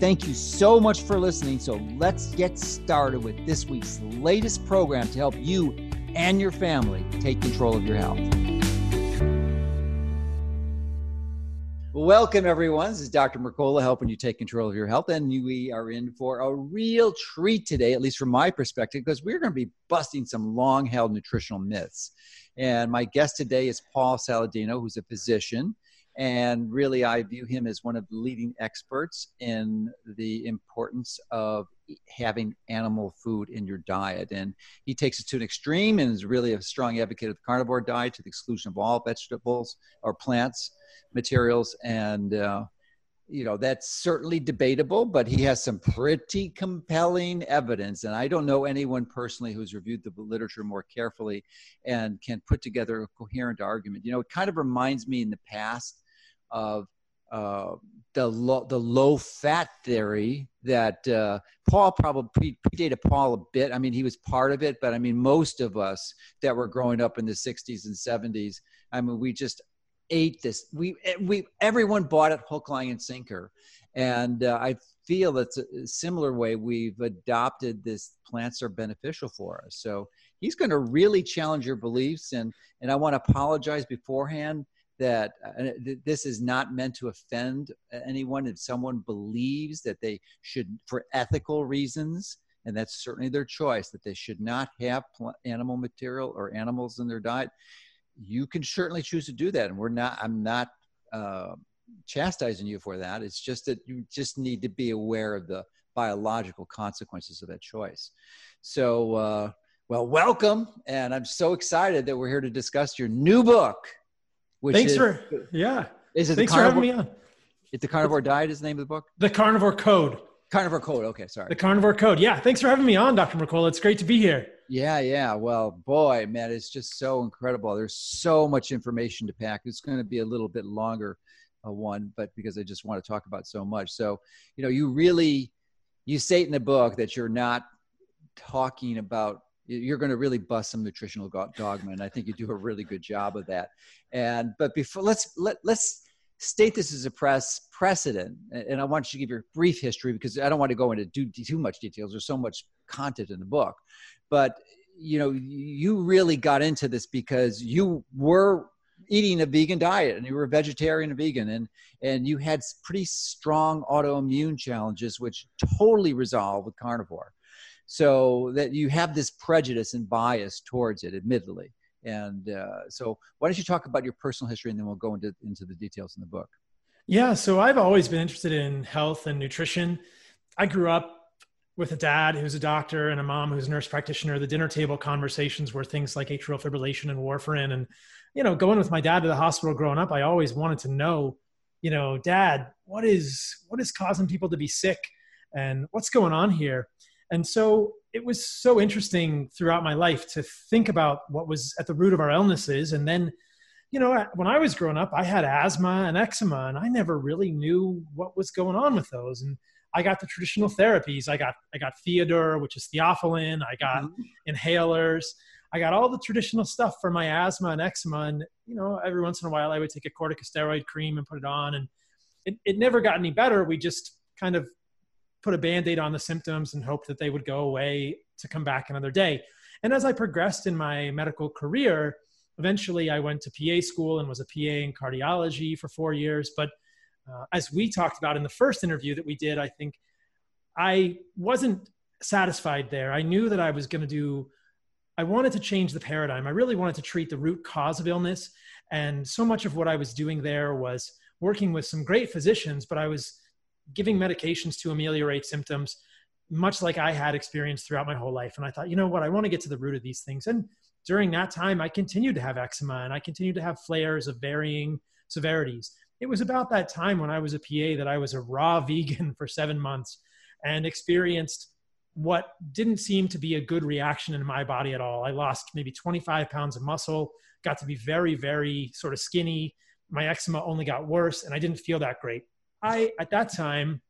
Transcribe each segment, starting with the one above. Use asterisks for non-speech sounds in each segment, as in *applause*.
Thank you so much for listening. So let's get started with this week's latest program to help you and your family take control of your health. Welcome, everyone. This is Dr. Mercola helping you take control of your health. And we are in for a real treat today, at least from my perspective, because we're going to be busting some long held nutritional myths. And my guest today is Paul Saladino, who's a physician and really, I view him as one of the leading experts in the importance of having animal food in your diet. And he takes it to an extreme and is really a strong advocate of the carnivore diet to the exclusion of all vegetables or plants materials. And, uh, you know, that's certainly debatable, but he has some pretty compelling evidence. And I don't know anyone personally who's reviewed the literature more carefully and can put together a coherent argument. You know, it kind of reminds me in the past of uh, the low, the low fat theory that uh, Paul probably predated Paul a bit. I mean, he was part of it, but I mean, most of us that were growing up in the 60s and 70s, I mean, we just ate this. We we everyone bought it hook, line, and sinker, and uh, I feel that's a similar way we've adopted this. Plants are beneficial for us, so he's going to really challenge your beliefs, and and I want to apologize beforehand that uh, this is not meant to offend anyone. If someone believes that they should for ethical reasons and that's certainly their choice that they should not have animal material or animals in their diet you can certainly choose to do that. And we're not i'm not uh, chastising you for that. It's just that you just need to be aware of the biological consequences of that choice. So uh, well welcome. And i'm so excited that we're here to discuss your new book which Thanks is, for yeah. Is it Thanks for having me on. It's the Carnivore Diet is the name of the book? The Carnivore Code. Carnivore Code. Okay, sorry. The Carnivore Code. Yeah. Thanks for having me on, Dr. Mercola. It's great to be here. Yeah, yeah. Well, boy, man, it's just so incredible. There's so much information to pack. It's going to be a little bit longer uh, one, but because I just want to talk about so much. So, you know, you really you state in the book that you're not talking about you're going to really bust some nutritional dogma and i think you do a really good job of that. And but before let's let, let's state this as a press precedent and i want you to give your brief history because i don't want to go into do, too much details. There's so much content in the book. But you know you really got into this because you were eating a vegan diet and you were a vegetarian and vegan and and you had pretty strong autoimmune challenges which totally resolved with carnivore so that you have this prejudice and bias towards it admittedly. And uh, so why don't you talk about your personal history and then we'll go into, into the details in the book. Yeah so i've always been interested in health and nutrition. I grew up with a dad who's a doctor and a mom who's a nurse practitioner. The dinner table conversations were things like atrial fibrillation and warfarin. And you know going with my dad to the hospital growing up i always wanted to know you know dad what is what is causing people to be sick? And what's going on here and so it was so interesting throughout my life to think about what was at the root of our illnesses. And then, you know, when I was growing up, I had asthma and eczema, and I never really knew what was going on with those. And I got the traditional therapies. I got I got Theo-Dur, which is theophylline. I got mm-hmm. inhalers. I got all the traditional stuff for my asthma and eczema. And you know, every once in a while, I would take a corticosteroid cream and put it on, and it, it never got any better. We just kind of put a band-aid on the symptoms and hope that they would go away to come back another day. And as i progressed in my medical career eventually i went to pa school and was a pa in cardiology for four years. But uh, as we talked about in the first interview that we did i think i wasn't satisfied there. I knew that i was going to do i wanted to change the paradigm. I really wanted to treat the root cause of illness. And so much of what i was doing there was working with some great physicians but i was giving medications to ameliorate symptoms, much like I had experienced throughout my whole life. And I thought, you know what, I want to get to the root of these things. And during that time, I continued to have eczema and I continued to have flares of varying severities. It was about that time when I was a PA that I was a raw *laughs* vegan for seven months and experienced what didn't seem to be a good reaction in my body at all. I lost maybe 25 pounds of muscle, got to be very, very sort of skinny. My eczema only got worse, and I didn't feel that great. I, at that time,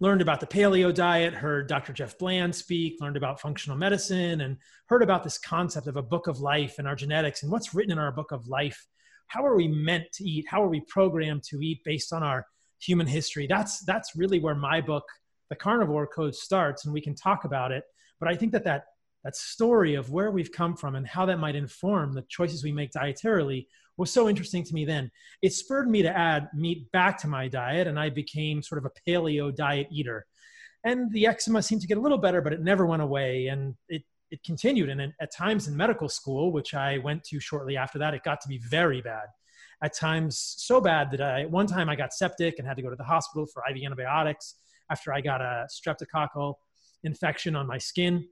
learned about the paleo diet, heard Dr. Jeff Bland speak, learned about functional medicine, and heard about this concept of a book of life and our genetics and what's written in our book of life. How are we meant to eat? How are we programmed to eat based on our human history? That's that's really where my book the carnivore code starts and we can talk about it but i think that that that story of where we've come from and how that might inform the choices we make dietarily was so interesting to me then. It spurred me to add meat back to my diet and i became sort of a paleo diet eater. And the eczema seemed to get a little better but it never went away and it it continued. And at times in medical school which i went to shortly after that it got to be very bad. At times so bad that I one time I got septic and had to go to the hospital for IV antibiotics after I got a streptococcal infection on my skin.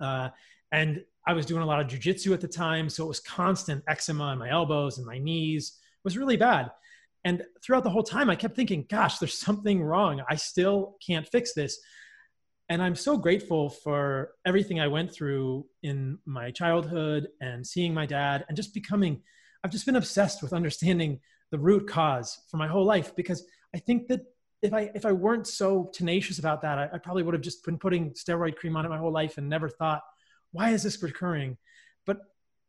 Uh, and I was doing a lot of jujitsu at the time. So it was constant eczema in my elbows and my knees. It was really bad. And throughout the whole time, I kept thinking, gosh, there's something wrong. I still can't fix this. And I'm so grateful for everything I went through in my childhood and seeing my dad and just becoming, I've just been obsessed with understanding the root cause for my whole life because I think that if I if I weren't so tenacious about that, I, I, probably would have just been putting steroid cream on it my whole life and never thought, why is this recurring? But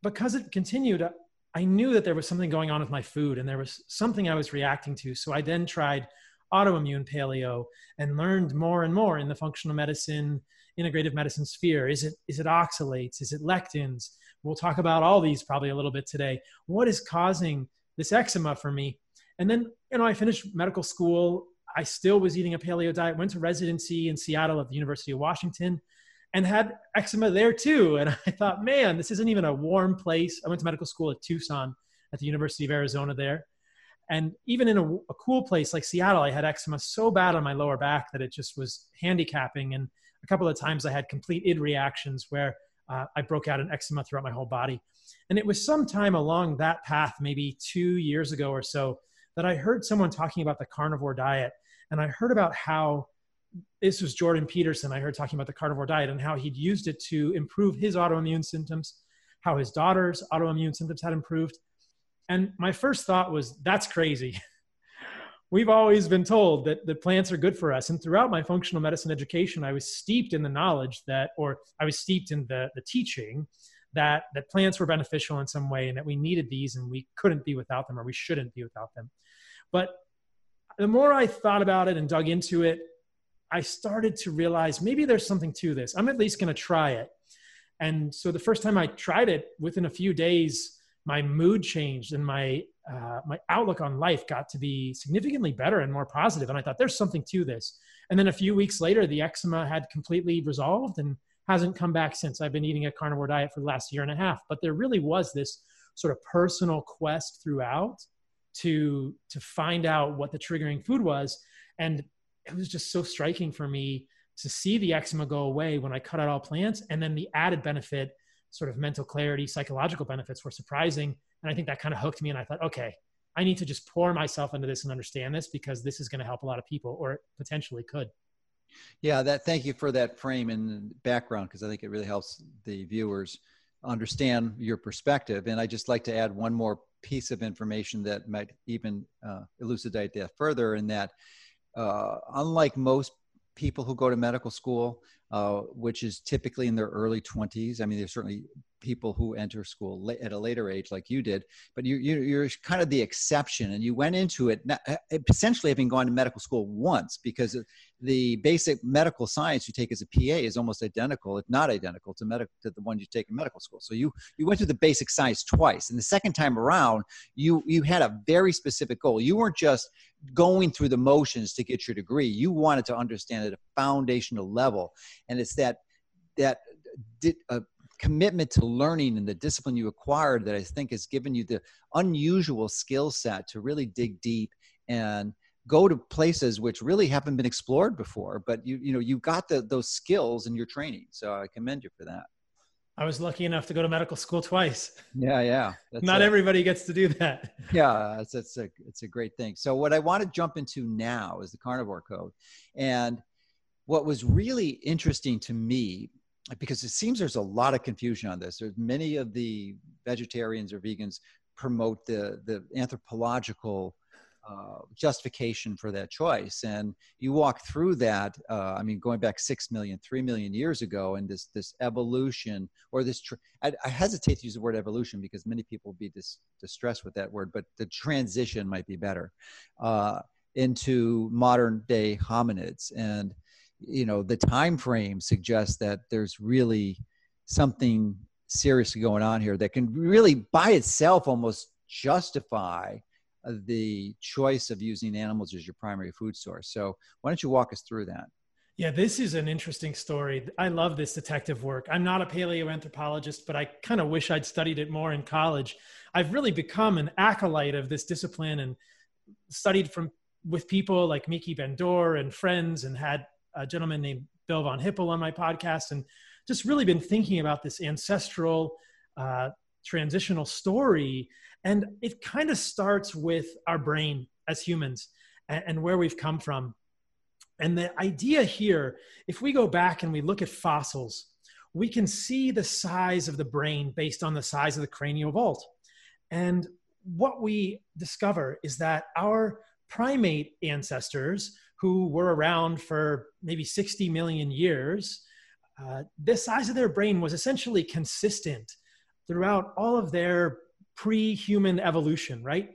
because it continued, I knew that there was something going on with my food and there was something I was reacting to. So I then tried autoimmune paleo and learned more and more in the functional medicine, integrative medicine sphere. Is it is it oxalates? Is it lectins? We'll talk about all these probably a little bit today. What is causing this eczema for me? And then, you know, I finished medical school I still was eating a paleo diet, went to residency in Seattle at the University of Washington and had eczema there too. And I thought, man, this isn't even a warm place. I went to medical school at Tucson at the University of Arizona there. And even in a, a cool place like Seattle, I had eczema so bad on my lower back that it just was handicapping. And a couple of times I had complete id reactions where uh, I broke out in eczema throughout my whole body. And it was sometime along that path, maybe two years ago or so, that I heard someone talking about the carnivore diet and I heard about how this was Jordan Peterson. I heard talking about the carnivore diet and how he'd used it to improve his autoimmune symptoms, how his daughter's autoimmune symptoms had improved. And my first thought was, that's crazy. *laughs* We've always been told that the plants are good for us. And throughout my functional medicine education, I was steeped in the knowledge that, or I was steeped in the, the teaching that, that plants were beneficial in some way and that we needed these and we couldn't be without them or we shouldn't be without them. But the more I thought about it and dug into it, I started to realize maybe there's something to this. I'm at least going to try it. And so the first time I tried it, within a few days, my mood changed and my uh, my outlook on life got to be significantly better and more positive. And I thought there's something to this. And then a few weeks later, the eczema had completely resolved and hasn't come back since. I've been eating a carnivore diet for the last year and a half. But there really was this sort of personal quest throughout to to find out what the triggering food was and it was just so striking for me to see the eczema go away when i cut out all plants and then the added benefit sort of mental clarity psychological benefits were surprising and i think that kind of hooked me and i thought okay i need to just pour myself into this and understand this because this is going to help a lot of people or potentially could. Yeah that thank you for that frame and background because i think it really helps the viewers understand your perspective and i just like to add one more piece of information that might even uh, elucidate that further in that uh, unlike most people who go to medical school uh, which is typically in their early 20s i mean there's certainly people who enter school at a later age like you did but you, you are kind of the exception and you went into it uh, essentially having gone to medical school once because the basic medical science you take as a PA is almost identical, if not identical, to medical to the one you take in medical school. So you you went through the basic science twice, and the second time around, you you had a very specific goal. You weren't just going through the motions to get your degree. You wanted to understand at a foundational level, and it's that that did, uh, commitment to learning and the discipline you acquired that I think has given you the unusual skill set to really dig deep and go to places which really haven't been explored before but you you know you got the, those skills in your training. So i commend you for that. I was lucky enough to go to medical school twice. Yeah yeah not a, everybody gets to do that. Yeah it's, it's a it's a great thing. So what i want to jump into now is the carnivore code. And what was really interesting to me because it seems there's a lot of confusion on this. There's many of the vegetarians or vegans promote the the anthropological uh, justification for that choice. And you walk through that, uh, I mean, going back six million, three million years ago, and this this evolution or this, tr- I, I, hesitate to use the word evolution because many people be dis- distressed with that word, but the transition might be better uh, into modern day hominids. And you know, the time frame suggests that there's really something seriously going on here that can really by itself almost justify the choice of using animals as your primary food source. So, why don't you walk us through that? Yeah, this is an interesting story. I love this detective work. I'm not a paleoanthropologist, but I kind of wish I'd studied it more in college. I've really become an acolyte of this discipline and studied from with people like Miki Ben-Dor and friends and had a gentleman named Bill von Hippel on my podcast and just really been thinking about this ancestral uh, transitional story and it kind of starts with our brain as humans and, and where we've come from. And the idea here, if we go back and we look at fossils, we can see the size of the brain based on the size of the cranial vault. And what we discover is that our primate ancestors, who were around for maybe 60 million years, uh, the size of their brain was essentially consistent throughout all of their pre-human evolution, right?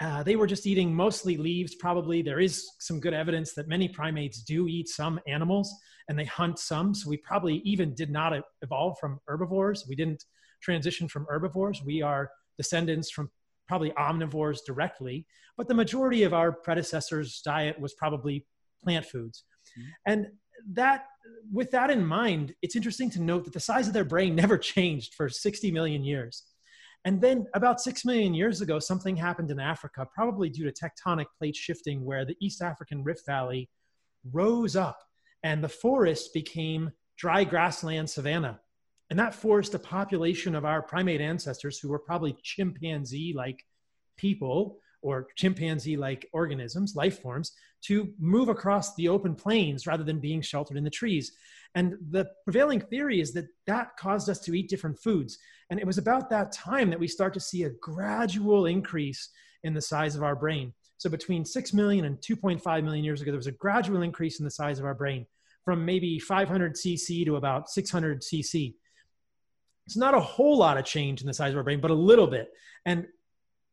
Uh, they were just eating mostly leaves, probably. There is some good evidence that many primates do eat some animals and they hunt some. So we probably even did not evolve from herbivores. We didn't transition from herbivores. We are descendants from probably omnivores directly, but the majority of our predecessors' diet was probably plant foods. Mm-hmm. And that, with that in mind, it's interesting to note that the size of their brain *laughs* never changed for 60 million years. And then about six million years ago, something happened in Africa, probably due to tectonic plate shifting, where the East African Rift Valley rose up and the forest became dry grassland savanna. And that forced a population of our primate ancestors, who were probably chimpanzee like people or chimpanzee like organisms, life forms, to move across the open plains rather than being sheltered in the trees. And the prevailing theory is that that caused us to eat different foods. And it was about that time that we start to see a gradual increase in the size of our brain. So between 6 million and 2.5 million years ago, there was a gradual increase in the size of our brain from maybe 500 cc to about 600 cc. It's not a whole lot of change in the size of our brain, but a little bit. And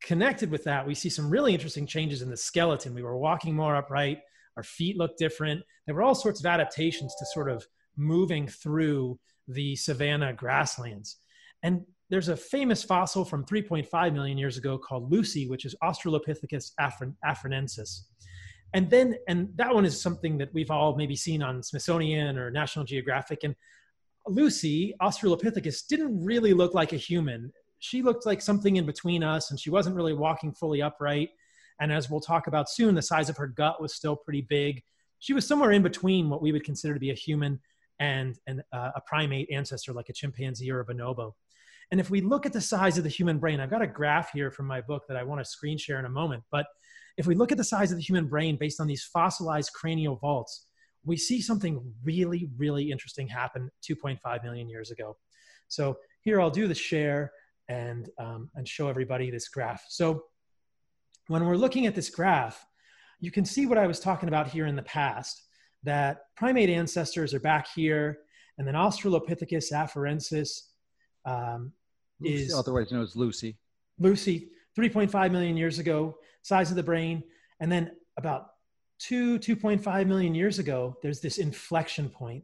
connected with that, we see some really interesting changes in the skeleton. We were walking more upright, our feet looked different. There were all sorts of adaptations to sort of moving through the savanna grasslands. And there's a famous fossil from 3.5 million years ago called Lucy, which is Australopithecus afarensis. And then, and that one is something that we've all maybe seen on Smithsonian or National Geographic. And Lucy, Australopithecus, didn't really look like a human. She looked like something in between us, and she wasn't really walking fully upright. And as we'll talk about soon, the size of her gut was still pretty big. She was somewhere in between what we would consider to be a human and, and uh, a primate ancestor like a chimpanzee or a bonobo. And if we look at the size of the human brain, I've got a graph here from my book that I want to screen share in a moment. But if we look at the size of the human brain based on these fossilized cranial vaults, we see something really, really interesting happen 2.5 million years ago. So here I'll do the share and, um, and show everybody this graph. So when we're looking at this graph, you can see what I was talking about here in the past that primate ancestors are back here, and then Australopithecus afarensis um, is otherwise known as Lucy. Lucy, 3.5 million years ago, size of the brain, and then about two, 2.5 million years ago, there's this inflection point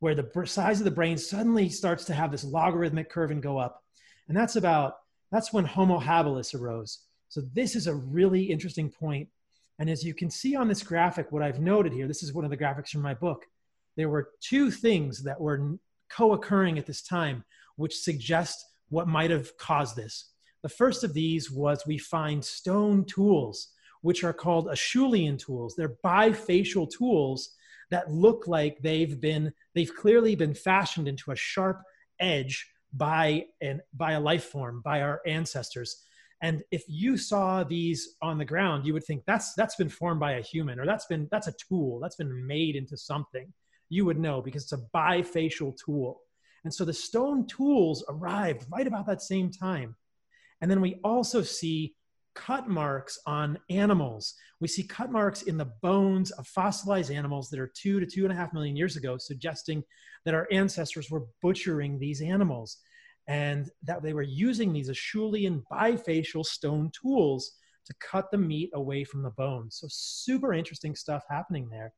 where the size of the brain suddenly starts to have this logarithmic curve and go up, and that's about that's when Homo habilis arose. So this is a really interesting point and as you can see on this graphic, what I've noted here, this is one of the graphics from my book, there were two things that were co-occurring at this time, which suggest what might have caused this. The first of these was we find stone tools, which are called Acheulean tools. They're bifacial tools that look like they've been, they've clearly been fashioned into a sharp edge by, an, by a life form, by our ancestors. And if you saw these on the ground, you would think that's that's been formed by a human, or that's been that's a tool that's been made into something. you would know because it's a bifacial tool. And so the stone tools arrived right about that same time. And then we also see cut marks on animals. We see cut marks in the bones of fossilized animals that are two to two and a half million years ago, suggesting that our ancestors were butchering these animals and that they were using these Acheulean bifacial stone tools to cut the meat away from the bone. So super interesting stuff happening there.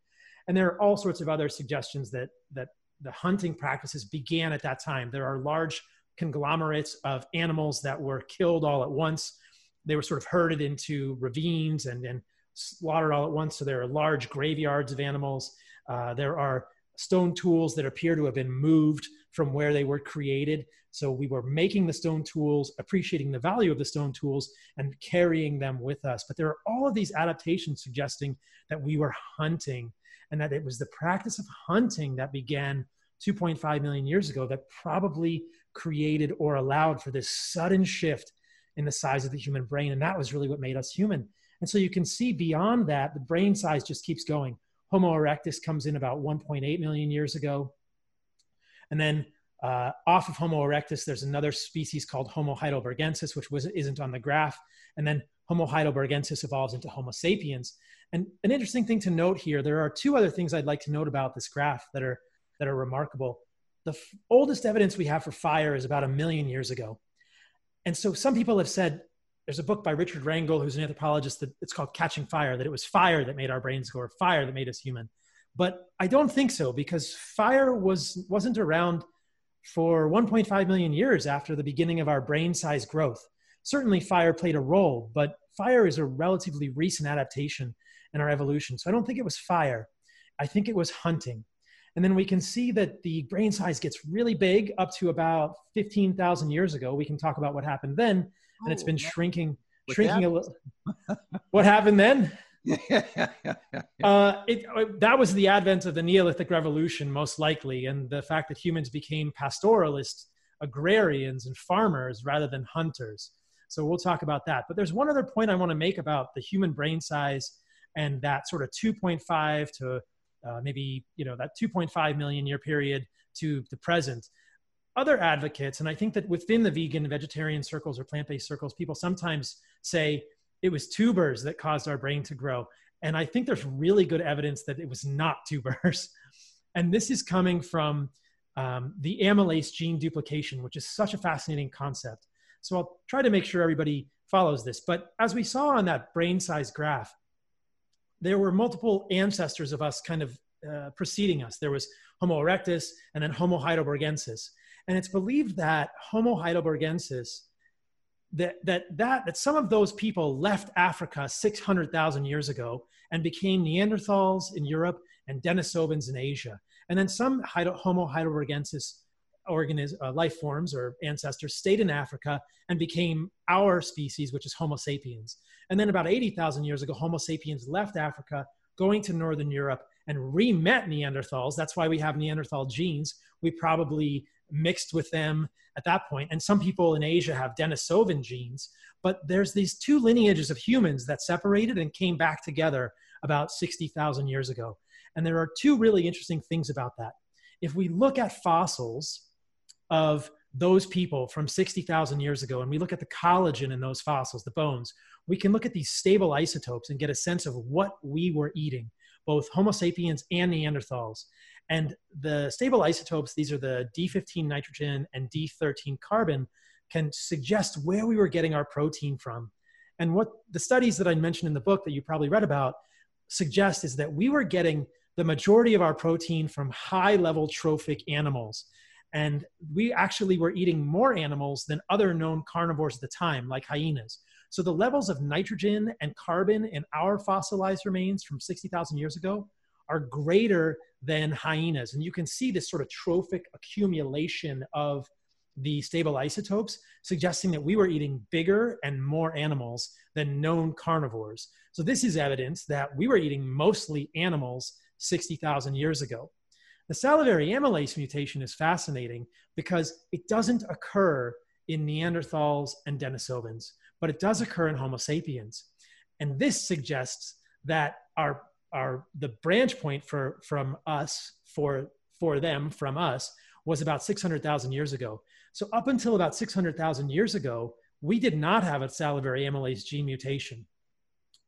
And there are all sorts of other suggestions that that the hunting practices began at that time. There are large conglomerates of animals that were killed all at once. They were sort of herded into ravines and, then slaughtered all at once. So there are large graveyards of animals. Uh, there are stone tools that appear to have been moved from where they were created. So we were making the stone tools, appreciating the value of the stone tools, and carrying them with us. But there are all of these adaptations suggesting that we were hunting and that it was the practice of hunting that began 2.5 million years ago that probably created or allowed for this sudden shift in the size of the human brain. And that was really what made us human. And so you can see beyond that, the brain size just keeps going. Homo erectus comes in about 1.8 million years ago. And then uh, off of Homo erectus, there's another species called Homo heidelbergensis, which was, isn't on the graph. And then Homo heidelbergensis evolves into Homo sapiens. And an interesting thing to note here, there are two other things I'd like to note about this graph that are, that are remarkable. The f- oldest evidence we have for fire is about a million years ago. And so some people have said, there's a book by Richard Wrangham, who's an anthropologist, that it's called Catching Fire, that it was fire that made our brains go, or fire that made us human. But I don't think so because fire was, wasn't around for 1.5 million years after the beginning of our brain size growth. Certainly, fire played a role, but fire is a relatively recent adaptation in our evolution. So I don't think it was fire. I think it was hunting. And then we can see that the brain size gets really big up to about 15,000 years ago. We can talk about what happened then. And it's been oh, shrinking, shrinking a little. what happened then? *laughs* uh, it, uh, that was the advent of the Neolithic Revolution, most likely, and the fact that humans became pastoralists, agrarians, and farmers rather than hunters. So we'll talk about that. But there's one other point I want to make about the human brain size and that sort of 2.5 to uh, maybe you know that 2.5 million year period to the present. Other advocates and i think that within the vegan vegetarian circles or plant-based circles people sometimes say it was tubers that caused our brain to grow. And i think there's really good evidence that it was not tubers. *laughs* And this is coming from um, the amylase gene duplication which is such a fascinating concept. So i'll try to make sure everybody follows this. But as we saw on that brain size graph there were multiple ancestors of us kind of uh, preceding us. There was Homo erectus and then Homo heidelbergensis. And it's believed that Homo heidelbergensis, that, that, that, that some of those people left Africa 600,000 years ago and became Neanderthals in Europe and Denisovans in Asia. And then some Homo heidelbergensis organism, uh, life forms or ancestors stayed in Africa and became our species, which is Homo sapiens. And then about 80,000 years ago, Homo sapiens left Africa, going to Northern Europe and re met Neanderthals. That's why we have Neanderthal genes. We probably mixed with them at that point. And some people in Asia have Denisovan genes. But there's these two lineages of humans that separated and came back together about 60,000 years ago. And there are two really interesting things about that. If we look at fossils, of those people from 60,000 years ago and we look at the collagen in those fossils, the bones, we can look at these stable isotopes and get a sense of what we were eating, both Homo sapiens and Neanderthals. And the stable isotopes, these are the D15 nitrogen and D13 carbon, can suggest where we were getting our protein from. And what the studies that I mentioned in the book that you probably read about suggest is that we were getting the majority of our protein from high level trophic animals. And we actually were eating more animals than other known carnivores at the time, like hyenas. So the levels of nitrogen and carbon in our fossilized remains from 60,000 years ago are greater than hyenas. And you can see this sort of trophic accumulation of the stable isotopes, suggesting that we were eating bigger and more animals than known carnivores. So this is evidence that we were eating mostly animals 60,000 years ago. The salivary amylase mutation is fascinating because it doesn't occur in Neanderthals and Denisovans, but it does occur in Homo sapiens. And this suggests that our, our, the branch point for, from us for for them from us was about 600,000 years ago. So up until about 600,000 years ago, we did not have a salivary amylase gene mutation.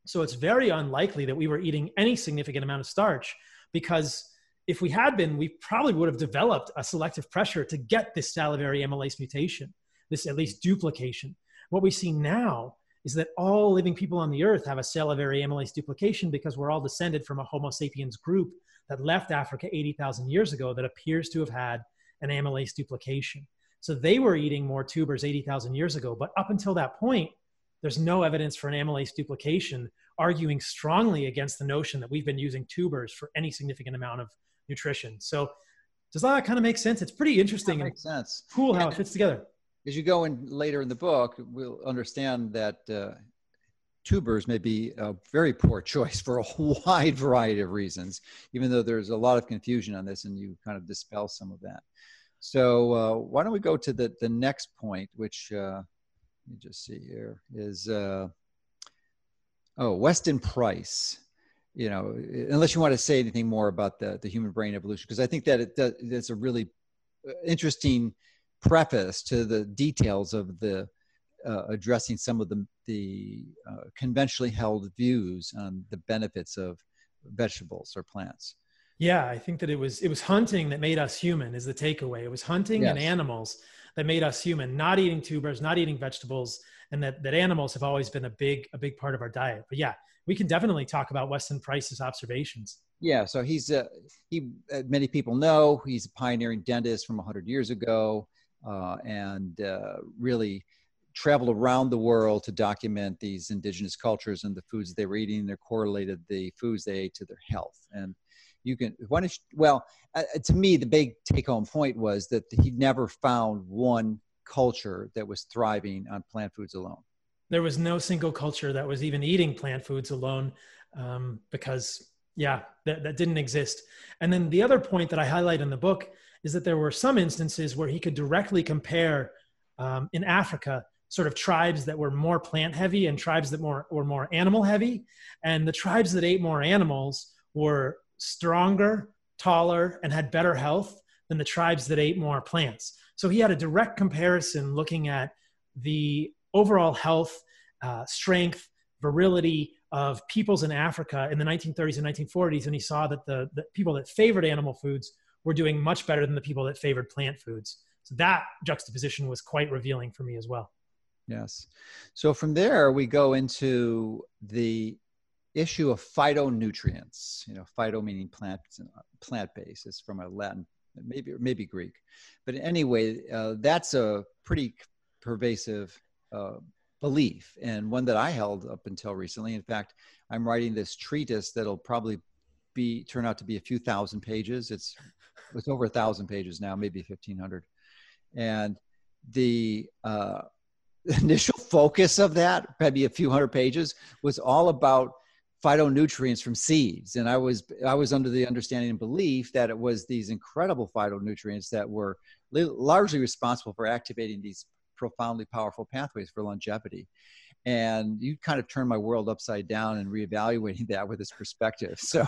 So it's very unlikely that we were eating any significant amount of starch because if we had been, we probably would have developed a selective pressure to get this salivary amylase mutation, this at least duplication. What we see now is that all living people on the earth have a salivary amylase duplication because we're all descended from a Homo sapiens group that left Africa 80,000 years ago that appears to have had an amylase duplication. So they were eating more tubers 80,000 years ago. But up until that point, there's no evidence for an amylase duplication, arguing strongly against the notion that we've been using tubers for any significant amount of nutrition. So does that kind of make sense? It's pretty interesting. Makes sense. Cool how and it fits together. As you go in later in the book, we'll understand that uh, tubers may be a very poor choice for a *laughs* wide variety of reasons, even though there's a lot of confusion on this and you kind of dispel some of that. So uh, why don't we go to the, the next point, which uh, let me just see here is, uh, oh, Weston Price. You know, unless you want to say anything more about the, the human brain evolution, because I think that it does, it's a really uh, interesting preface to the details of the uh, addressing some of the, the uh, conventionally held views on the benefits of vegetables or plants. Yeah, I think that it was it was hunting that made us human is the takeaway. It was hunting yes. and animals that made us human, not eating tubers, not eating vegetables, and that that animals have always been a big a big part of our diet. But yeah, we can definitely talk about Weston Price's observations. Yeah, so he's uh, he uh, many people know he's a pioneering dentist from 100 years ago, uh, and uh, really traveled around the world to document these indigenous cultures and the foods they were eating. They correlated the foods they ate to their health and you can why don't you, well uh, uh, to me the big take home point was that he never found one culture that was thriving on plant foods alone there was no single culture that was even eating plant foods alone um, because yeah that, that didn't exist and then the other point that i highlight in the book is that there were some instances where he could directly compare um, in africa sort of tribes that were more plant heavy and tribes that more were more animal heavy and the tribes that ate more animals were stronger, taller, and had better health than the tribes that ate more plants. So he had a direct comparison looking at the overall health, uh, strength, virility of peoples in Africa in the 1930s and 1940s. And he saw that the, the people that favored animal foods were doing much better than the people that favored plant foods. So that juxtaposition was quite revealing for me as well. Yes. So from there, we go into the issue of phytonutrients. You know, phyto meaning plant plant based. It's from a Latin, maybe or maybe Greek, but anyway, uh, that's a pretty pervasive uh, belief and one that I held up until recently. In fact, I'm writing this treatise that'll probably be turn out to be a few thousand pages. It's it's over a thousand pages now, maybe fifteen hundred, and the uh, *laughs* initial focus of that, maybe a few hundred pages, was all about phytonutrients from seeds and i was i was under the understanding and belief that it was these incredible phytonutrients that were li- largely responsible for activating these profoundly powerful pathways for longevity. And you kind of turned my world upside down and reevaluating *laughs* that with this perspective. *laughs* So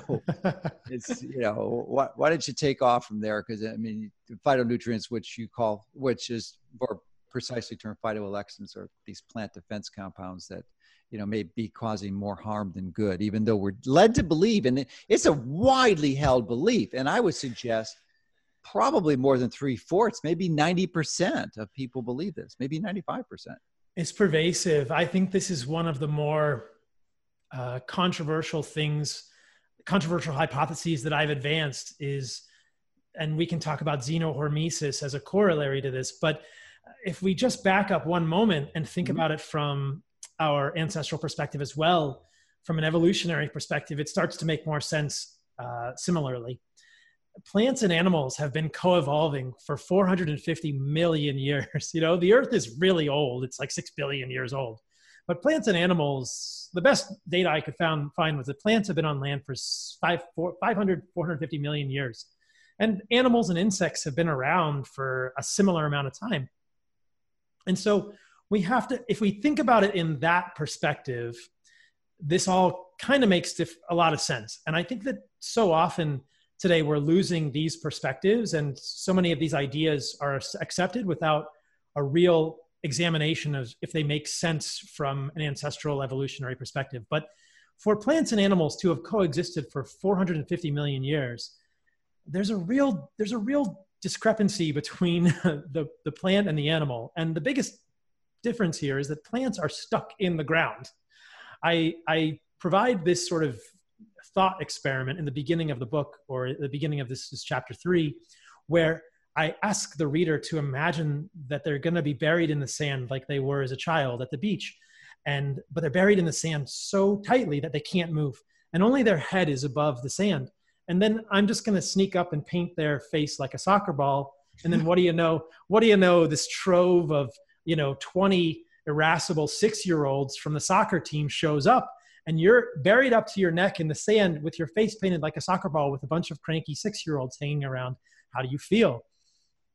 it's you know why, why did you take off from there? Because i mean phytonutrients which you call which is more precisely termed phytoalexins or these plant defense compounds that you know may be causing more harm than good even though we're led to believe. And it's a widely held belief. And i would suggest probably more than three-fourths maybe 90% of people believe this maybe 95% it's pervasive i think this is one of the more uh, controversial things controversial hypotheses that i've advanced is and we can talk about xenohormesis as a corollary to this but if we just back up one moment and think mm-hmm. about it from our ancestral perspective as well, from an evolutionary perspective, it starts to make more sense uh, similarly. Plants and animals have been co-evolving for 450 million years. *laughs* You know, the Earth is really old; it's like six billion years old. But plants and animals, the best data I could found, find was that plants have been on land for five, four, 500, 450 million years. And animals and insects have been around for a similar amount of time. And so we have to, if we think about it in that perspective, this all kind of makes a lot of sense. And I think that so often today we're losing these perspectives and so many of these ideas are accepted without a real examination of if they make sense from an ancestral evolutionary perspective. But for plants and animals to have coexisted for 450 million years there's a real there's a real discrepancy between *laughs* the, the plant and the animal. And the biggest difference here is that plants are stuck in the ground. I i provide this sort of thought experiment in the beginning of the book or the beginning of this is chapter three where i ask the reader to imagine that they're going to be buried in the sand like they were as a child at the beach and but they're buried in the sand so tightly that they can't move and only their head is above the sand. And then i'm just going to sneak up and paint their face like a soccer ball and then what do you know? What do you know? This trove of you know 20 irascible 6 year olds from the soccer team shows up and you're buried up to your neck in the sand with your face painted like a soccer ball with a bunch of cranky six year olds hanging around, how do you feel?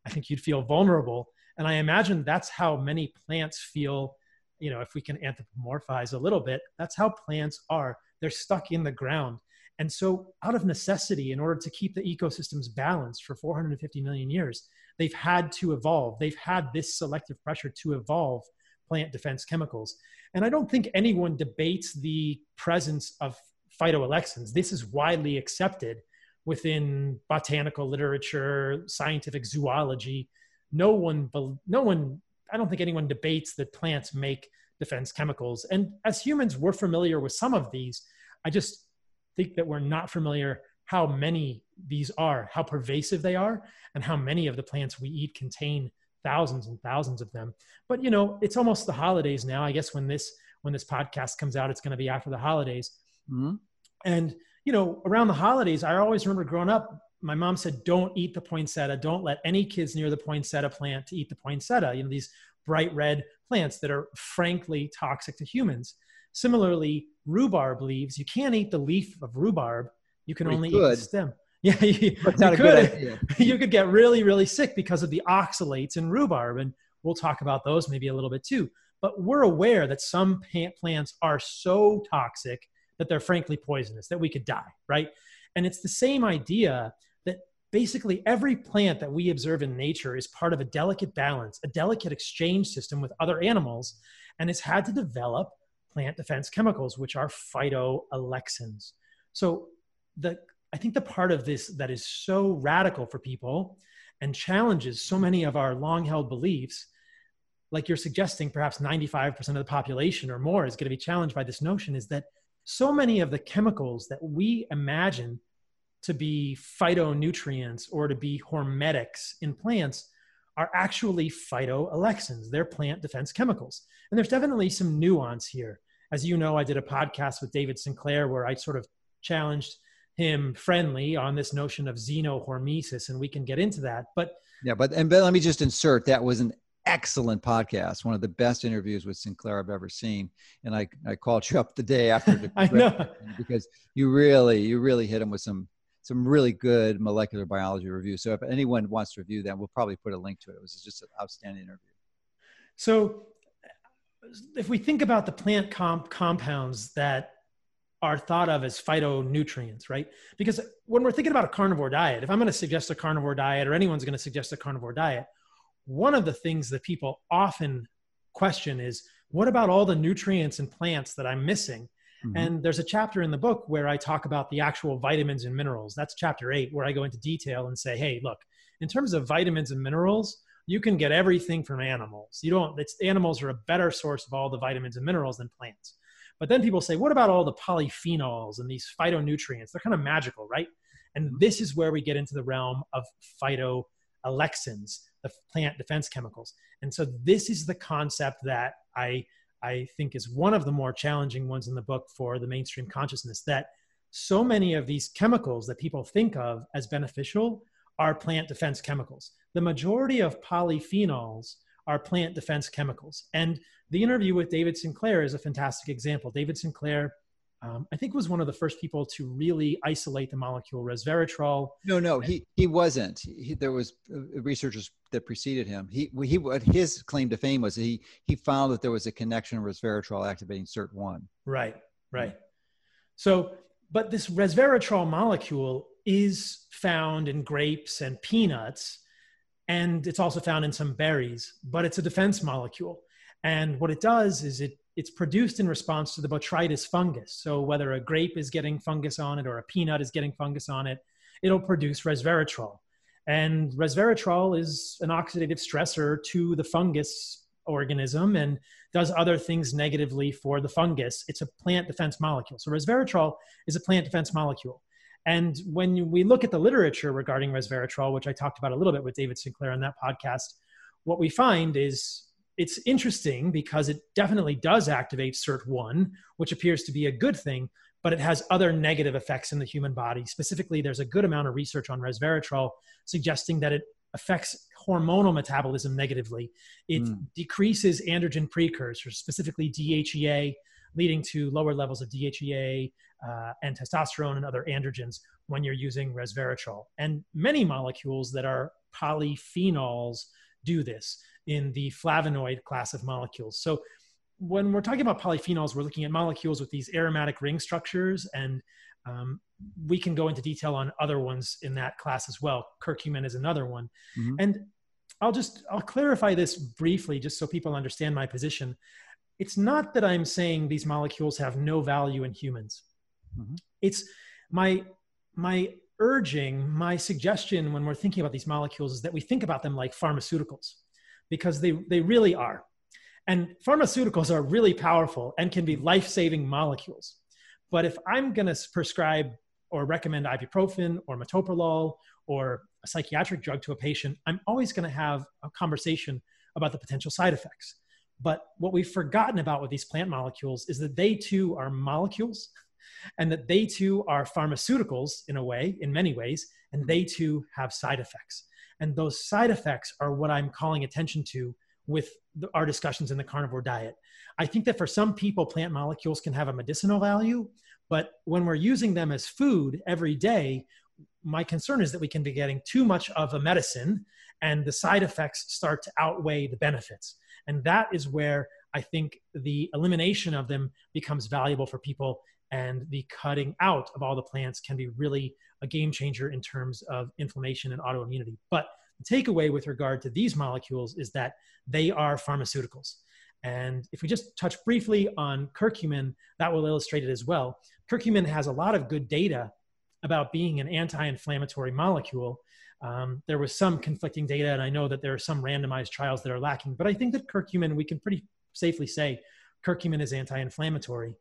I think you'd feel vulnerable. And I imagine that's how many plants feel. You know, if we can anthropomorphize a little bit, that's how plants are. They're stuck in the ground. And so, out of necessity, in order to keep the ecosystems balanced for 450 million years, they've had to evolve. They've had this selective pressure to evolve plant defense chemicals. And I don't think anyone debates the presence of phytoalexins. This is widely accepted within botanical literature, scientific zoology. No one, no one, I don't think anyone debates that plants make defense chemicals. And as humans, we're familiar with some of these. I just think that we're not familiar how many these are, how pervasive they are, and how many of the plants we eat contain thousands and thousands of them. But you know, it's almost the holidays now. I guess when this when this podcast comes out, it's going to be after the holidays. Mm-hmm. And you know, around the holidays, I always remember growing up. My mom said, "Don't eat the poinsettia. Don't let any kids near the poinsettia plant to eat the poinsettia." You know, these bright red plants that are frankly toxic to humans. Similarly, rhubarb leaves. You can't eat the leaf of rhubarb. You can we only could. eat the stem. Yeah, *laughs* you, you could. *laughs* you could get really, really sick because of the oxalates in rhubarb, and we'll talk about those maybe a little bit too. But we're aware that some plants are so toxic that they're frankly poisonous, that we could die, right? And it's the same idea that basically every plant that we observe in nature is part of a delicate balance, a delicate exchange system with other animals, and it's had to develop plant defense chemicals, which are phytoalexins. So the I think the part of this that is so radical for people and challenges so many of our long held beliefs, like you're suggesting, perhaps 95% of the population or more is going to be challenged by this notion, is that so many of the chemicals that we imagine to be phytonutrients or to be hormetics in plants are actually phytoalexins. They're plant defense chemicals. And there's definitely some nuance here. As you know, I did a podcast with David Sinclair where I sort of challenged him friendly on this notion of xenohormesis, and we can get into that. But yeah, but and but let me just insert that was an excellent podcast, one of the best interviews with Sinclair I've ever seen. And I I called you up the day after *laughs* I know *laughs* because you really you really hit him with some some really good molecular biology review. So if anyone wants to review that, we'll probably put a link to it. It was just an outstanding interview. So if we think about the plant comp- compounds that are thought of as phytonutrients, right? Because when we're thinking about a carnivore diet, if I'm going to suggest a carnivore diet or anyone's going to suggest a carnivore diet, one of the things that people often question is what about all the nutrients and plants that I'm missing? Mm-hmm. And there's a chapter in the book where I talk about the actual vitamins and minerals. That's chapter eight, where I go into detail and say, hey, look, in terms of vitamins and minerals, you can get everything from animals. You don't, it's animals are a better source of all the vitamins and minerals than plants. But then people say, what about all the polyphenols and these phytonutrients? They're kind of magical, right? And mm-hmm. this is where we get into the realm of phytoalexins, the plant defense chemicals. And so this is the concept that I I think is one of the more challenging ones in the book for the mainstream consciousness that so many of these chemicals that people think of as beneficial are plant defense chemicals. The majority of polyphenols are plant defense chemicals. And the interview with David Sinclair is a fantastic example. David Sinclair, um, I think, was one of the first people to really isolate the molecule resveratrol. No, no, he he wasn't. He, there was uh, researchers that preceded him. He he what his claim to fame was he he found that there was a connection resveratrol activating SIRT one. Right, right. So, but this resveratrol molecule is found in grapes and peanuts, and it's also found in some berries, but it's a defense molecule. And what it does is it it's produced in response to the botrytis fungus. So whether a grape is getting fungus on it or a peanut is getting fungus on it, it'll produce resveratrol. And resveratrol is an oxidative stressor to the fungus organism and does other things negatively for the fungus. It's a plant defense molecule. So resveratrol is a plant defense molecule. And when we look at the literature regarding resveratrol, which I talked about a little bit with David Sinclair on that podcast, what we find is it's interesting because it definitely does activate SIRT1, which appears to be a good thing, but it has other negative effects in the human body. Specifically, there's a good amount of research on resveratrol suggesting that it affects hormonal metabolism negatively. It mm. decreases androgen precursors, specifically DHEA, leading to lower levels of DHEA uh, and testosterone and other androgens when you're using resveratrol. And many molecules that are polyphenols do this in the flavonoid class of molecules. So when we're talking about polyphenols, we're looking at molecules with these aromatic ring structures, and um, we can go into detail on other ones in that class as well. Curcumin is another one. Mm-hmm. And I'll just I'll clarify this briefly, just so people understand my position. It's not that I'm saying these molecules have no value in humans. Mm-hmm. It's my my urging, my suggestion when we're thinking about these molecules is that we think about them like pharmaceuticals because they, they really are. And pharmaceuticals are really powerful and can be life saving molecules. But if I'm going to prescribe or recommend ibuprofen or metoprolol or a psychiatric drug to a patient, I'm always going to have a conversation about the potential side effects. But what we've forgotten about with these plant molecules is that they too are molecules *laughs* and that they too are pharmaceuticals in a way, in many ways, and they too have side effects. And those side effects are what I'm calling attention to with the, our discussions in the carnivore diet. I think that for some people, plant molecules can have a medicinal value, but when we're using them as food every day, my concern is that we can be getting too much of a medicine and the side effects start to outweigh the benefits. And that is where I think the elimination of them becomes valuable for people and the cutting out of all the plants can be really a game changer in terms of inflammation and autoimmunity. But the takeaway with regard to these molecules is that they are pharmaceuticals. And if we just touch briefly on curcumin, that will illustrate it as well. Curcumin has a lot of good data about being an anti inflammatory molecule. Um, there was some conflicting data, and I know that there are some randomized trials that are lacking, but I think that curcumin, we can pretty safely say curcumin is anti inflammatory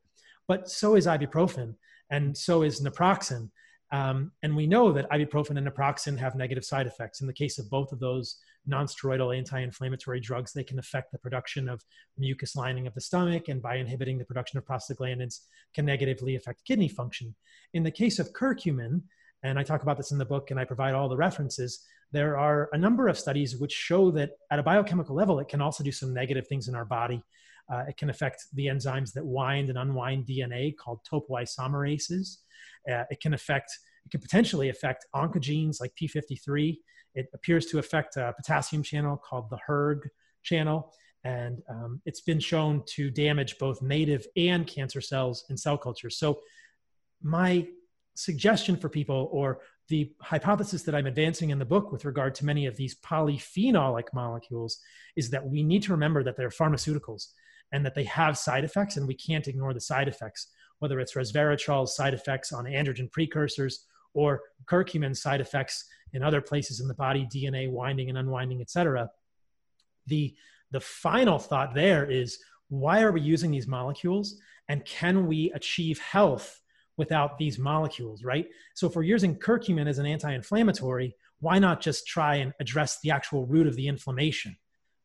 but so is ibuprofen and so is naproxen. Um, and we know that ibuprofen and naproxen have negative side effects. In the case of both of those nonsteroidal anti-inflammatory drugs, they can affect the production of mucus lining of the stomach, and by inhibiting the production of prostaglandins, can negatively affect kidney function. In the case of curcumin, and I talk about this in the book, and I provide all the references. There are a number of studies which show that at a biochemical level, it can also do some negative things in our body. Uh, it can affect the enzymes that wind and unwind DNA called topoisomerases. Uh, it can affect, it can potentially affect oncogenes like P53. It appears to affect a potassium channel called the hERG channel. And um, it's been shown to damage both native and cancer cells in cell culture. So, my suggestion for people, or the hypothesis that I'm advancing in the book with regard to many of these polyphenolic molecules, is that we need to remember that they're pharmaceuticals and that they have side effects, and we can't ignore the side effects, whether it's resveratrol's side effects on androgen precursors or curcumin side effects in other places in the body, DNA winding and unwinding, et cetera. The, the final thought there is why are we using these molecules and can we achieve health without these molecules, right? So if we're using curcumin as an anti-inflammatory, why not just try and address the actual root of the inflammation?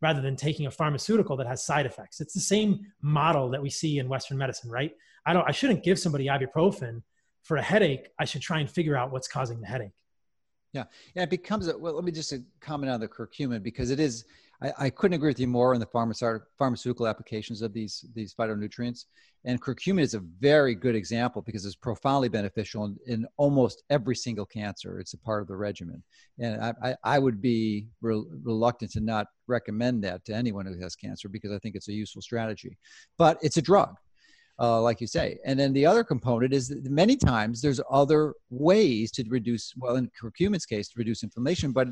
rather than taking a pharmaceutical that has side effects. It's the same model that we see in Western medicine, right? I don't I shouldn't give somebody ibuprofen for a headache. I should try and figure out what's causing the headache. Yeah. Yeah. It becomes a, well, let me just uh, comment on the curcumin because it is, I, I couldn't agree with you more on the pharmaceutical applications of these, these phytonutrients. And curcumin is a very good example because it's profoundly beneficial in, in almost every single cancer. It's a part of the regimen. And I, I, I would be re- reluctant to not recommend that to anyone who has cancer because I think it's a useful strategy. But it's a drug. Uh, like you say. And then the other component is that many times there's other ways to reduce, well, in curcumin's case, to reduce inflammation, but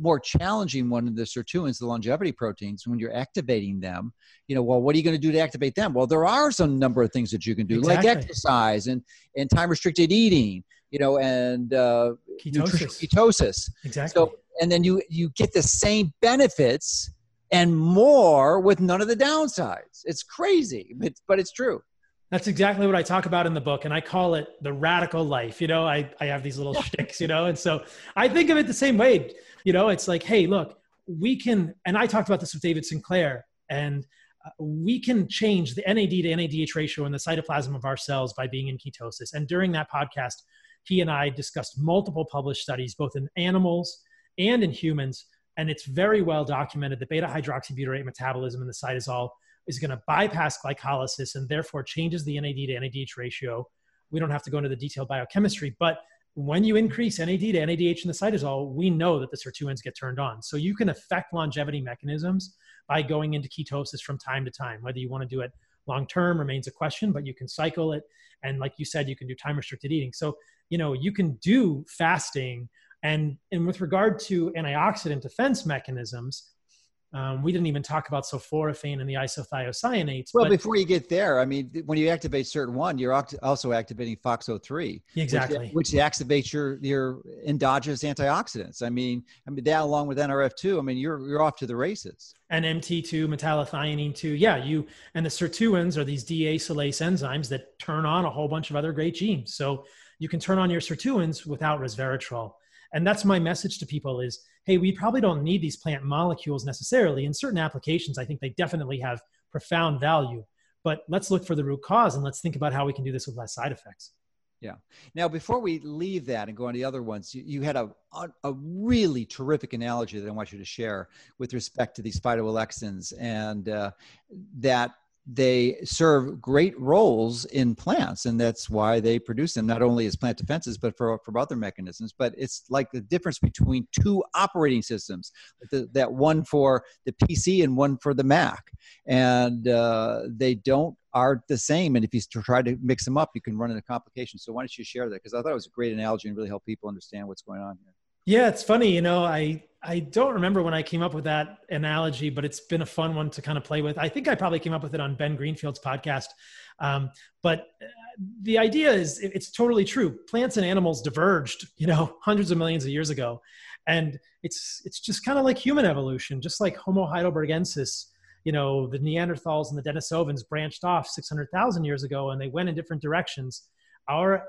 more challenging one of the sirtuins, the longevity proteins, when you're activating them, you know, well, what are you going to do to activate them? Well, there are some number of things that you can do, exactly. like exercise and, and time restricted eating, you know, and uh, ketosis. ketosis. Exactly. So, and then you you get the same benefits and more with none of the downsides. It's crazy, but but it's true. That's exactly what I talk about in the book, and I call it the radical life. You know, I, I have these little shticks, you know, and so I think of it the same way. You know, it's like, hey, look, we can, and I talked about this with David Sinclair, and uh, we can change the NAD to NADH ratio in the cytoplasm of our cells by being in ketosis. And during that podcast, he and I discussed multiple published studies, both in animals and in humans, and it's very well documented that beta hydroxybutyrate metabolism in the cytosol is going to bypass glycolysis and therefore changes the NAD to NADH ratio. We don't have to go into the detailed biochemistry, but when you increase NAD to NADH in the cytosol, we know that the sirtuins get turned on. So you can affect longevity mechanisms by going into ketosis from time to time. Whether you want to do it long term remains a question, but you can cycle it. And like you said, you can do time restricted eating. So, you know, you can do fasting. And, and with regard to antioxidant defense mechanisms, um, we didn't even talk about sulforaphane and the isothiocyanates. Well, before you get there, I mean, when you activate SIRT1, you're also activating FOXO3. Exactly. Which, which, activates your, your endogenous antioxidants. I mean, I mean that along with NRF2, I mean, you're, you're off to the races. And MT2, metallothionein 2. Yeah, you, and the sirtuins are these deacylase enzymes that turn on a whole bunch of other great genes. So you can turn on your sirtuins without resveratrol. And that's my message to people is, hey, we probably don't need these plant molecules necessarily. In certain applications, I think they definitely have profound value. But let's look for the root cause and let's think about how we can do this with less side effects. Yeah. Now, before we leave that and go on to the other ones, you, you had a, a, a, really terrific analogy that I want you to share with respect to these phytoalexins and uh, that they serve great roles in plants and that's why they produce them not only as plant defenses but for, for other mechanisms. But it's like the difference between two operating systems the, that one for the pc and one for the mac. And uh, they don't are the same. And if you try to mix them up you can run into complications. So why don't you share that? Because i thought it was a great analogy and really help people understand what's going on here. Yeah, it's funny. You know, I I don't remember when I came up with that analogy, but it's been a fun one to kind of play with. I think I probably came up with it on Ben Greenfield's podcast. Um, but uh, the idea is it's totally true. Plants and animals diverged, you know, *laughs* hundreds of millions of years ago, and it's it's just kind of like human evolution, just like Homo heidelbergensis. You know, the Neanderthals and the Denisovans branched off 600,000 years ago, and they went in different directions. Our,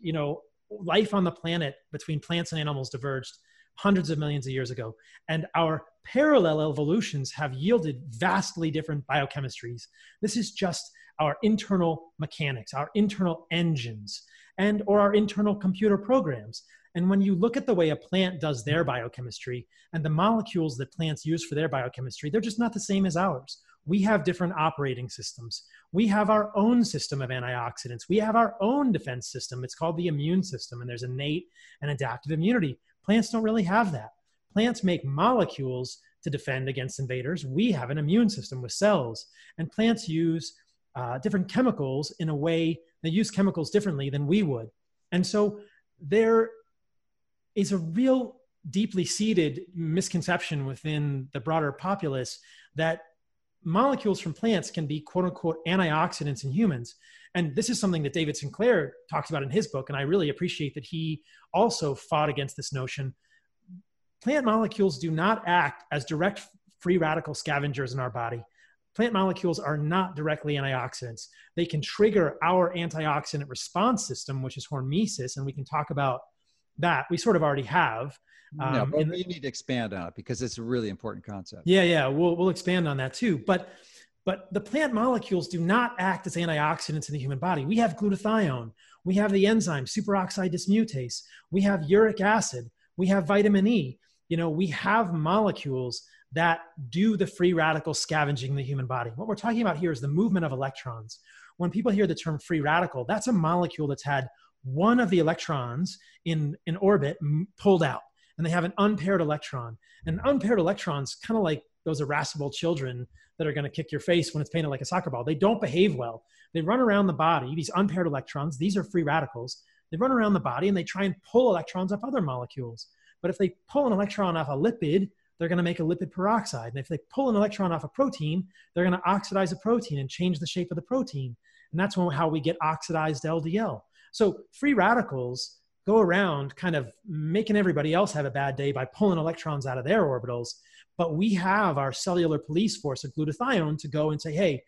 you know, life on the planet between plants and animals diverged hundreds of millions of years ago. And our parallel evolutions have yielded vastly different biochemistries. This is just our internal mechanics, our internal engines, and or our internal computer programs. And when you look at the way a plant does their biochemistry and the molecules that plants use for their biochemistry, they're just not the same as ours we have different operating systems. We have our own system of antioxidants. We have our own defense system. It's called the immune system, and there's innate and adaptive immunity. Plants don't really have that. Plants make molecules to defend against invaders. We have an immune system with cells, and plants use uh, different chemicals in a way, they use chemicals differently than we would. And so there is a real deeply seated misconception within the broader populace that molecules from plants can be quote unquote antioxidants in humans. And this is something that David Sinclair talks about in his book. And I really appreciate that he also fought against this notion. Plant molecules do not act as direct free radical scavengers in our body. Plant molecules are not directly antioxidants. They can trigger our antioxidant response system, which is hormesis, and we can talk about that. We sort of already have. Um, no, but you need to expand on it because it's a really important concept. Yeah, yeah, we'll we'll expand on that too. But but the plant molecules do not act as antioxidants in the human body. We have glutathione, we have the enzyme superoxide dismutase, we have uric acid, we have vitamin E. You know, we have molecules that do the free radical scavenging in the human body. What we're talking about here is the movement of electrons. When people hear the term free radical, that's a molecule that's had one of the electrons in, in orbit pulled out and they have an unpaired electron. And unpaired electrons kind of like those irascible children that are going to kick your face when it's painted like a soccer ball. They don't behave well. They run around the body, these unpaired electrons, these are free radicals. They run around the body and they try and pull electrons off other molecules. But if they pull an electron off a lipid, they're going to make a lipid peroxide. And if they pull an electron off a protein, they're going to oxidize a protein and change the shape of the protein. And that's how we get oxidized LDL. So free radicals go around kind of making everybody else have a bad day by pulling electrons out of their orbitals. But we have our cellular police force of glutathione to go and say, hey,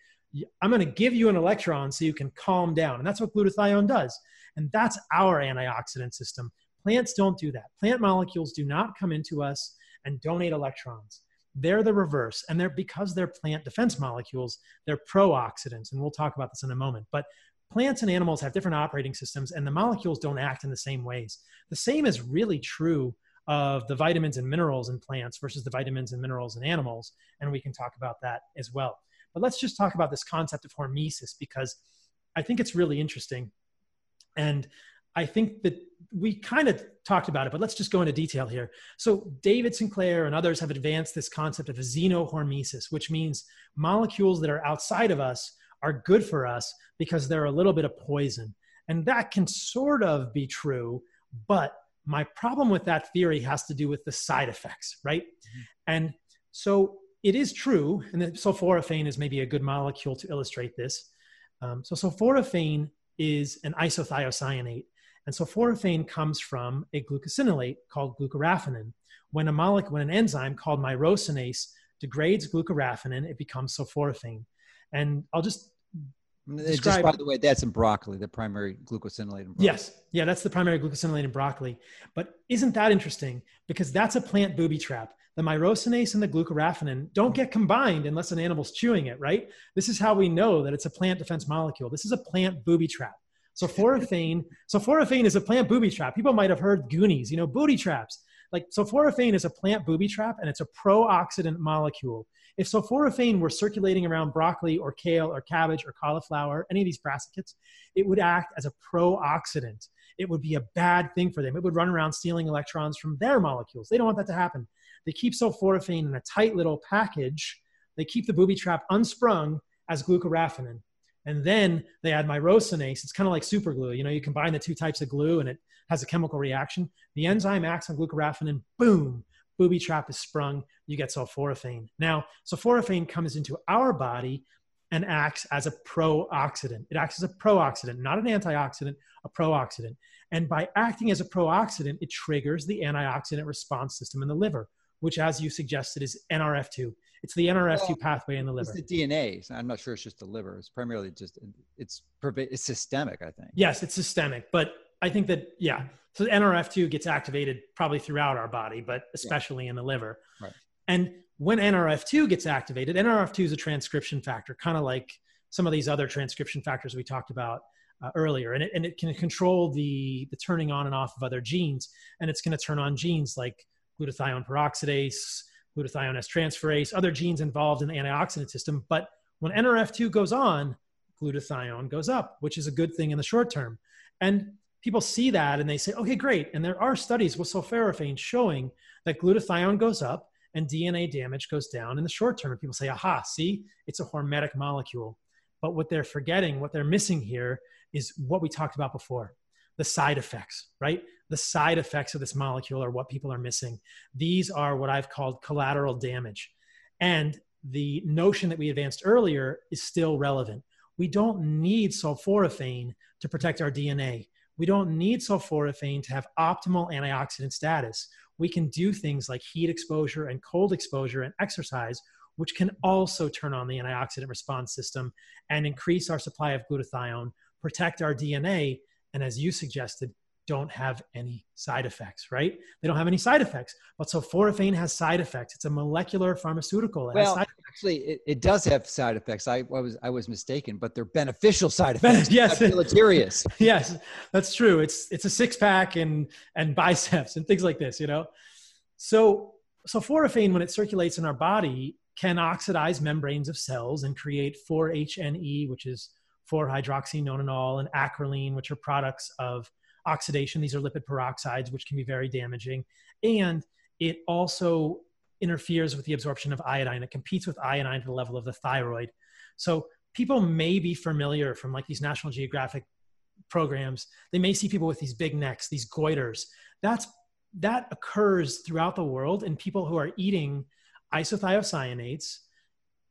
I'm going to give you an electron so you can calm down. And that's what glutathione does. And that's our antioxidant system. Plants don't do that. Plant molecules do not come into us and donate electrons. They're the reverse. And they're because they're plant defense molecules, they're pro-oxidants. And we'll talk about this in a moment. But plants and animals have different operating systems and the molecules don't act in the same ways. The same is really true of the vitamins and minerals in plants versus the vitamins and minerals in animals. And we can talk about that as well. But let's just talk about this concept of hormesis because I think it's really interesting. And I think that we kind of talked about it, but let's just go into detail here. So, David Sinclair and others have advanced this concept of xenohormesis, which means molecules that are outside of us are good for us because they're a little bit of poison. And that can sort of be true, but my problem with that theory has to do with the side effects, right? Mm-hmm. And so it is true, and sulforaphane is maybe a good molecule to illustrate this. Um, so sulforaphane is an isothiocyanate, and sulforaphane comes from a glucosinolate called glucoraphanin. When a molecule, when an enzyme called myrosinase degrades glucoraphanin, it becomes sulforaphane. And I'll just Describe. Just by the way, that's in broccoli, the primary glucosinolate. Yes, yeah, that's the primary glucosinolate in broccoli. But isn't that interesting? Because that's a plant booby trap. The myrosinase and the glucoraphanin don't get combined unless an animal's chewing it, right? This is how we know that it's a plant defense molecule. This is a plant booby trap. So sulforaphane, *laughs* sulforaphane is a plant booby trap. People might have heard Goonies, you know, booty traps. Like sulforaphane is a plant booby trap and it's a pro-oxidant molecule. If sulforaphane were circulating around broccoli or kale or cabbage or cauliflower, any of these brassicas, it would act as a pro-oxidant. It would be a bad thing for them. It would run around stealing electrons from their molecules. They don't want that to happen. They keep sulforaphane in a tight little package. They keep the booby trap unsprung as glucoraphanin. And then they add myrosinase. It's kind of like super glue. You know, you combine the two types of glue and it has a chemical reaction. The enzyme acts on glucoraphanin, boom, booby trap is sprung, you get sulforaphane. Now, sulforaphane comes into our body and acts as a pro-oxidant. It acts as a pro-oxidant, not an antioxidant, a pro-oxidant. And by acting as a pro-oxidant, it triggers the antioxidant response system in the liver, which, as you suggested, is NRF2. It's the NRF2 well, pathway in the liver. It's the DNA. So I'm not sure it's just the liver. It's primarily just it's it's systemic. I think. Yes, it's systemic, but I think that yeah. So NRF2 gets activated probably throughout our body, but especially yeah. in the liver. Right. And when NRF2 gets activated, NRF2 is a transcription factor, kind of like some of these other transcription factors we talked about uh, earlier. And it, and it can control the, the turning on and off of other genes. And it's going to turn on genes like glutathione peroxidase, glutathione S transferase, other genes involved in the antioxidant system. But when NRF2 goes on, glutathione goes up, which is a good thing in the short term. And people see that and they say, okay, great. And there are studies with sulforaphane showing that glutathione goes up and DNA damage goes down in the short term. And people say, aha, see, it's a hormetic molecule. But what they're forgetting, what they're missing here is what we talked about before the side effects, right? The side effects of this molecule are what people are missing. These are what I've called collateral damage. And the notion that we advanced earlier is still relevant. We don't need sulforaphane to protect our DNA. We don't need sulforaphane to have optimal antioxidant status. We can do things like heat exposure and cold exposure and exercise, which can also turn on the antioxidant response system and increase our supply of glutathione, protect our DNA, and as you suggested, don't have any side effects, right? They don't have any side effects. But sulforaphane has side effects. It's a molecular pharmaceutical. It well, actually, it, it, does have side effects. I, I, was I was mistaken, but they're beneficial side effects. yes, deleterious. *laughs* yes, that's true. It's it's a six pack and and biceps and things like this. You know, so sulforaphane when it circulates in our body can oxidize membranes of cells and create 4-HNE, which is 4-hydroxynonenal, and acrolein, which are products of oxidation. These are lipid peroxides, which can be very damaging. And it also interferes with the absorption of iodine. It competes with iodine to the level of the thyroid. So people may be familiar from like these National Geographic programs. They may see people with these big necks, these goiters. That's that occurs throughout the world in people who are eating isothiocyanates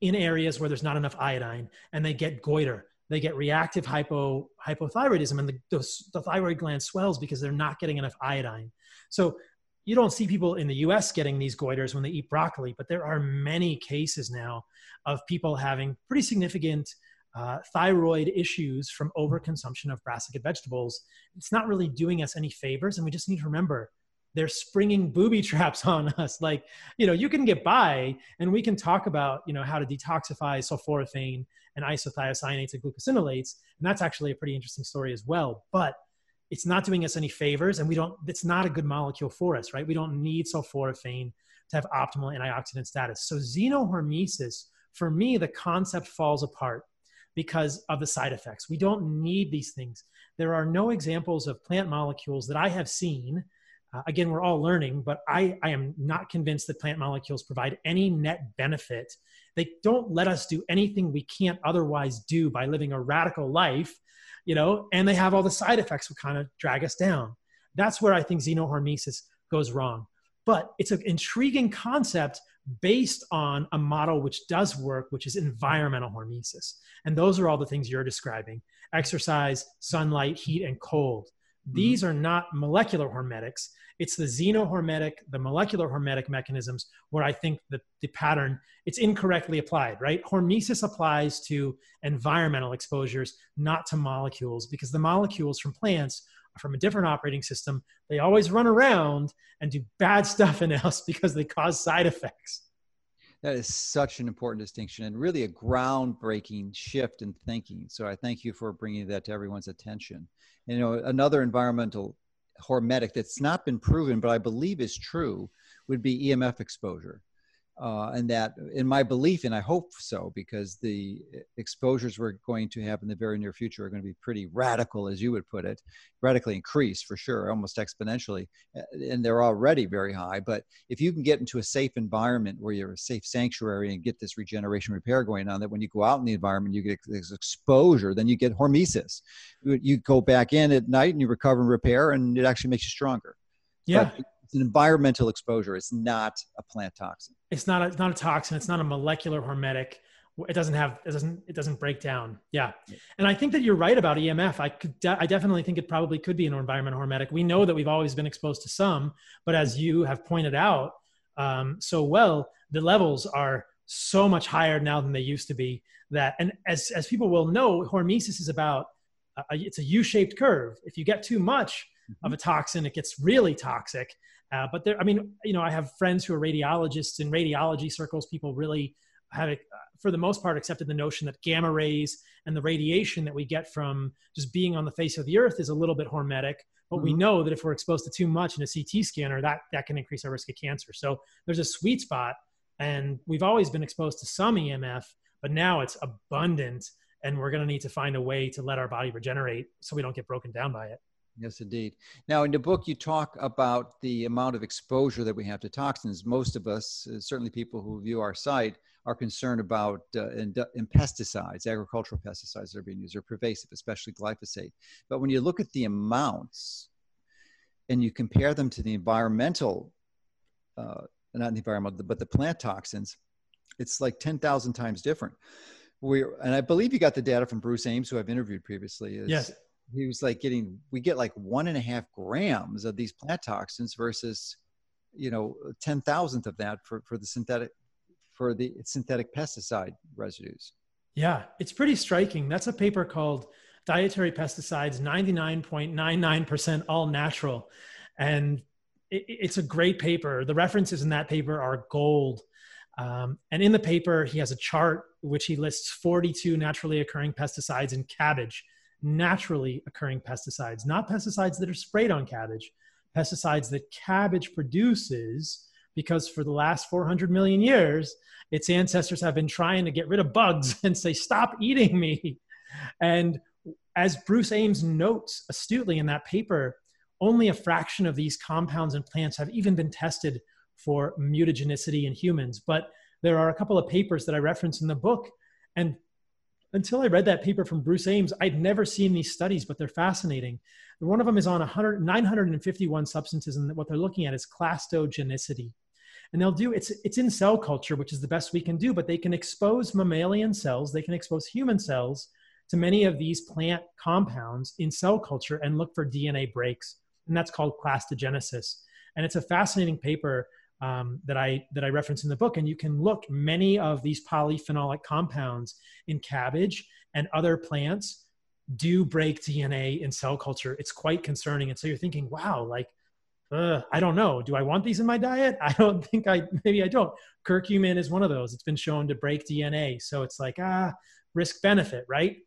in areas where there's not enough iodine and they get goiter they get reactive hypo, hypothyroidism and the, the, the, thyroid gland swells because they're not getting enough iodine. So you don't see people in the us getting these goiters when they eat broccoli but there are many cases now of people having pretty significant uh, thyroid issues from overconsumption of brassica vegetables. It's not really doing us any favors and we just need to remember they're springing booby *laughs* traps on us. Like you know you can get by and we can talk about you know how to detoxify sulforaphane and isothiocyanates and glucosinolates and that's actually a pretty interesting story as well. But it's not doing us any favors and we don't it's not a good molecule for us right? We don't need sulforaphane to have optimal antioxidant status. So xenohormesis for me the concept falls apart because of the side effects. We don't need these things. There are no examples of plant molecules that i have seen. Uh, again, we're all learning, but I, I am not convinced that plant molecules provide any net benefit. They don't let us do anything we can't otherwise do by living a radical life, you know, and they have all the side effects that kind of drag us down. That's where I think xenohormesis goes wrong. But it's an intriguing concept based on a model which does work, which is environmental hormesis. And those are all the things you're describing exercise, sunlight, heat, and cold. Mm-hmm. These are not molecular hormetics. It's the xenohormetic, the molecular hormetic mechanisms where I think that the pattern, it's incorrectly applied, right? Hormesis applies to environmental exposures, not to molecules, because the molecules from plants are from a different operating system. They always run around and do bad *laughs* stuff in us because they cause side effects. That is such an important distinction and really a groundbreaking shift in thinking. So I thank you for bringing that to everyone's attention. You know, another environmental hormetic that's not been proven, but I believe is true, would be EMF exposure uh, and that in my belief and i hope so because the exposures we're going to have in the very near future are going to be pretty radical as you would put it radically increased for sure almost exponentially uh, and they're already very high but if you can get into a safe environment where you're a safe sanctuary and get this regeneration repair going on that when you go out in the environment you get this exposure then you get hormesis. You go back in at night and you recover and repair and it actually makes you stronger. Yeah. But it's an environmental exposure. It's not a plant toxin. It's not a, it's not a toxin. It's not a molecular hormetic. It doesn't have it doesn't it doesn't break down. Yeah, and I think that you're right about EMF. I could I definitely think it probably could be an environmental hormetic. We know that we've always been exposed to some, but as you have pointed out um, so well, the levels are so much higher now than they used to be. That and as as people will know, hormesis is about a, it's a U-shaped curve. If you get too much mm-hmm. of a toxin, it gets really toxic. Uh, but there, I mean, you know, I have friends who are radiologists in radiology circles. People really have, uh, for the most part, accepted the notion that gamma rays and the radiation that we get from just being on the face of the earth is a little bit hormetic. But mm-hmm. we know that if we're exposed to too much in a CT scanner, that that can increase our risk of cancer. So there's a sweet spot, and we've always been exposed to some EMF, but now it's abundant, and we're going to need to find a way to let our body regenerate so we don't get broken down by it. Yes, indeed. Now, in the book, you talk about the amount of exposure that we have to toxins. Most of us, uh, certainly people who view our site, are concerned about uh, in, in pesticides, agricultural pesticides that are being used, are pervasive, especially glyphosate. But when you look at the amounts and you compare them to the environmental, uh, not the environmental, but the plant toxins, it's like 10,000 times different. We're, and I believe you got the data from Bruce Ames, who I've interviewed previously. Is, yes he was like getting we get like one and a half grams of these plant toxins versus you know ten thousandth of that for for the synthetic for the synthetic pesticide residues. Yeah it's pretty striking. That's a paper called dietary pesticides 99.99% all natural. And it, it's a great paper. The references in that paper are gold. Um, and in the paper he has a chart which he lists 42 naturally occurring pesticides in cabbage naturally occurring pesticides, not pesticides that are sprayed on cabbage, pesticides that cabbage produces because for the last 400 million years, its ancestors have been trying to get rid of bugs *laughs* and say, stop eating me. And as Bruce Ames notes astutely in that paper, only a fraction of these compounds in plants have even been tested for mutagenicity in humans. But there are a couple of papers that I reference in the book. And until I read that paper from Bruce Ames, I'd never seen these studies, but they're fascinating. One of them is on 100, 951 substances, and what they're looking at is clastogenicity. And they'll do it's it's in cell culture, which is the best we can do, but they can expose mammalian cells, they can expose human cells to many of these plant compounds in cell culture and look for DNA breaks. And that's called clastogenesis. And it's a fascinating paper um, that I that I reference in the book. And you can look many of these polyphenolic compounds in cabbage and other plants do break DNA in cell culture. It's quite concerning. And so you're thinking, wow, like, uh, I don't know. Do I want these in my diet? *laughs* I don't think I, maybe I don't. Curcumin is one of those. It's been shown to break DNA. So it's like, ah, risk benefit, right?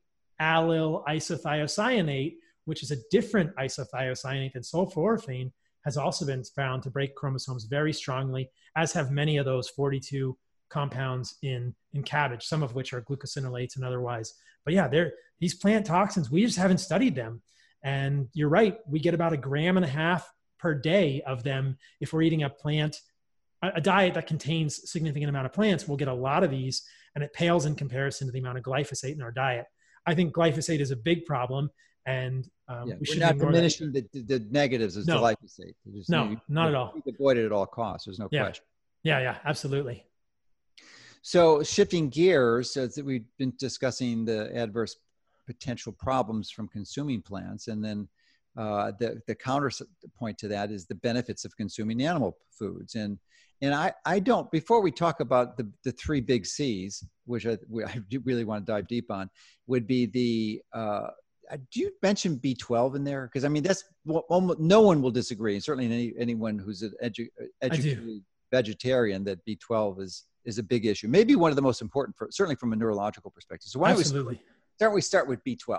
Allyl isothiocyanate, which is a different isothiocyanate than sulforaphane, has also been found to break chromosomes very strongly, as have many of those 42 compounds in, in cabbage, some of which are glucosinolates and otherwise. But yeah, they're, these plant toxins, we just haven't studied them. And you're right, we get about a gram and a half per day of them if we're eating a plant, a, diet that contains significant amount of plants, we'll get a lot of these, and it pales in comparison to the amount of glyphosate in our diet. I think glyphosate is a big problem, and um, yeah, we should not diminishing the, the, negatives of no. glyphosate. Just, no, you, not at all. Avoid it at all costs. There's no yeah. question. Yeah, yeah, absolutely. So shifting gears, as we've been discussing the adverse potential problems from consuming plants, and then uh, the the counterpoint to that is the benefits of consuming animal foods. And and I I don't before we talk about the the three big C's, which I, I really want to dive deep on, would be the uh, do you mention B12 in there? Because I mean, that's almost, no one will disagree, and certainly any, anyone who's an edu- uh, educated vegetarian, that B12 is is a big issue. Maybe one of the most important, for, certainly from a neurological perspective. So why Absolutely. don't we start, we start with B12?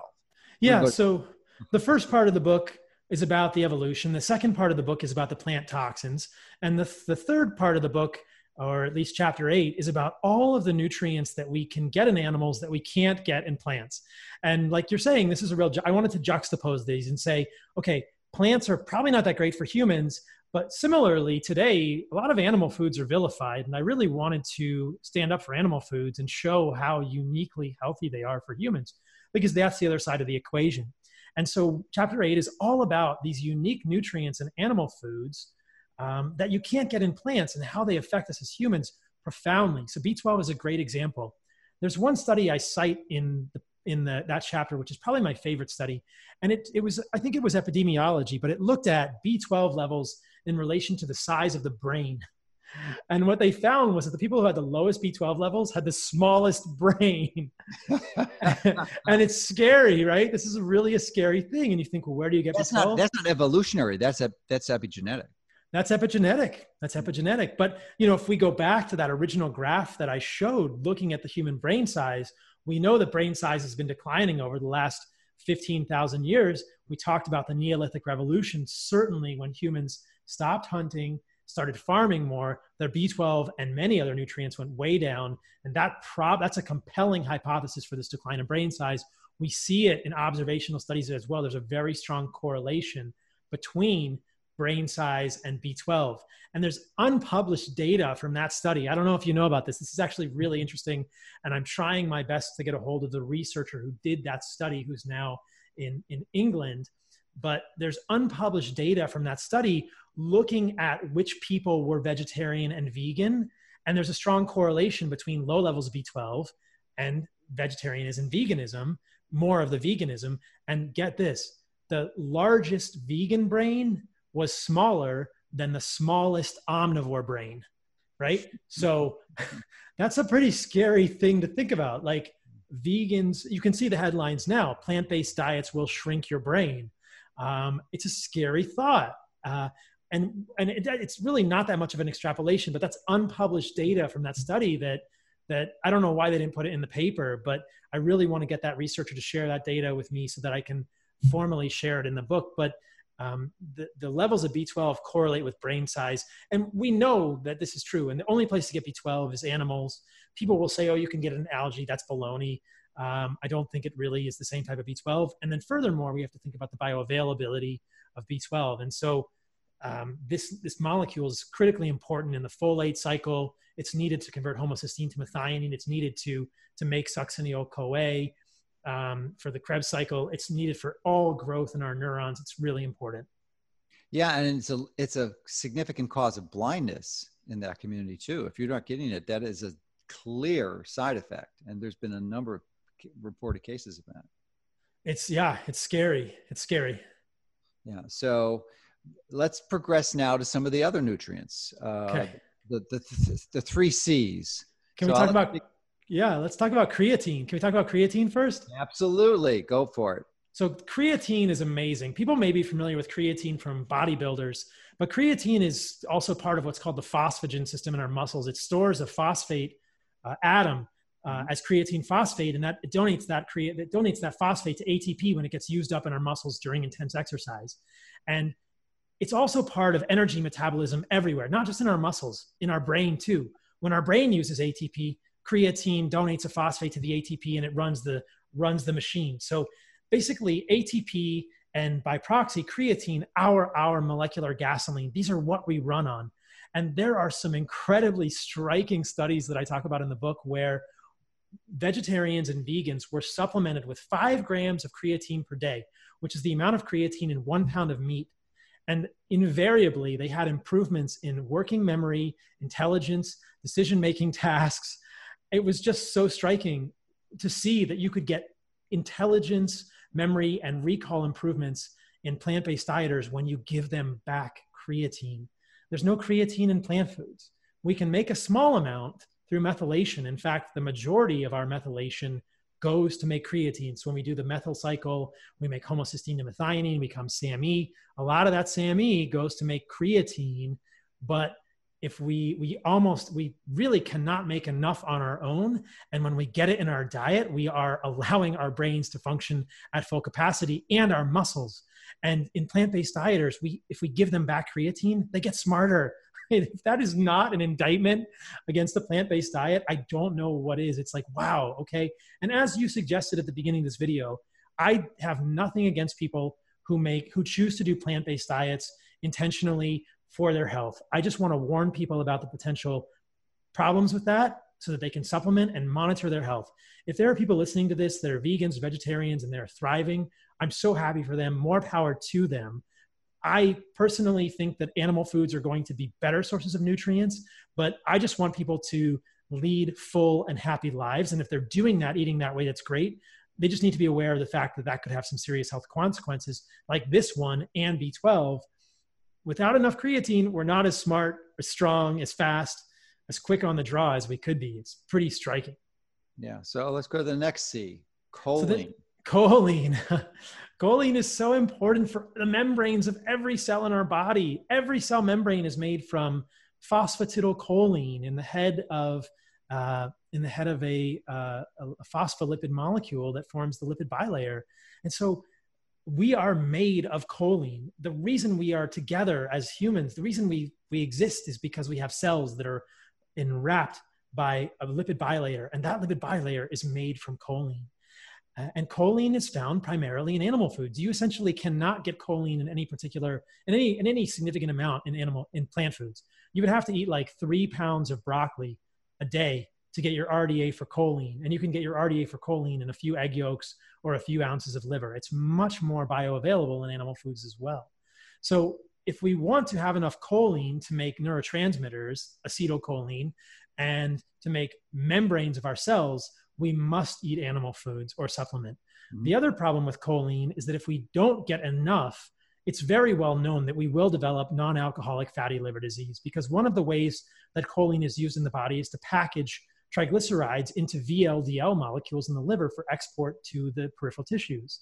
Yeah. So the first part of the book is about the evolution. The second part of the book is about the plant toxins, and the the third part of the book or at least chapter eight, is about all of the nutrients that we can get in animals that we can't get in plants. And like you're saying, this is a real, I wanted to juxtapose these and say, okay, plants are probably not that great for humans, but similarly, today, a lot of animal foods are vilified. And I really wanted to stand up for animal foods and show how uniquely healthy they are for humans, because that's the other side of the equation. And so, chapter eight is all about these unique nutrients in animal foods um, that you can't get in plants and how they affect us as humans profoundly. So B12 is a great example. There's one study I cite in the in the, that chapter, which is probably my favorite study. And it, it was, I think it was epidemiology, but it looked at B12 levels in relation to the size of the brain. *laughs* And what they found was that the people who had the lowest B12 levels had the smallest *laughs* brain. *laughs* and it's scary, right? This is really a scary thing. And you think, well, where do you get that's B12? Not, that's not evolutionary. That's, a, that's epigenetic. That's epigenetic. That's hmm. epigenetic. But you know, if we go back to that original graph that I showed, looking at the human brain size, we know that brain size has been declining over the last 15,000 years. We talked about the Neolithic revolution. Certainly, when humans stopped hunting, started farming more, their B12 and many other nutrients went way down. And that prob that's a compelling hypothesis for this decline in brain size. We see it in observational studies as well. There's a very strong correlation between brain size, and B12. And there's unpublished data from that study. I don't know if you know about this. This is actually really interesting. And I'm trying my best to get a hold of the researcher who did that study, who's now in, in England. But there's unpublished data from that study looking at which people were vegetarian and vegan. And there's a strong correlation between low levels of B12 and vegetarianism, veganism, more of the veganism. And get this the largest vegan brain was smaller than the smallest omnivore brain, right? So *laughs* that's a pretty scary thing to think about. Like vegans, you can see the headlines now plant based diets will shrink your brain. Um, it's a scary thought. Uh, and and it, it's really not that much of an extrapolation, but that's unpublished data from that study that that I don't know why they didn't put it in the paper, but I really want to get that researcher to share that data with me so that I can formally share it in the book. But um, the, the levels of B12 correlate with brain size. And we know that this is true. And the only place to get B12 is animals. People will say, oh, you can get an algae. That's baloney. Um, I don't think it really is the same type of B12. And then furthermore, we have to think about the bioavailability of B12. And so um, this this molecule is critically important in the folate cycle. It's needed to convert homocysteine to methionine. It's needed to to make succinyl CoA um, for the Krebs cycle. It's needed for all growth in our neurons. It's really important. Yeah, and it's a it's a significant cause of blindness in that community too. If you're not getting it, that is a clear side effect, and there's been a number of reported cases of that. It's yeah, it's scary. It's scary. Yeah. So let's progress now to some of the other nutrients. Uh, okay. The, the, the three C's. Can so we talk I'll about? Yeah, let's talk about creatine. Can we talk about creatine first? Absolutely. Go for it. So creatine is amazing. People may be familiar with creatine from bodybuilders, but creatine is also part of what's called the phosphagen system in our muscles. It stores a phosphate uh, atom uh, mm-hmm. as creatine phosphate, and that it donates that create it donates that phosphate to ATP when it gets used up in our muscles during intense exercise. And it's also part of energy metabolism everywhere, not just in our muscles, in our brain too. When our brain uses ATP, creatine donates a phosphate to the ATP and it runs the runs the machine. So basically ATP and by proxy creatine our our molecular gasoline. These are what we run on. And there are some incredibly striking studies that I talk about in the book where vegetarians and vegans were supplemented with five grams of creatine per day, which is the amount of creatine in one pound of meat and invariably, they had improvements in working memory, intelligence, decision making tasks. It was just so striking to see that you could get intelligence, memory, and recall improvements in plant based dieters when you give them back creatine. There's no creatine in plant foods. We can make a small amount through methylation. In fact, the majority of our methylation goes to make creatine. So when we do the methyl cycle, we make homocysteine to methionine, we become SAMe. A lot of that SAMe goes to make creatine, but if we we almost we really cannot make enough on our own and when we get it in our diet we are allowing our brains to function at full capacity and our muscles and in plant-based dieters we if we give them back creatine they get smarter *laughs* if that is not an indictment against the plant-based diet, I don't know what is. It's like, wow, okay. And as you suggested at the beginning of this video, I have nothing against people who make who choose to do plant-based diets intentionally for their health. I just want to warn people about the potential problems with that so that they can supplement and monitor their health. If there are people listening to this that are vegans, vegetarians, and they're thriving, I'm so happy for them. More power to them. I personally think that animal foods are going to be better sources of nutrients, but I just want people to lead full and happy lives. And if they're doing that, eating that way, that's great. They just need to be aware of the fact that that could have some serious health consequences, like this one and B12. Without enough creatine, we're not as smart, as strong, as fast, as quick on the draw as we could be. It's pretty striking. Yeah. So let's go to the next C choline. So the, choline. *laughs* choline is so important for the membranes of every cell in our body. Every cell membrane is made from phosphatidylcholine in the head of uh, in the head of a, uh, a phospholipid molecule that forms the lipid bilayer. And so we are made of choline. The reason we are together as humans, the reason we, we exist is because we have cells that are enwrapped by a lipid bilayer, and that lipid bilayer is made from choline. Uh, and choline is found primarily in animal foods. You essentially cannot get choline in any particular, in any, in any significant amount in animal, in plant foods. You would have to eat like three pounds of broccoli a day to get your RDA for choline. And you can get your RDA for choline in a few egg yolks or a few ounces of liver. It's much more bioavailable in animal foods as well. So if we want to have enough choline to make neurotransmitters, acetylcholine, and to make membranes of our cells, we must eat animal foods or supplement. Mm-hmm. The other problem with choline is that if we don't get enough, it's very well known that we will develop non alcoholic fatty liver disease because one of the ways that choline is used in the body is to package triglycerides into VLDL molecules in the liver for export to the peripheral tissues.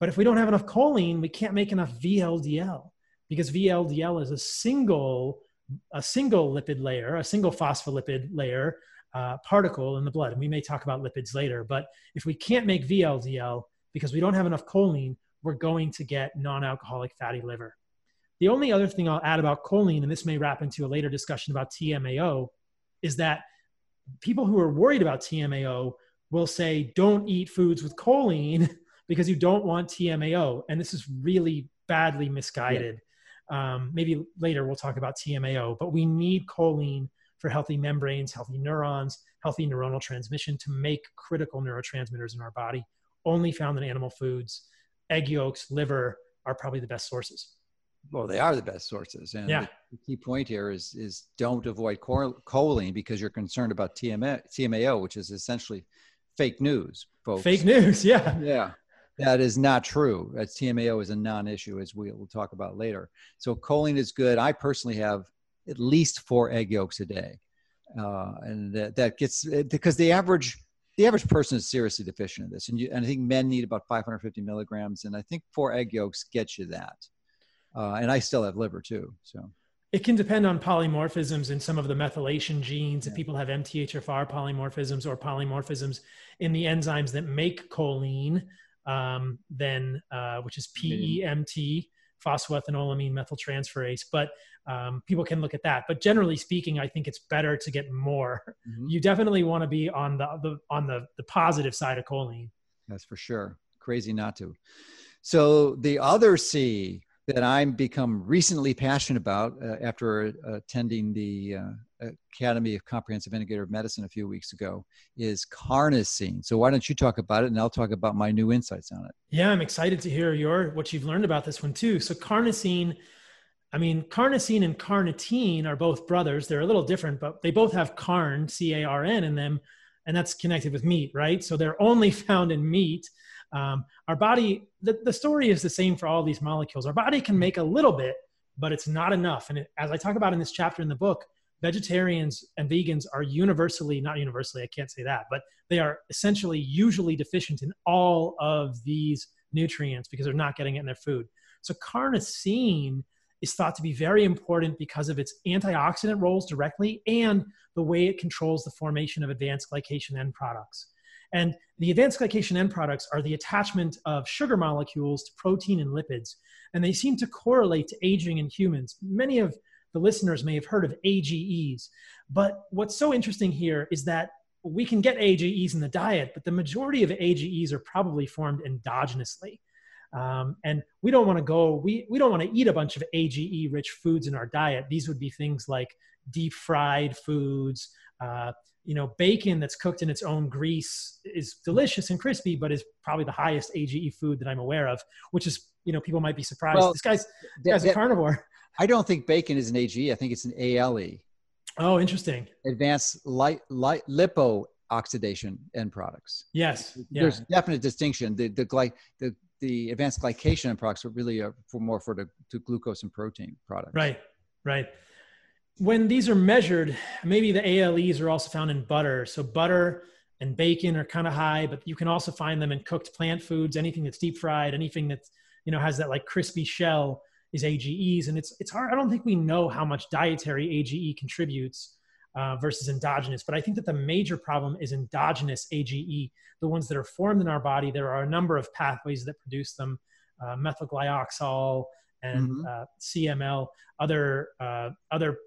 But if we don't have enough choline, we can't make enough VLDL because VLDL is a single a single lipid layer, a single phospholipid layer uh, particle in the blood. And we may talk about lipids later, but if we can't make VLDL because we don't have enough choline, we're going to get non alcoholic fatty liver. The only other thing I'll add about choline, and this may wrap into a later discussion about TMAO, is that people who are worried about TMAO will say, don't eat foods with choline *laughs* because you don't want TMAO. And this is really badly misguided. Um, maybe later we'll talk about TMAO, but we need choline for healthy membranes, healthy neurons, healthy neuronal transmission to make critical neurotransmitters in our body, only found in animal foods. Egg yolks, liver are probably the best sources. Well, they are the best sources. And yeah. the key point here is, is don't avoid choline because you're concerned about TMA, TMAO, which is essentially fake news, folks. Fake news, yeah. Yeah. That is not true. That's TMAO is a non-issue, as we will talk about later. So choline is good. I personally have at least four egg yolks a day, uh, and that, that gets because the average the average person is seriously deficient in this, and, you, and I think men need about 550 milligrams, and I think four egg yolks get you that. Uh, and I still have liver too, so. It can depend on polymorphisms in some of the methylation genes. Yeah. If people have MTHFR polymorphisms or polymorphisms in the enzymes that make choline, um, then uh, which is PEMT, phosphoethanolamine methyltransferase. But um, people can look at that. But generally speaking, I think it's better to get more. Mm-hmm. You definitely want to be on the, the on the the positive side of choline. That's for sure. Crazy not to. So the other C that I'm become recently passionate about uh, after uh, attending the uh, Academy of Comprehensive Integrative Medicine a few weeks ago is carnosine. So why don't you talk about it, and I'll talk about my new insights on it. Yeah, I'm excited to hear your what you've learned about this one too. So carnosine. I mean, carnosine and carnitine are both brothers. They're a little different, but they both have carn, C A R N, in them, and that's connected with meat, right? So they're only *laughs* found in meat. Um, our body, the, the story is the same for all these molecules. Our body can make a little bit, but it's not enough. And it, as I talk about in this chapter in the book, vegetarians and vegans are universally, not universally, I can't say that, but they are essentially usually deficient in all of these nutrients because they're not getting it in their food. So carnosine is thought to be very important because of its antioxidant roles directly and the way it controls the formation of advanced glycation end products. And the advanced glycation end products are the attachment of sugar molecules to protein and lipids, and they seem to correlate to aging in humans. Many of the listeners may have heard of AGEs, but what's so interesting here is that we can get AGEs in the diet, but the majority of AGEs are probably formed endogenously. Um, and we don't want to go, we, we don't want to eat a bunch of AGE rich foods in our diet. These would be things like deep fried foods, uh, you know, bacon that's cooked in its own grease is delicious and crispy, but is probably the highest AGE food that I'm aware of, which is, you know, people might be surprised. Well, this guy's, this guy's that, a carnivore. *laughs* I don't think bacon is an AGE. I think it's an ALE. Oh, interesting. Advanced light, light lipo oxidation end products. Yes. Yeah. There's definite distinction. The, the, gly, the, the advanced glycation end products are really are for more for the to glucose and protein products. Right. Right when these are measured, maybe the ALEs are also found in butter. So butter and bacon are kind of high, but you can also find them in cooked plant foods. Anything that's deep fried, anything that you know has that like crispy shell is AGEs, and it's it's hard. I don't think we know how much dietary AGE contributes uh, versus endogenous, but I think that the major problem is endogenous AGE, the ones that are formed in our body. There are a number of pathways that produce them: uh, methylglyoxal and mm-hmm. uh, CML, other uh, other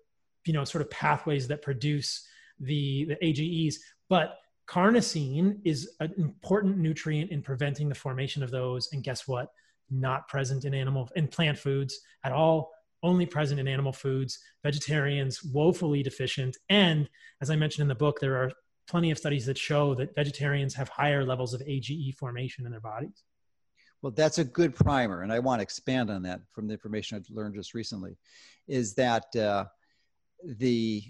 you know sort of pathways that produce the the AGEs. But carnosine is an important nutrient in preventing the formation of those. And guess what? Not present in animal in plant foods at all. Only present in animal foods. Vegetarians woefully deficient. And as I mentioned in the book, there are plenty of studies that show that vegetarians have higher levels of AGE formation in their bodies. Well, that's a good primer, and I want to expand on that from the information I've learned just recently. Is that uh, the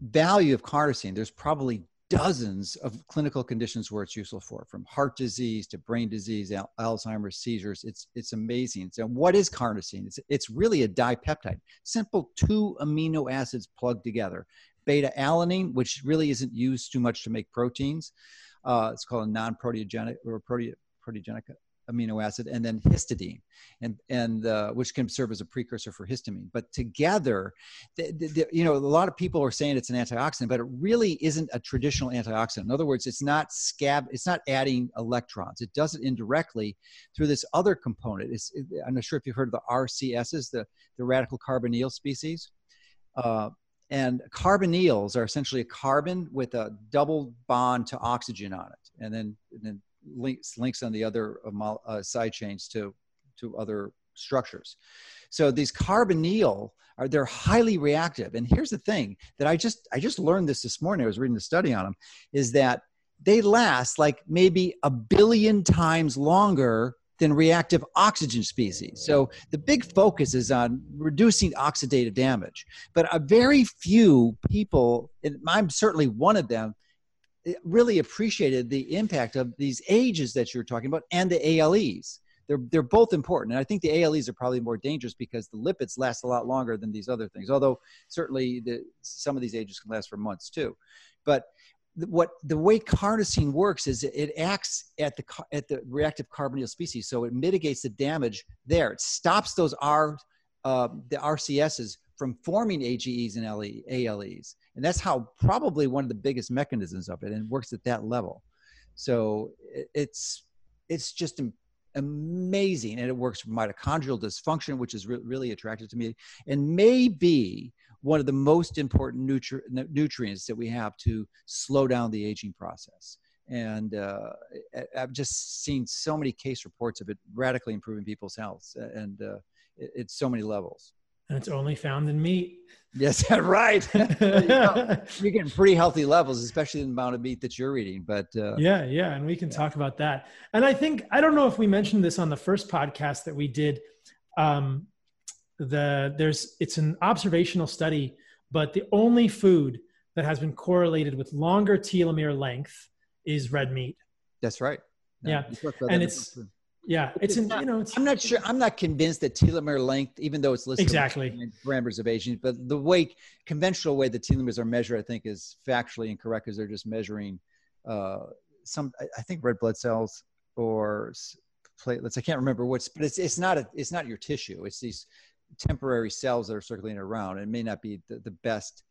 value of carnosine, there's probably dozens of clinical conditions where it's useful for, from heart disease to brain disease, al- Alzheimer's, seizures. It's it's amazing. So, what is carnosine? It's it's really a dipeptide, simple two amino acids plugged together. Beta alanine, which really isn't used too much to make proteins. Uh, it's called a non-proteogenic or prote- proteogenic amino acid, and then histidine, and and uh, which can serve as a precursor for histamine. But together, the, the, the, you know, a lot of people are saying it's an antioxidant, but it really isn't a traditional antioxidant. In other words, it's not scab, it's not adding electrons. It does it indirectly through this other component. It's, it, I'm not sure if you've heard of the RCSs, the the radical carbonyl species. Uh, and carbonyls are essentially a carbon with a double bond to oxygen on it, and then, and then links links on the other uh, uh, side chains to to other structures. So these carbonyl are they're highly reactive. And here's the thing that I just I just learned this this morning. I was reading the study on them, is that they last like maybe a billion times longer than reactive oxygen species. So the big focus is on reducing oxidative damage. But a very few people, and I'm certainly one of them, really appreciated the impact of these ages that you're talking about and the ALEs. They're, they're both important. And I think the ALEs are probably more dangerous because the lipids last a lot longer than these other things, although certainly the, some of these ages can last for months too. But what the way carnosine works is it acts at the at the reactive carbonyl species, so it mitigates the damage there. It stops those R uh, the RCSs from forming AGEs and LE, ALEs, and that's how probably one of the biggest mechanisms of it, and it works at that level. So it's it's just amazing, and it works for mitochondrial dysfunction, which is re- really attractive to me, and maybe one of the most important nutri- nutrients that we have to slow down the aging process. And uh, I've just seen so many case reports of it radically improving people's health, and uh, it's so many levels. And it's only found in meat. Yes, *laughs* right. *laughs* you are getting pretty healthy levels, especially the amount of meat that you're eating. But uh, yeah, yeah, and we can yeah. talk about that. And I think I don't know if we mentioned this on the first podcast that we did. Um, the there's it's an observational study, but the only food that has been correlated with longer telomere length is red meat. That's right. No, yeah, and it's yeah, it's, it's not, you know. It's, I'm not sure. I'm not convinced that telomere length, even though it's listed exactly parameters of aging, but the way conventional way the telomeres are measured, I think, is factually incorrect because they're just measuring uh, some. I think red blood cells or platelets. I can't remember what's, but it's it's not a, it's not your tissue. It's these temporary cells that are circulating around. It may not be the, the best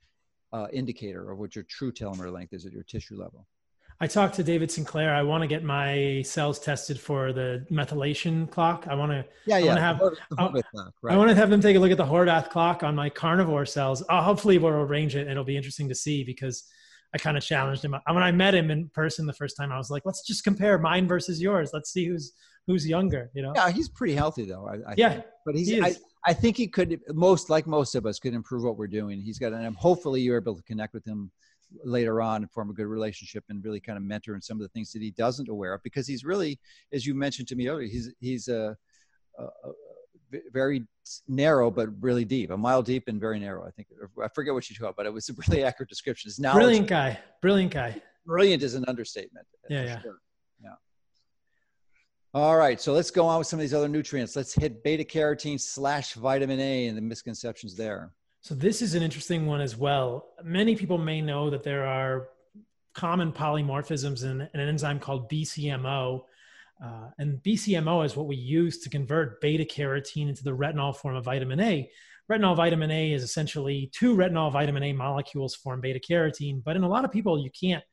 uh, indicator of what your true telomere length is at your tissue level. I talked to David Sinclair. I want to get my cells tested for the methylation clock. I want to. Yeah, yeah. I want to have. clock, right. I want to have them take a look at the Horvath clock on my carnivore cells. Uh, hopefully, we'll arrange it, and it'll be interesting to see because I kind of challenged him. When I met him in person the first time, I was like, "Let's just compare mine versus yours. Let's see who's who's younger." You know? Yeah, he's pretty healthy though. I, I yeah, think. but he's. He I, I think he could most like most of us could improve what we're doing. He's got, and hopefully you're able to connect with him later on and form a good relationship and really kind of mentor in some of the things that he doesn't aware of because he's really, as you mentioned to me earlier, he's he's a, a, a very narrow but really deep, a mile deep and very narrow. I think I forget what you called, but it was a *laughs* really accurate description. His brilliant guy, brilliant guy. Brilliant is an understatement. Yeah, yeah. Sure. All right, so let's go on with some of these other nutrients. Let's hit beta carotene slash vitamin A and the misconceptions there. So this is an interesting one as well. Many people may know that there are common polymorphisms in an enzyme called BCMO. Uh, and BCMO is what we use to convert beta carotene into the retinol form of vitamin A. Retinol vitamin A is essentially two retinol vitamin A molecules form beta carotene, but in a lot of people, you can't,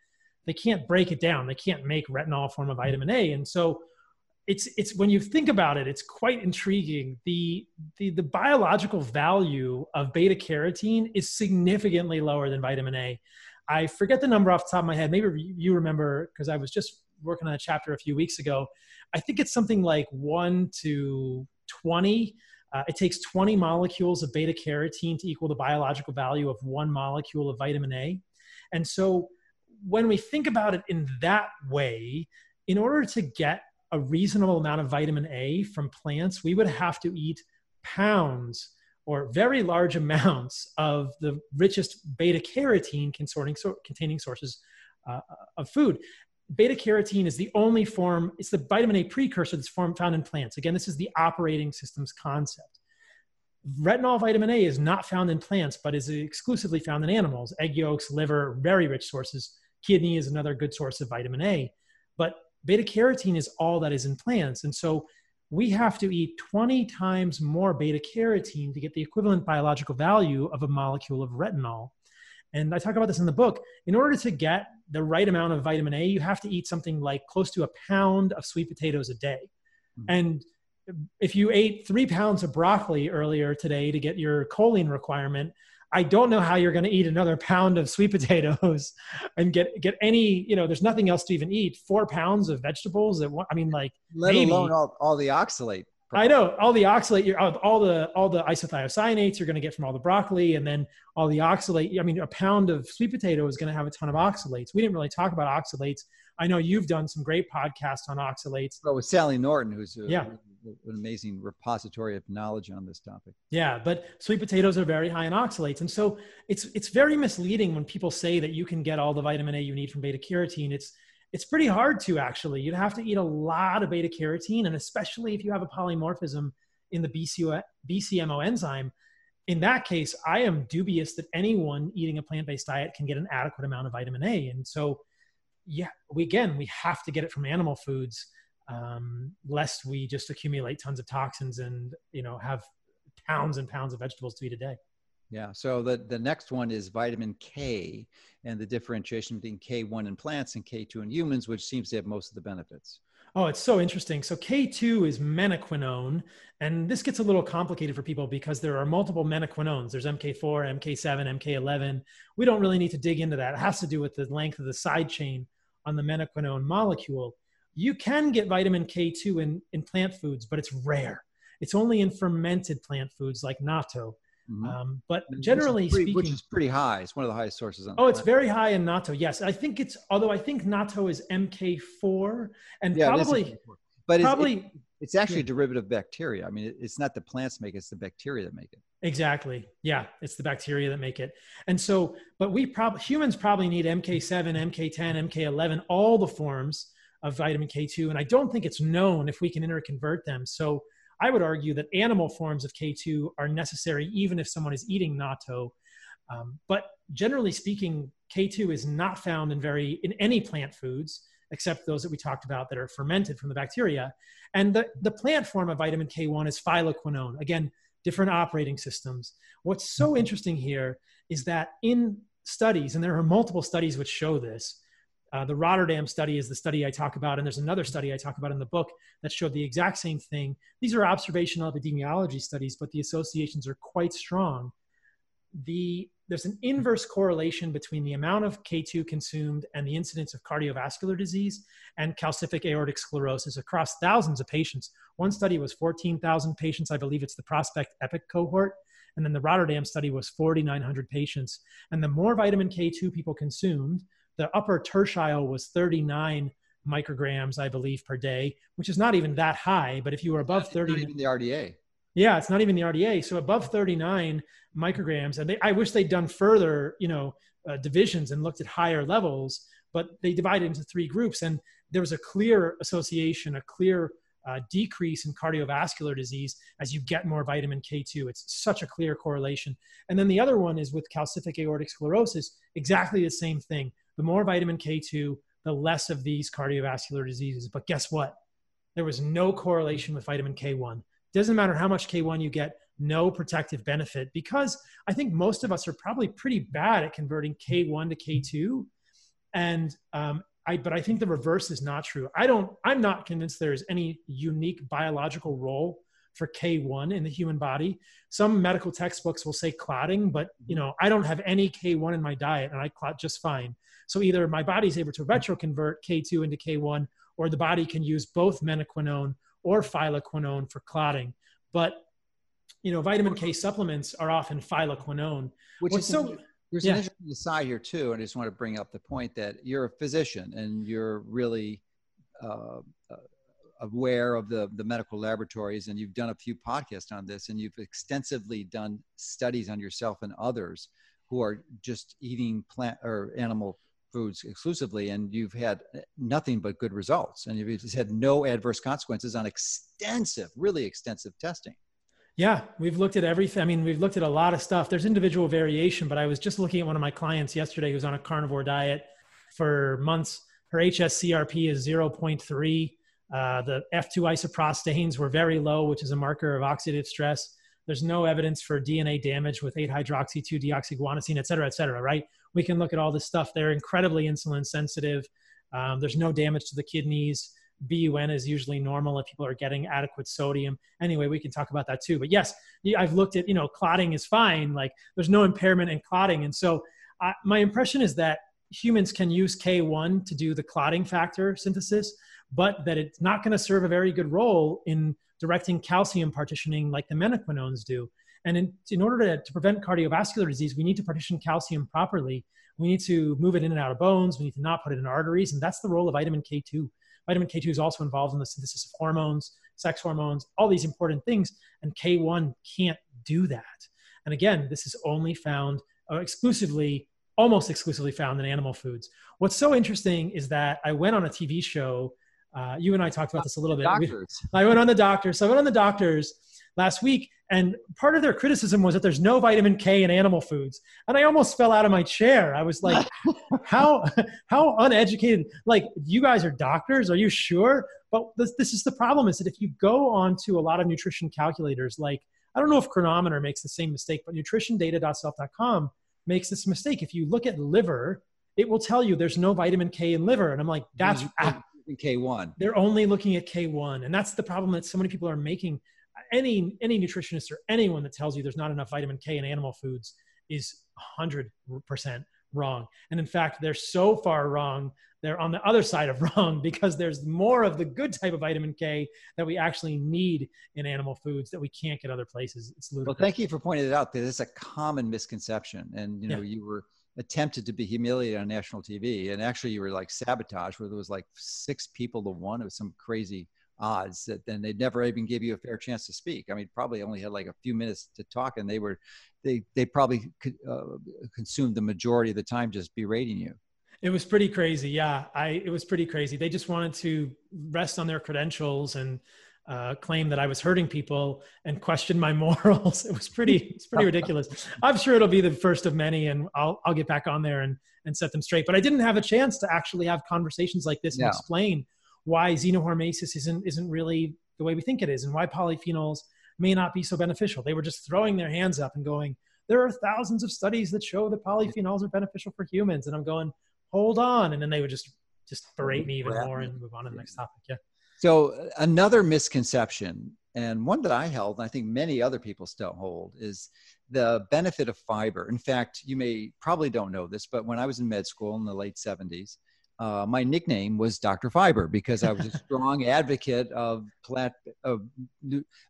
they can't break it down. They can't make retinol form of vitamin A. And so it's it's when you think about it it's quite intriguing. The the the biological value of beta carotene is significantly lower than vitamin a. I forget the number off the top of my head. Maybe you remember because i was just working on a chapter a few weeks ago. I think it's something like 1 to 20 uh, it takes 20 molecules of beta carotene to equal the biological value of one molecule of vitamin a. And so when we think about it in that way in order to get a reasonable amount of vitamin A from plants, we would have to eat pounds or very large *laughs* amounts of the richest beta carotene containing sources uh, of food. Beta carotene is the only form, it's the vitamin A precursor that's form, found in plants. Again, this is the operating systems concept. Retinol vitamin A is not found in plants, but is exclusively found in animals. Egg yolks, liver, very rich sources. Kidney is another good source of vitamin A. But beta carotene is all that is in plants. And so we have to eat 20 times more beta carotene to get the equivalent biological value of a molecule of retinol. And I talk about this in the book. In order to get the right amount of vitamin A, you have to eat something like close to a pound of sweet potatoes a day. Mm-hmm. And if you ate three pounds of broccoli earlier today to get your choline requirement, I don't know how you're going to eat another pound of sweet *laughs* potatoes and get get any. You know, there's nothing else to even eat. Four pounds of vegetables. That I mean, like let maybe. alone all, all the oxalate. I know all the oxalate, You're all the all the isothiocyanates you're going to get from all the broccoli, and then all the oxalate. I mean, a pound of sweet potato is going to have a ton of oxalates. We didn't really talk about oxalates. I know you've done some great podcasts on oxalates. Oh, with Sally Norton, who's a, yeah. an amazing repository of knowledge on this topic. Yeah, but sweet potatoes are very high in oxalates, and so it's it's very misleading when people say that you can get all the vitamin A you need from beta carotene. It's it's pretty hard to actually. You'd have to eat a lot of beta carotene, and especially if you have a polymorphism in the BCO, BCMO enzyme. In that case, I am dubious that anyone eating a plant based diet can get an adequate amount of vitamin A. And so, yeah, we again, we have to get it from animal foods, um, lest we just accumulate tons of toxins and you know have pounds and pounds of vegetables to eat a day. Yeah. So the, the next one is vitamin K and the differentiation between K1 in plants and K2 in humans, which seems to have most of the benefits. Oh, it's so interesting. So K2 is menaquinone, and this gets a little complicated for people because there are multiple menaquinones. There's MK4, MK7, MK11. We don't really need to dig into that. It has to do with the length of the side chain on the menaquinone molecule. You can get vitamin K2 in, in plant foods, but it's rare. It's only in fermented plant foods like natto. Mm-hmm. Um, but generally pretty, speaking, which is pretty high. It's one of the highest sources. On oh, it's very high in natto. Yes, I think it's. Although I think natto is MK4, and yeah, probably, but probably, it's, it's actually yeah. a derivative of bacteria. I mean, it's not the plants make it; it's the bacteria that make it. Exactly. Yeah, it's the bacteria that make it. And so, but we probably humans probably need MK7, MK10, MK11, all the forms of vitamin K2, and I don't think it's known if we can interconvert them. So I would argue that animal forms of K2 are necessary even if someone is eating natto. Um, but generally speaking, K2 is not found in very in any plant foods except those that we talked about that are fermented from the bacteria. And the, the plant form of vitamin K1 is phylloquinone. Again, different operating systems. What's so mm-hmm. interesting here is that in studies, and there are multiple studies which show this, uh, the Rotterdam study is the study I talk about, and there's another study I talk about in the book that showed the exact same thing. These are observational epidemiology studies, but the associations are quite strong. The, there's an inverse correlation between the amount of K2 consumed and the incidence of cardiovascular disease and calcific aortic sclerosis across thousands of patients. One study was 14,000 patients. I believe it's the Prospect EPIC cohort. And then the Rotterdam study was 4,900 patients. And the more vitamin K2 people consumed, the upper tertile was 39 micrograms, I believe, per day, which is not even that high. But if you were above 30, not even the RDA. Yeah, it's not even the RDA. So above 39 micrograms, and they, I wish they'd done further, you know, uh, divisions and looked at higher levels. But they divided into three groups, and there was a clear association, a clear uh, decrease in cardiovascular disease as you get more vitamin K2. It's such a clear correlation. And then the other one is with calcific aortic sclerosis, exactly the same thing the more vitamin K2, the less of these cardiovascular diseases. But guess what? There was no correlation with vitamin K1. Doesn't matter how much K1 you get, no protective benefit because I think most of us are probably pretty bad at converting K1 to K2. And um, I, but I think the reverse is not true. I don't, I'm not convinced there is any unique biological role for K1 in the human body. Some medical textbooks will say clotting, but you know, I don't have any K1 in my diet and I clot just fine. So either my body's able to retroconvert K2 into K1, or the body can use both menaquinone or phylloquinone for clotting. But you know, vitamin K supplements are often phylloquinone, which is so. There's yeah. an interesting aside here too, and I just want to bring up the point that you're a physician and you're really uh, uh aware of the, the medical laboratories and you've done a few podcasts on this and you've extensively done studies on yourself and others who are just eating plant or animal foods exclusively and you've had nothing but good results and you've had no adverse consequences on extensive really extensive testing. Yeah we've looked at everything i mean we've looked at a lot of stuff. There's individual variation but i was just looking at one of my clients yesterday who's on a carnivore diet for months. Her hscrp is 0.3 uh, the f2 isoprostanes were very low which is a marker of oxidative stress. There's no evidence for dna damage with 8 hydroxy 2 deoxyguanosine et cetera et cetera right we can look at all this stuff. They're incredibly insulin sensitive. Um, there's no damage to the kidneys. BUN is usually normal if people are getting adequate sodium. Anyway, we can talk about that too. But yes, I've looked at, you know, clotting is fine. Like there's no impairment in clotting. And so uh, my impression is that humans can use K1 to do the clotting factor synthesis, but that it's not going to serve a very good role in directing calcium partitioning like the menaquinones do. And in, in order to, to prevent cardiovascular disease, we need to partition calcium properly. We need to move it in and out of bones. We need to not put it in arteries. And that's the role of vitamin K2. Vitamin K2 is also involved in the synthesis of hormones, sex hormones, all these important things. And K1 can't do that. And again, this is only found uh, exclusively, almost exclusively found in animal foods. What's so interesting is that I went on a TV show. Uh, you and I talked about this a little bit. Doctors. *laughs* I went on the doctors. So I went on the doctors last week, and part of their criticism was that there's no vitamin K in animal foods. And I almost fell out of my chair. I was like, *laughs* how, how uneducated, like you guys are doctors. Are you sure? But this, this is the problem is that if you go on to a lot of nutrition calculators, like, I don't know if Cronometer makes the same mistake, but nutritiondata.self.com makes this mistake. If you look at liver, it will tell you there's no vitamin K in liver. And I'm like, that's K1. They're only looking at K1. And that's the problem that so many people are making any any nutritionist or anyone that tells you there's not enough vitamin K in animal foods is 100% wrong. And in fact, they're so far wrong, they're on the other side of *laughs* wrong because there's more of the good type of vitamin K that we actually need in animal foods that we can't get other places. It's ludicrous. Well, thank you for pointing it out because it's a common misconception. And, you know, yeah. you were attempted to be humiliated on national TV. And actually you were like sabotage where there was like six people to one. It was some crazy odds that then they'd never even give you a fair chance to speak. I mean, probably only had like a few minutes to talk, and they were they they probably could, uh, consumed the majority of the time just berating you. It was pretty crazy. Yeah, I it was pretty crazy. They just wanted to rest on their credentials and uh, claim that I was hurting people and question my *laughs* morals. It was pretty it's pretty ridiculous. I'm sure it'll be the first of many, and I'll I'll get back on there and and set them straight. But I didn't have a chance to actually have conversations like this and explain why xenohormesis isn't isn't really the way we think it is and why polyphenols may not be so beneficial. They were just throwing their hands up and going, there are thousands of studies that show that polyphenols are beneficial for humans. And I'm going, hold on. And then they would just just berate me even more and move on to the next topic. Yeah. So uh, another misconception, and one that I held, and I think many other people still hold, is the benefit of fiber. In fact, you may probably don't know this, but when I was in med school in the late 70s, uh, my nickname was Dr. Fiber because I was a *laughs* strong advocate of plant of,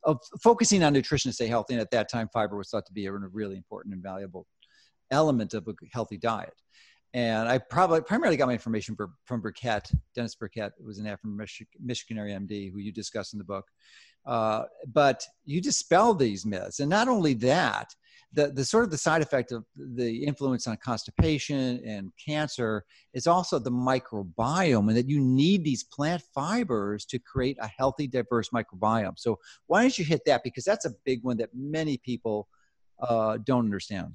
of focusing on nutrition to stay healthy. And at that time, fiber was thought to be a really important and valuable element of a healthy diet. And I probably primarily got my information from Burkitt, Denis Burkitt, who was an African Michiganary MD who you discuss in the book. Uh, but you dispel these myths. And not only that, the, the sort of the side effect of the influence on constipation and cancer is also the microbiome and that you need these plant fibers to create a healthy diverse microbiome so why don't you hit that because that's a big one that many people uh, don't understand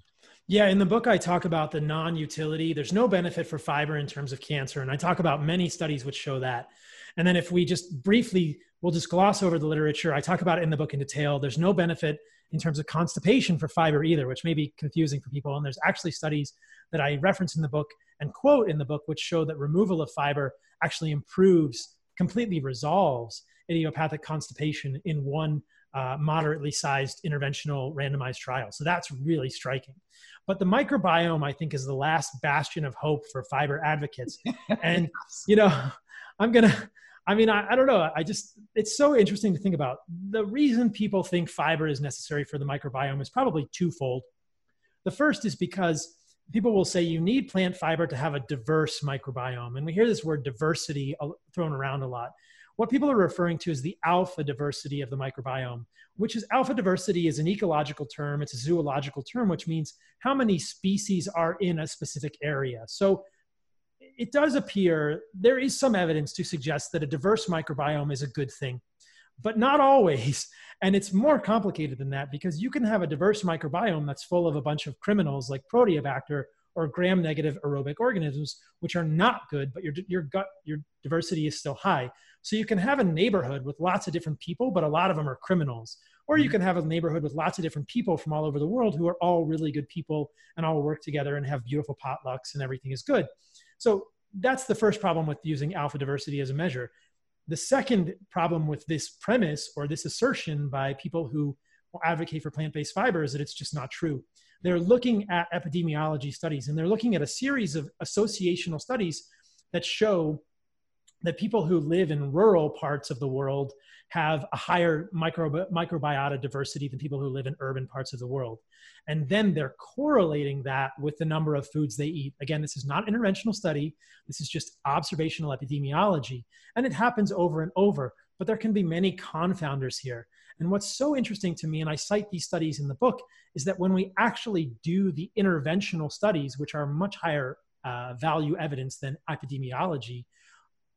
yeah, in the book, I talk about the non utility. There's no benefit for fiber in terms of cancer. And I talk about many studies which show that. And then if we just briefly, we'll just gloss over the literature. I talk about it in the book in detail. There's no benefit in terms of constipation for fiber either, which may be confusing for people. And there's actually studies that I reference in the book and quote in the book, which show that removal of fiber actually improves, completely resolves idiopathic constipation in one uh, moderately sized interventional randomized trial. So that's really striking. But the microbiome, I think, is the last bastion of hope for fiber advocates. *laughs* and, you know, I'm going to I mean, I, I, don't know. I just, it's so interesting to think about. The reason people think fiber is necessary for the microbiome is probably twofold. The first is because people will say you need plant fiber to have a diverse microbiome. And we hear this word diversity thrown around a lot. What people are referring to is the alpha diversity of the microbiome, which is alpha diversity is an ecological term, it's a zoological term, which means how many species are in a specific area. So it does appear there is some evidence to suggest that a diverse microbiome is a good thing, but not always. *laughs* And it's more complicated than that because you can have a diverse microbiome that's full of a bunch of criminals like Proteobacter or gram negative aerobic organisms, which are not good, but your, your gut, your diversity is still high. So you can have a neighborhood with lots of different people, but a lot of them are criminals. Or you mm-hmm. can have a neighborhood with lots of different people from all over the world who are all really good people and all work together and have beautiful potlucks and everything is good. So that's the first problem with using alpha diversity as a measure. The second problem with this premise or this assertion by people who advocate for plant based fiber is that it's just not true. They're looking at epidemiology studies and they're looking at a series of associational studies that show that people who live in rural parts of the world have a higher micro, microbiota diversity than people who live in urban parts of the world. And then they're correlating that with the number of foods they eat. Again, this is not an interventional study. This is just observational epidemiology. And it happens over and over, but there can be many confounders here. And what's so interesting to me, and I cite these studies in the book, is that when we actually do the interventional studies, which are much higher uh, value evidence than epidemiology,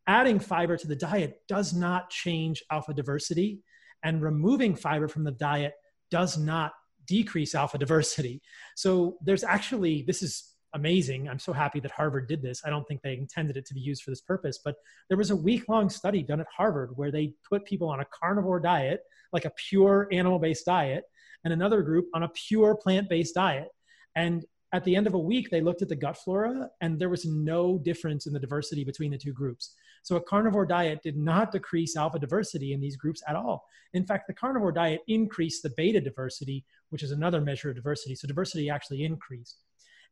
adding fiber to the diet does not change alpha diversity, and removing fiber from the diet does not decrease alpha diversity. So there's actually, this is amazing. I'm so happy that Harvard did this. I don't think they intended it to be used for this purpose, but there was a week long study done at Harvard where they put people on a carnivore diet, like a pure animal based diet, and another group on a pure plant based diet. And at the end of a week, they looked at the gut flora and there was no difference in the diversity between the two groups. So a carnivore diet did not decrease alpha diversity in these groups at all. In fact, the carnivore diet increased the beta diversity, which is another measure of diversity. So diversity actually increased.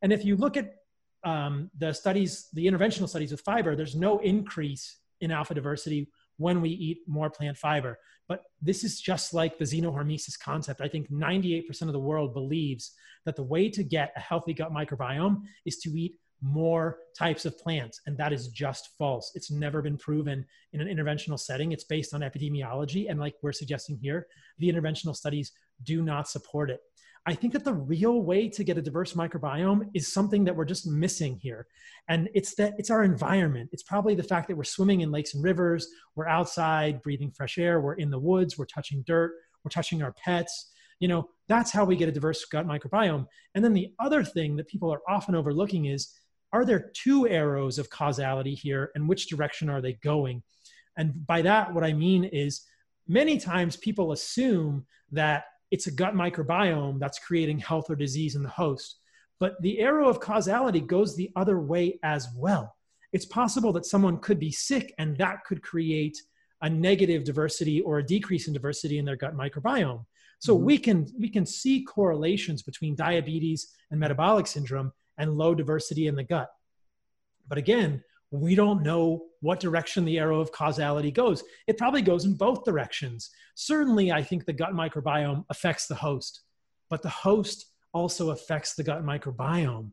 And if you look at um, the studies, the interventional studies with fiber, there's no increase in alpha diversity when we eat more plant fiber. But this is just like the xenohormesis concept. I think 98% of the world believes that the way to get a healthy gut microbiome is to eat more types of plants. And that is just false. It's never been proven in an interventional setting. It's based on epidemiology. And like we're suggesting here, the interventional studies do not support it. I think that the real way to get a diverse microbiome is something that we're just missing here. And it's that it's our environment. It's probably the fact that we're swimming in lakes and rivers, we're outside breathing fresh air, we're in the woods, we're touching dirt, we're touching our pets. You know, that's how we get a diverse gut microbiome. And then the other thing that people are often overlooking is are there two arrows of causality here and which direction are they going? And by that, what I mean is many times people assume that it's a gut microbiome that's creating health or disease in the host. But the arrow of causality goes the other way as well. It's possible that someone could be sick and that could create a negative diversity or a decrease in diversity in their gut microbiome. So mm-hmm. we can we can see correlations between diabetes and metabolic syndrome and low diversity in the gut. But again, we don't know what direction the arrow of causality goes. It probably goes in both directions. Certainly, I think the gut microbiome affects the host, but the host also affects the gut microbiome.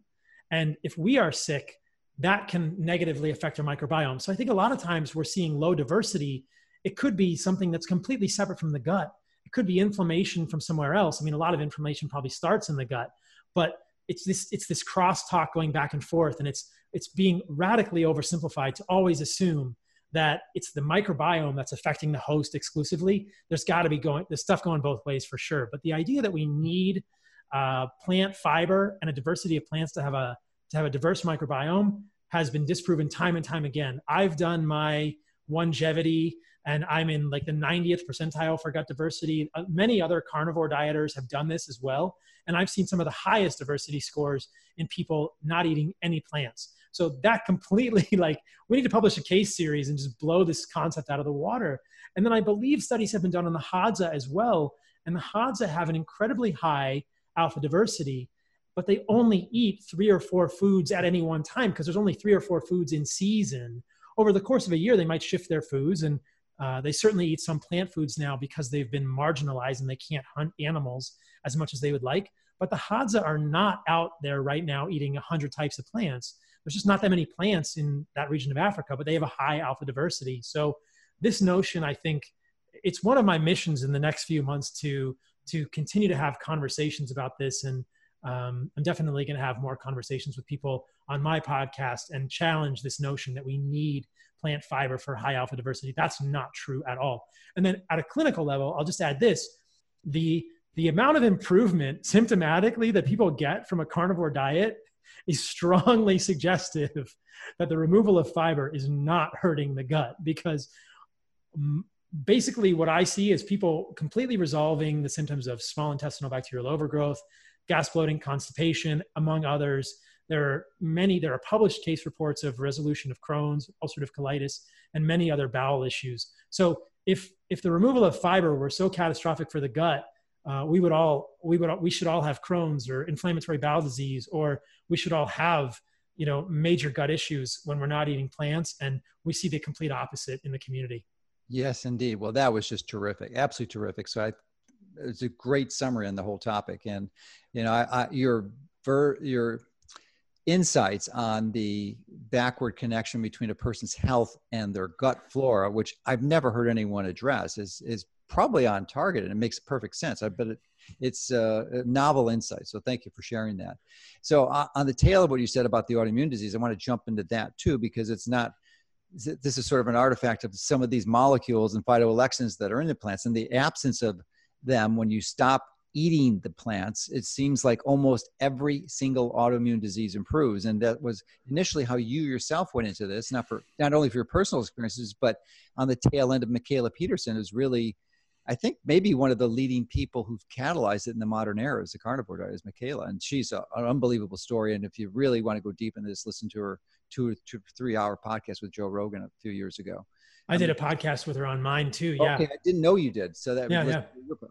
And if we are sick, that can negatively affect our microbiome. So I think a lot of times we're seeing low diversity. It could be something that's completely separate from the gut. It could be inflammation from somewhere else. I mean, a lot of inflammation probably starts in the gut, but it's this it's this crosstalk going back and forth, and it's it's being radically oversimplified to always assume that it's the microbiome that's affecting the host exclusively. There's got to be going, there's stuff going both ways for sure. But the idea that we need uh, plant fiber and a diversity of plants to have a to have a diverse microbiome has been disproven time and time again. I've done my longevity and I'm in like the 90th percentile for gut diversity. Uh, many other carnivore dieters have done this as well. And I've seen some of the highest diversity scores in people not eating any plants. So that completely *laughs* like we need to publish a case series and just blow this concept out of the water. And then I believe studies have been done on the Hadza as well. And the Hadza have an incredibly high alpha diversity, but they only eat three or four foods at any one time because there's only three or four foods in season. Over the course of a year, they might shift their foods and uh, they certainly eat some plant foods now because they've been marginalized and they can't hunt animals as much as they would like. But the Hadza are not out there right now eating 100 types of plants. There's just not that many plants in that region of Africa, but they have a high alpha diversity. So this notion, I think, it's one of my missions in the next few months to to continue to have conversations about this and um, i'm definitely going to have more conversations with people on my podcast and challenge this notion that we need plant fiber for high alpha diversity. That's not true at all. And then at a clinical level, I'll just add this the the amount of improvement symptomatically that people get from a carnivore diet is strongly *laughs* suggestive that the removal of fiber is not hurting the gut because basically what I see is people completely resolving the symptoms of small intestinal bacterial overgrowth, gas bloating, constipation, among others. There are many, there are published case reports of resolution of Crohn's, ulcerative colitis, and many other bowel issues. So if, if the removal of fiber were so catastrophic for the gut, uh, we would all, we would, we should all have Crohn's or inflammatory bowel disease, or we should all have, you know major gut issues when we're not eating plants and we see the complete opposite in the community. Yes indeed. Well that was just terrific absolutely terrific. So i it's a great summary on the whole topic. And you know I, I, your ver, your insights on the backward connection between a person's health and their gut flora which i've never heard anyone address is is probably on target and it makes perfect sense i it it's a, a novel insight. So thank you for sharing that. So uh, on the tail of what you said about the autoimmune disease, I want to jump into that too because it's not. This is sort of an artifact of some of these molecules and phytoalexins that are in the plants, and the absence of them when you stop eating the plants, it seems like almost every single autoimmune disease improves. And that was initially how you yourself went into this, not for not only for your personal experiences, but on the tail end of Mikhaila Peterson is really I think maybe one of the leading people who've catalyzed it in the modern era is the carnivore diet is Mikhaila, and she's a, an unbelievable story. And if you really want to go deep into this, listen to her two or three hour podcast with Joe Rogan a few years ago. I did a podcast with her on mine too. Yeah. Okay, I didn't know you did. So that yeah, yeah.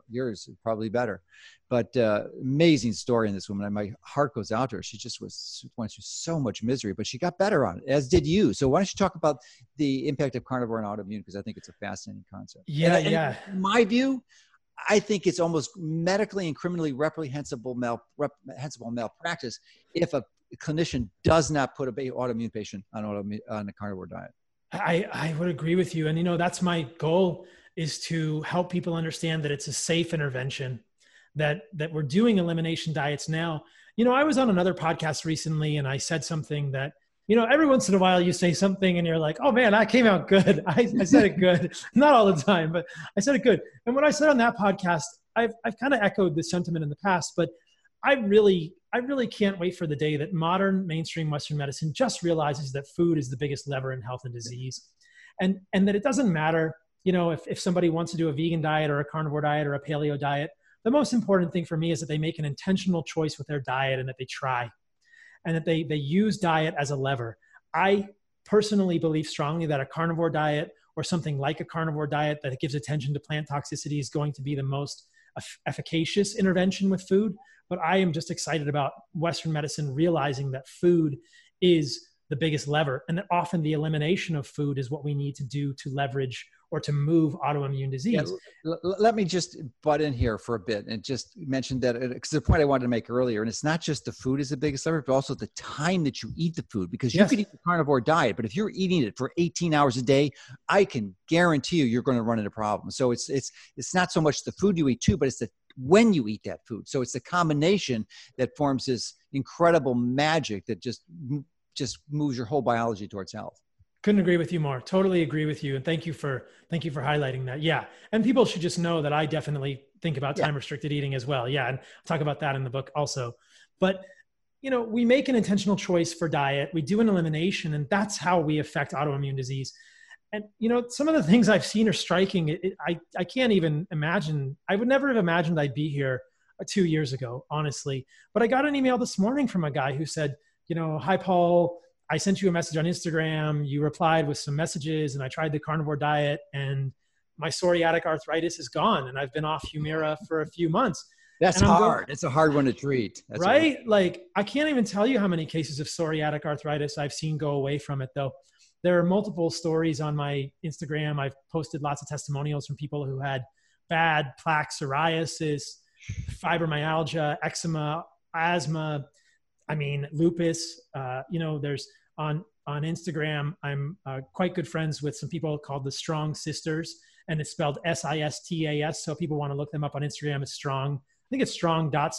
yours is probably better. But uh, amazing story in this woman. And my heart goes out to her. She just was went through so much misery, but she got better on it, as did you. So why don't you talk about the impact of carnivore and autoimmune? Because I think it's a fascinating concept. Yeah, and, yeah. And my view, I think it's almost medically and criminally reprehensible, mal, reprehensible malpractice if a clinician does not put a autoimmune patient on, autoimmune, on a carnivore diet. I, I would agree with you. And, you know, that's my goal is to help people understand that it's a safe intervention, that, that we're doing elimination diets now. You know, I was on another podcast recently and I said something that, you know, every once in a while you say something and you're like, oh man, I came out good. *laughs* I, I said it good. *laughs* Not all the time, but I said it good. And what I said on that podcast, I've, I've kind of echoed the sentiment in the past, but I really, I really can't wait for the day that modern mainstream Western medicine just realizes that food is the biggest lever in health and disease, and and that it doesn't matter, you know, if if somebody wants to do a vegan diet or a carnivore diet or a paleo diet. The most important thing for me is that they make an intentional choice with their diet and that they try, and that they they use diet as a lever. I personally believe strongly that a carnivore diet or something like a carnivore diet that gives attention to plant toxicity is going to be the most efficacious intervention with food but I am just excited about Western medicine realizing that food is the biggest lever and that often the elimination of food is what we need to do to leverage or to move autoimmune disease. Yeah, let me just butt in here for a bit and just mention that because uh, the point I wanted to make earlier, and it's not just the food is the biggest lever, but also the time that you eat the food because you yes. could eat the carnivore diet, but if you're eating it for 18 hours a day, I can guarantee you you're going to run into problems. So it's it's it's not so much the food you eat too, but it's the when you eat that food. So it's the combination that forms this incredible magic that just just moves your whole biology towards health. Couldn't agree with you more. Totally agree with you, and thank you for thank you for highlighting that. Yeah, and people should just know that I definitely think about time restricted eating as well. Yeah, and I'll talk about that in the book also. But you know, we make an intentional choice for diet. We do an elimination, and that's how we affect autoimmune disease and you know some of the things i've seen are striking it, it, i i can't even imagine i would never have imagined i'd be here uh, two years ago honestly but i got an email this morning from a guy who said you know hi paul i sent you a message on instagram you replied with some messages and i tried the carnivore diet and my psoriatic arthritis is gone and i've been off humira for a few months that's hard. Going, it's a hard one to treat. That's right? Like I can't even tell you how many cases of psoriatic arthritis I've seen go away from it though there are multiple stories on my Instagram. I've posted lots of testimonials from people who had bad plaque psoriasis, fibromyalgia, eczema, asthma. I mean, lupus. Uh, you know, there's on on Instagram. I'm uh, quite good friends with some people called the Strong Sisters, and it's spelled S I S T A S. So people want to look them up on Instagram. It's strong. I think it's strong dot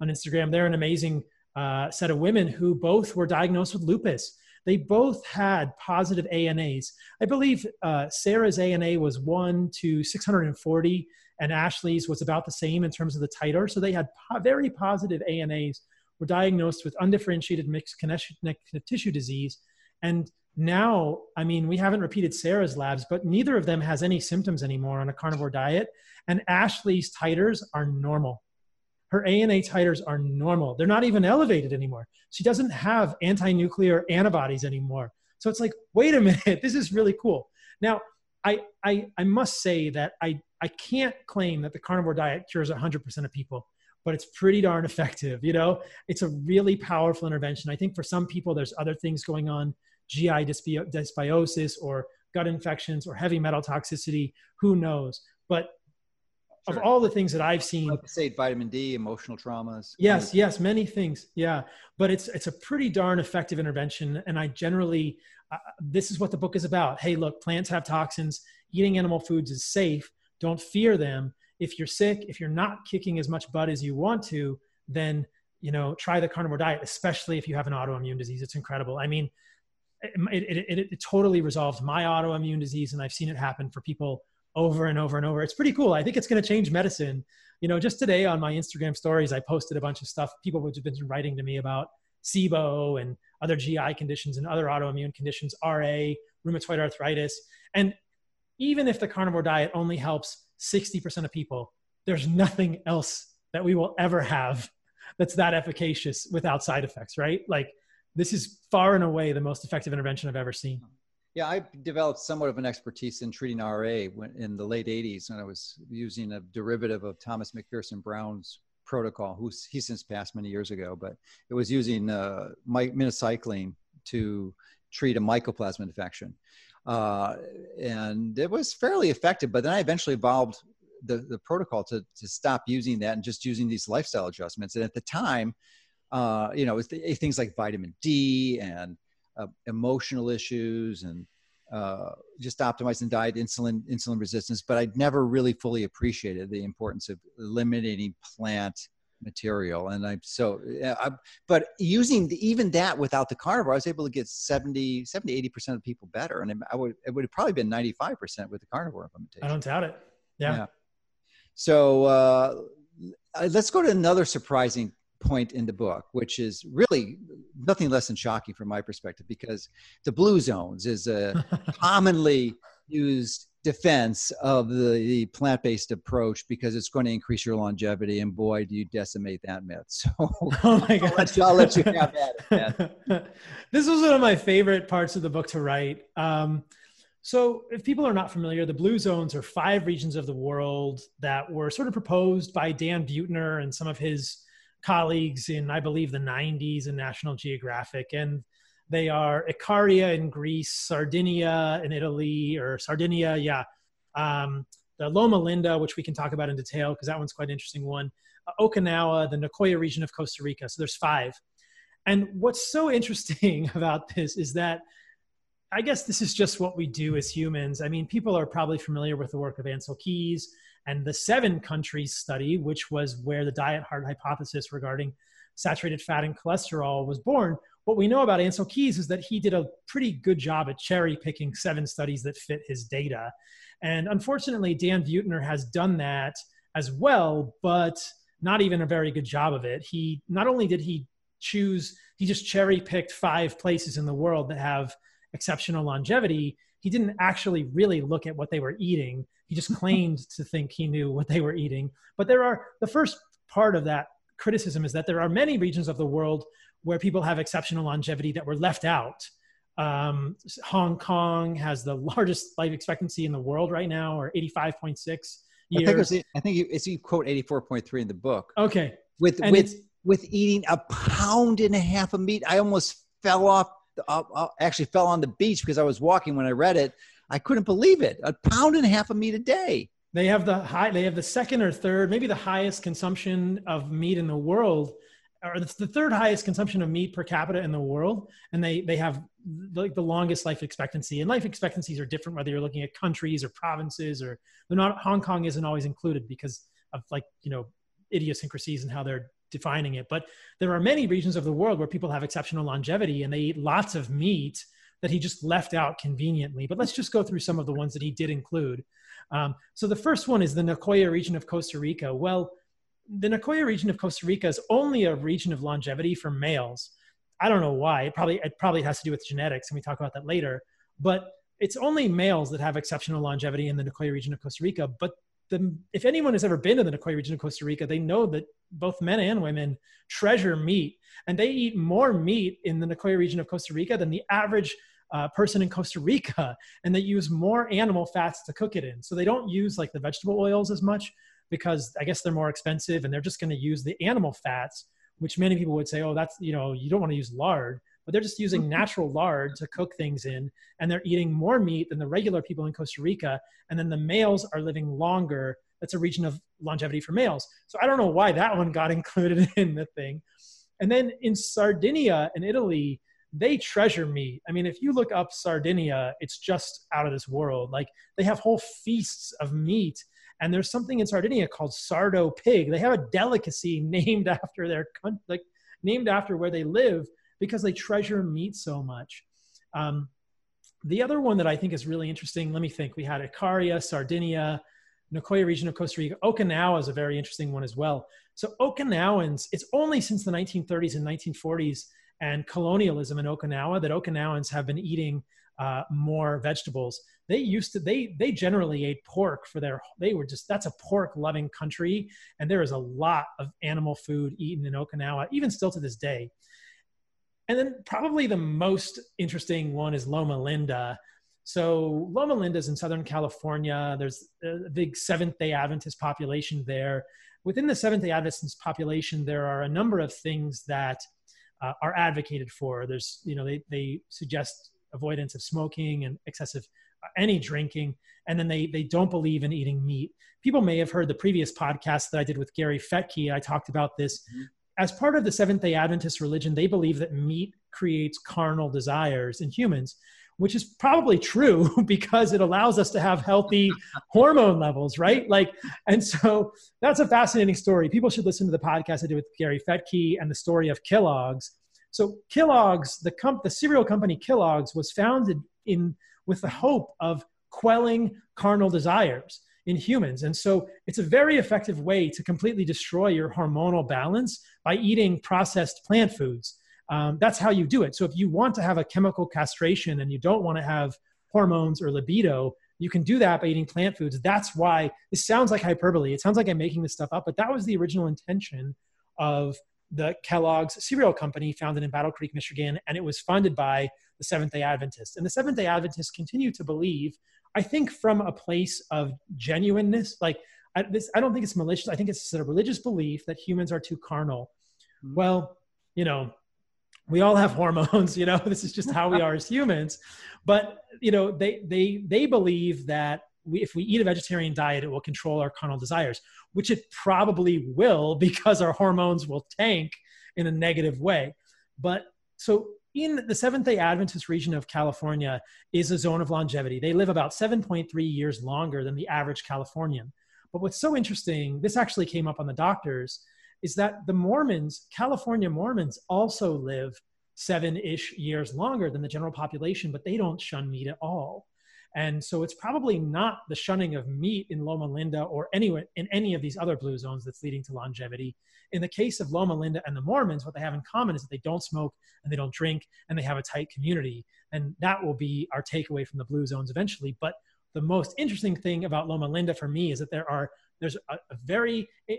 on Instagram. They're an amazing uh, set of women who both were diagnosed with lupus they both had positive ANAs. I believe uh, Sarah's ANA was 1 to 640, and Ashley's was about the same in terms of the titer. So they had po- very positive ANAs, were diagnosed with undifferentiated mixed connective tissue disease. And now, I mean, we haven't repeated Sarah's labs, but neither of them has any symptoms anymore on a carnivore diet. And Ashley's titers are normal her ANA titers are normal. They're not even elevated anymore. She doesn't have anti nuclear antibodies anymore. So it's like, wait a *laughs* minute, this is really cool. Now, I, I, I must say that I, I can't claim that the carnivore diet cures 100% of people, but it's pretty darn effective. You know, it's a really powerful intervention. I think for some people, there's other things going on, GI dysbiosis or gut infections or heavy metal toxicity. Who knows? But Sure. of all the things that I've seen, say vitamin D, emotional traumas. Yes, yes, many things. Yeah, but it's it's a pretty darn effective intervention, and I generally uh, this is what the book is about. Hey, look, plants have toxins. Eating animal foods is safe. Don't fear them. If you're sick, if you're not kicking as much butt as you want to, then you know try the carnivore diet, especially if you have an autoimmune disease. It's incredible. I mean, it, it, it, it totally resolved my autoimmune disease, and I've seen it happen for people over and over and over. It's pretty cool. I think it's going to change medicine. You know, just today on my Instagram stories, I posted a bunch of stuff. People have been writing to me about SIBO and other GI conditions and other autoimmune conditions, RA, rheumatoid arthritis. And even if the carnivore diet only helps 60% of people, there's nothing else that we will ever have that's that efficacious without side effects, right? Like this is far and away the most effective intervention I've ever seen. Yeah, I developed somewhat of an expertise in treating RA when, in the late 80s when I was using a derivative of Thomas McPherson Brown's protocol, who's he's since passed many years ago, but it was using uh, minocycline to treat a mycoplasma infection. Uh, and it was fairly effective, but then I eventually evolved the, the protocol to, to stop using that and just using these lifestyle adjustments. And at the time, uh, you know, things like vitamin D and uh, emotional issues and uh, just optimizing diet, insulin, insulin resistance. But I'd never really fully appreciated the importance of eliminating plant material. And I'm so, I, but using the, even that without the carnivore, I was able to get 70, 70, 80% of people better. And I would, it would have probably been 95% with the carnivore implementation. I don't doubt it. Yeah. yeah. So uh, let's go to another surprising point in the book, which is really nothing less than shocking from my perspective, because the blue zones is a *laughs* commonly used defense of the, the, plant-based approach because it's going to increase your longevity and boy do you decimate that myth. *laughs* So oh my God. I'll, let you, I'll let you have that *laughs* this was one of my favorite parts of the book to write. Um, so if people are not familiar the blue zones are five regions of the world that were sort of proposed by dan buettner and some of his colleagues in, I believe, the 90s in National Geographic. And they are Icaria in Greece, Sardinia in Italy, or Sardinia, yeah. Um, the Loma Linda, which we can talk about in detail because that one's quite an interesting one. Uh, Okinawa, the Nicoya region of Costa Rica. So there's five. And what's so interesting *laughs* about this is that I guess this is just what we do as humans. I mean, people are probably familiar with the work of Ancel Keys and the seven countries study, which was where the diet heart hypothesis regarding saturated fat and cholesterol was born. What we know about Ancel Keys is that he did a pretty good job at cherry picking seven studies that fit his data. And unfortunately, Dan Buettner has done that as well, but not even a very good job of it. He not only did he choose, he just cherry picked five places in the world that have exceptional longevity. He didn't actually really look at what they were eating he just *laughs* claimed to think he knew what they were eating. But there are the first part of that criticism is that there are many regions of the world where people have exceptional longevity that were left out. Um, Hong Kong has the largest life expectancy in the world right now, or 85.6 years. I think, was, I think you, it's, you quote 84.3 in the book. Okay. With, with, with eating a pound and a half of meat, I almost fell off, uh, actually fell on the beach because I was walking when I read it. I couldn't believe it. A pound and a half of meat a day. They have the high. They have the second or third, maybe the highest consumption of meat in the world, or the third highest consumption of meat per capita in the world, and they they have like the longest life expectancy. And life expectancies are different whether you're looking at countries or provinces, or they're not. Hong Kong isn't always included because of like you know idiosyncrasies and how they're defining it. But there are many regions of the world where people have exceptional longevity and they eat lots of meat that he just left out conveniently. But let's just go through some of the ones that he did include. Um, so the first one is the Nicoya region of Costa Rica. Well, the Nicoya region of Costa Rica is only a region of longevity for males. I don't know why. It probably it probably has to do with genetics, and we talk about that later. But it's only males that have exceptional longevity in the Nicoya region of Costa Rica. But the, if anyone has ever been to the Nicoya region of Costa Rica, they know that both men and women treasure meat, and they eat more meat in the Nicoya region of Costa Rica than the average uh, person in Costa Rica, *laughs* and they use more animal fats to cook it in. So they don't use like the vegetable oils as much. because I guess they're more expensive and they're just going to use the animal fats, which many people would say, oh, that's, you know, you don't want to use lard, but they're just using mm-hmm. natural lard to cook things in. And they're eating more meat than the regular people in Costa Rica. And then the males are living longer. That's a region of longevity for males. So I don't know why that one got *laughs* included in the thing. And then in Sardinia in Italy, they treasure meat. I mean, if you look up Sardinia, it's just out of this world. Like they have whole feasts of meat. And there's something in Sardinia called sardo pig. They have a delicacy *laughs* named after their like named after where they live because they treasure meat so much. Um, the other one that I think is really interesting, let me think. We had Icaria, Sardinia, Nicoya region of Costa Rica. Okinawa is a very interesting one as well. So Okinawans, it's only since the 1930s and 1940s and colonialism in Okinawa that Okinawans have been eating uh, more vegetables. They used to they they generally ate pork for their they were just that's a pork loving country and there is a lot of animal food eaten in Okinawa even still to this day. And then probably the most interesting one is Loma Linda. So Loma Linda is in Southern California. There's a big Seventh Day Adventist population there. Within the Seventh Day Adventist population, there are a number of things that uh, are advocated for. There's, you know, they, they suggest avoidance of smoking and excessive uh, any drinking, and then they they don't believe in eating meat. People may have heard the previous podcast that I did with Gary Fettke. I talked about this. Mm-hmm. As part of the Seventh Day Adventist religion, they believe that meat creates carnal desires in humans, which is probably true *laughs* because it allows us to have healthy hormone levels, right? Like, and so that's a fascinating story. People should listen to the podcast I did with Gary Fettke and the story of Kellogg's. So Kellogg's, the comp, the cereal company Kellogg's, was founded in with the hope of quelling carnal desires in humans. And so it's a very effective way to completely destroy your hormonal balance by eating processed plant foods um, that's how you do it. So if you want to have a chemical castration and you don't want to have hormones or libido, you can do that by eating plant foods. That's why this sounds like hyperbole. It sounds like I'm making this stuff up, but that was the original intention of the Kellogg's cereal company founded in Battle Creek, Michigan, and it was funded by the Seventh day Adventists. And the Seventh day Adventists continue to believe, I think, from a place of genuineness. Like, I, this, I don't think it's malicious. I think it's a religious belief that humans are too carnal. Mm-hmm. Well, you know, we all have *laughs* hormones you know *laughs* this is just how we are as humans but you know they they they believe that we, if we eat a vegetarian diet it will control our carnal desires which it probably will *laughs* because our hormones will tank in a negative way but so in the seventh day adventist region of california is a zone of longevity they live about 7.3 years longer than the average californian but what's so interesting this actually came up on the doctors is that the Mormons, California Mormons, also live seven ish years longer than the general population, but they don't shun meat at all. And so it's probably not the shunning of meat in Loma Linda or anywhere in any of these other blue zones that's leading to longevity. In the case of Loma Linda and the Mormons, what they have in common is that they don't smoke and they don't drink and they have a tight community. And that will be our takeaway from the blue zones eventually. But the most interesting thing about Loma Linda for me is that there are there's a, a very eh,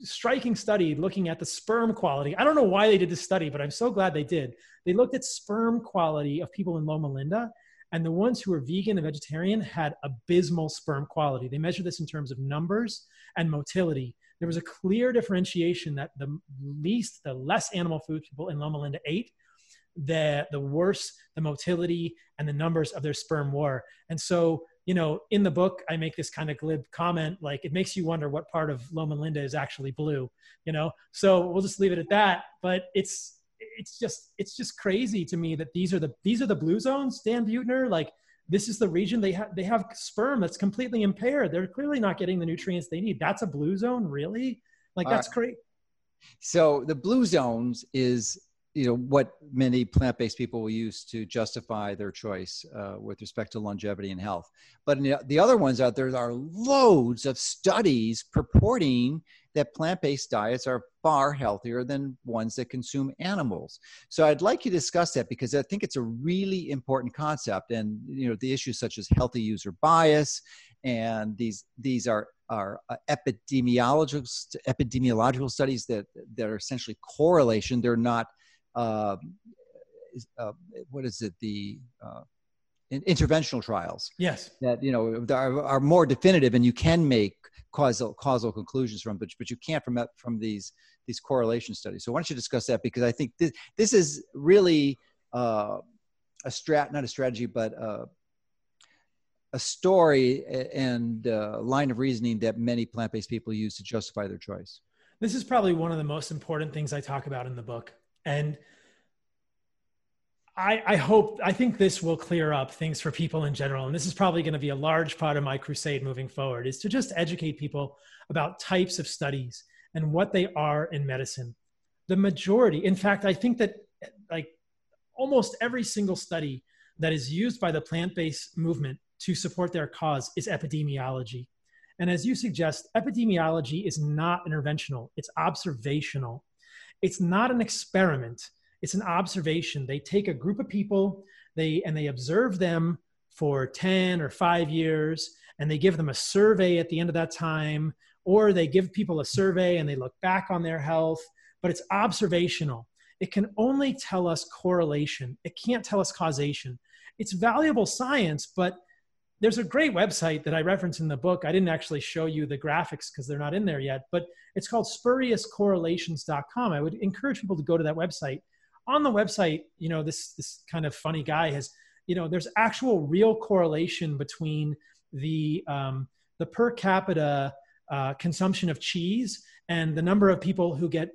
striking study looking at the sperm quality. I don't know why they did this study, but I'm so glad they did. They looked at sperm quality of people in Loma Linda, and the ones who were vegan and vegetarian had abysmal sperm quality. They measured this in terms of numbers and motility. There was a clear differentiation that the least, the less animal food people in Loma Linda ate, the the worse the motility and the numbers of their sperm were. And so you know, in the book, I make this kind of glib comment, like it makes you wonder what part of Loma Linda is actually blue, you know? So we'll just leave it at that. But it's, it's just, it's just crazy to me that these are the, these are the blue zones, Dan Buettner, like this is the region they have, they have sperm that's completely impaired. They're clearly not getting the nutrients they need. That's a blue zone, really? Like that's uh, great. So the blue zones is you know what many plant-based people will use to justify their choice uh, with respect to longevity and health. But the, the other ones out there are loads of studies purporting that plant-based diets are far healthier than ones that consume animals. So i'd like you to discuss that because i think it's a really important concept. And you know the issues such as healthy user bias and these these are are uh, epidemiological epidemiological studies that that are essentially correlation. They're not uh, uh, what is it the uh, interventional trials. Yes. That you know are, are more definitive, and you can make causal causal conclusions from, but but you can't from from these these correlation studies. So why don't you discuss that? Because I think this this is really uh, a strat, not a strategy, but uh, a story and uh, line of reasoning that many plant-based people use to justify their choice. This is probably one of the most important things I talk about in the book, and I, I, hope I think this will clear up things for people in general, and this is probably going to be a large part of my crusade moving forward. Is to just educate people about types of studies and what they are in medicine. The majority, in fact, I think that like almost every single study that is used by the plant-based movement to support their cause is epidemiology. And as you suggest, epidemiology is not interventional, it's observational. It's not an experiment, it's an observation. They take a group of people they, and they observe them for 10 or five years, and they give them a survey at the end of that time, or they give people a survey and they look back on their health, but it's observational. It can only tell us correlation, it can't tell us causation. It's valuable science, but there's a great website that I reference in the book. I didn't actually show you the graphics because they're not in there yet, but it's called spuriouscorrelations.com. I would encourage people to go to that website. On the website, you know, this this kind of funny guy has, you know, there's actual real correlation between the um, the per capita uh, consumption of cheese and the number of people who get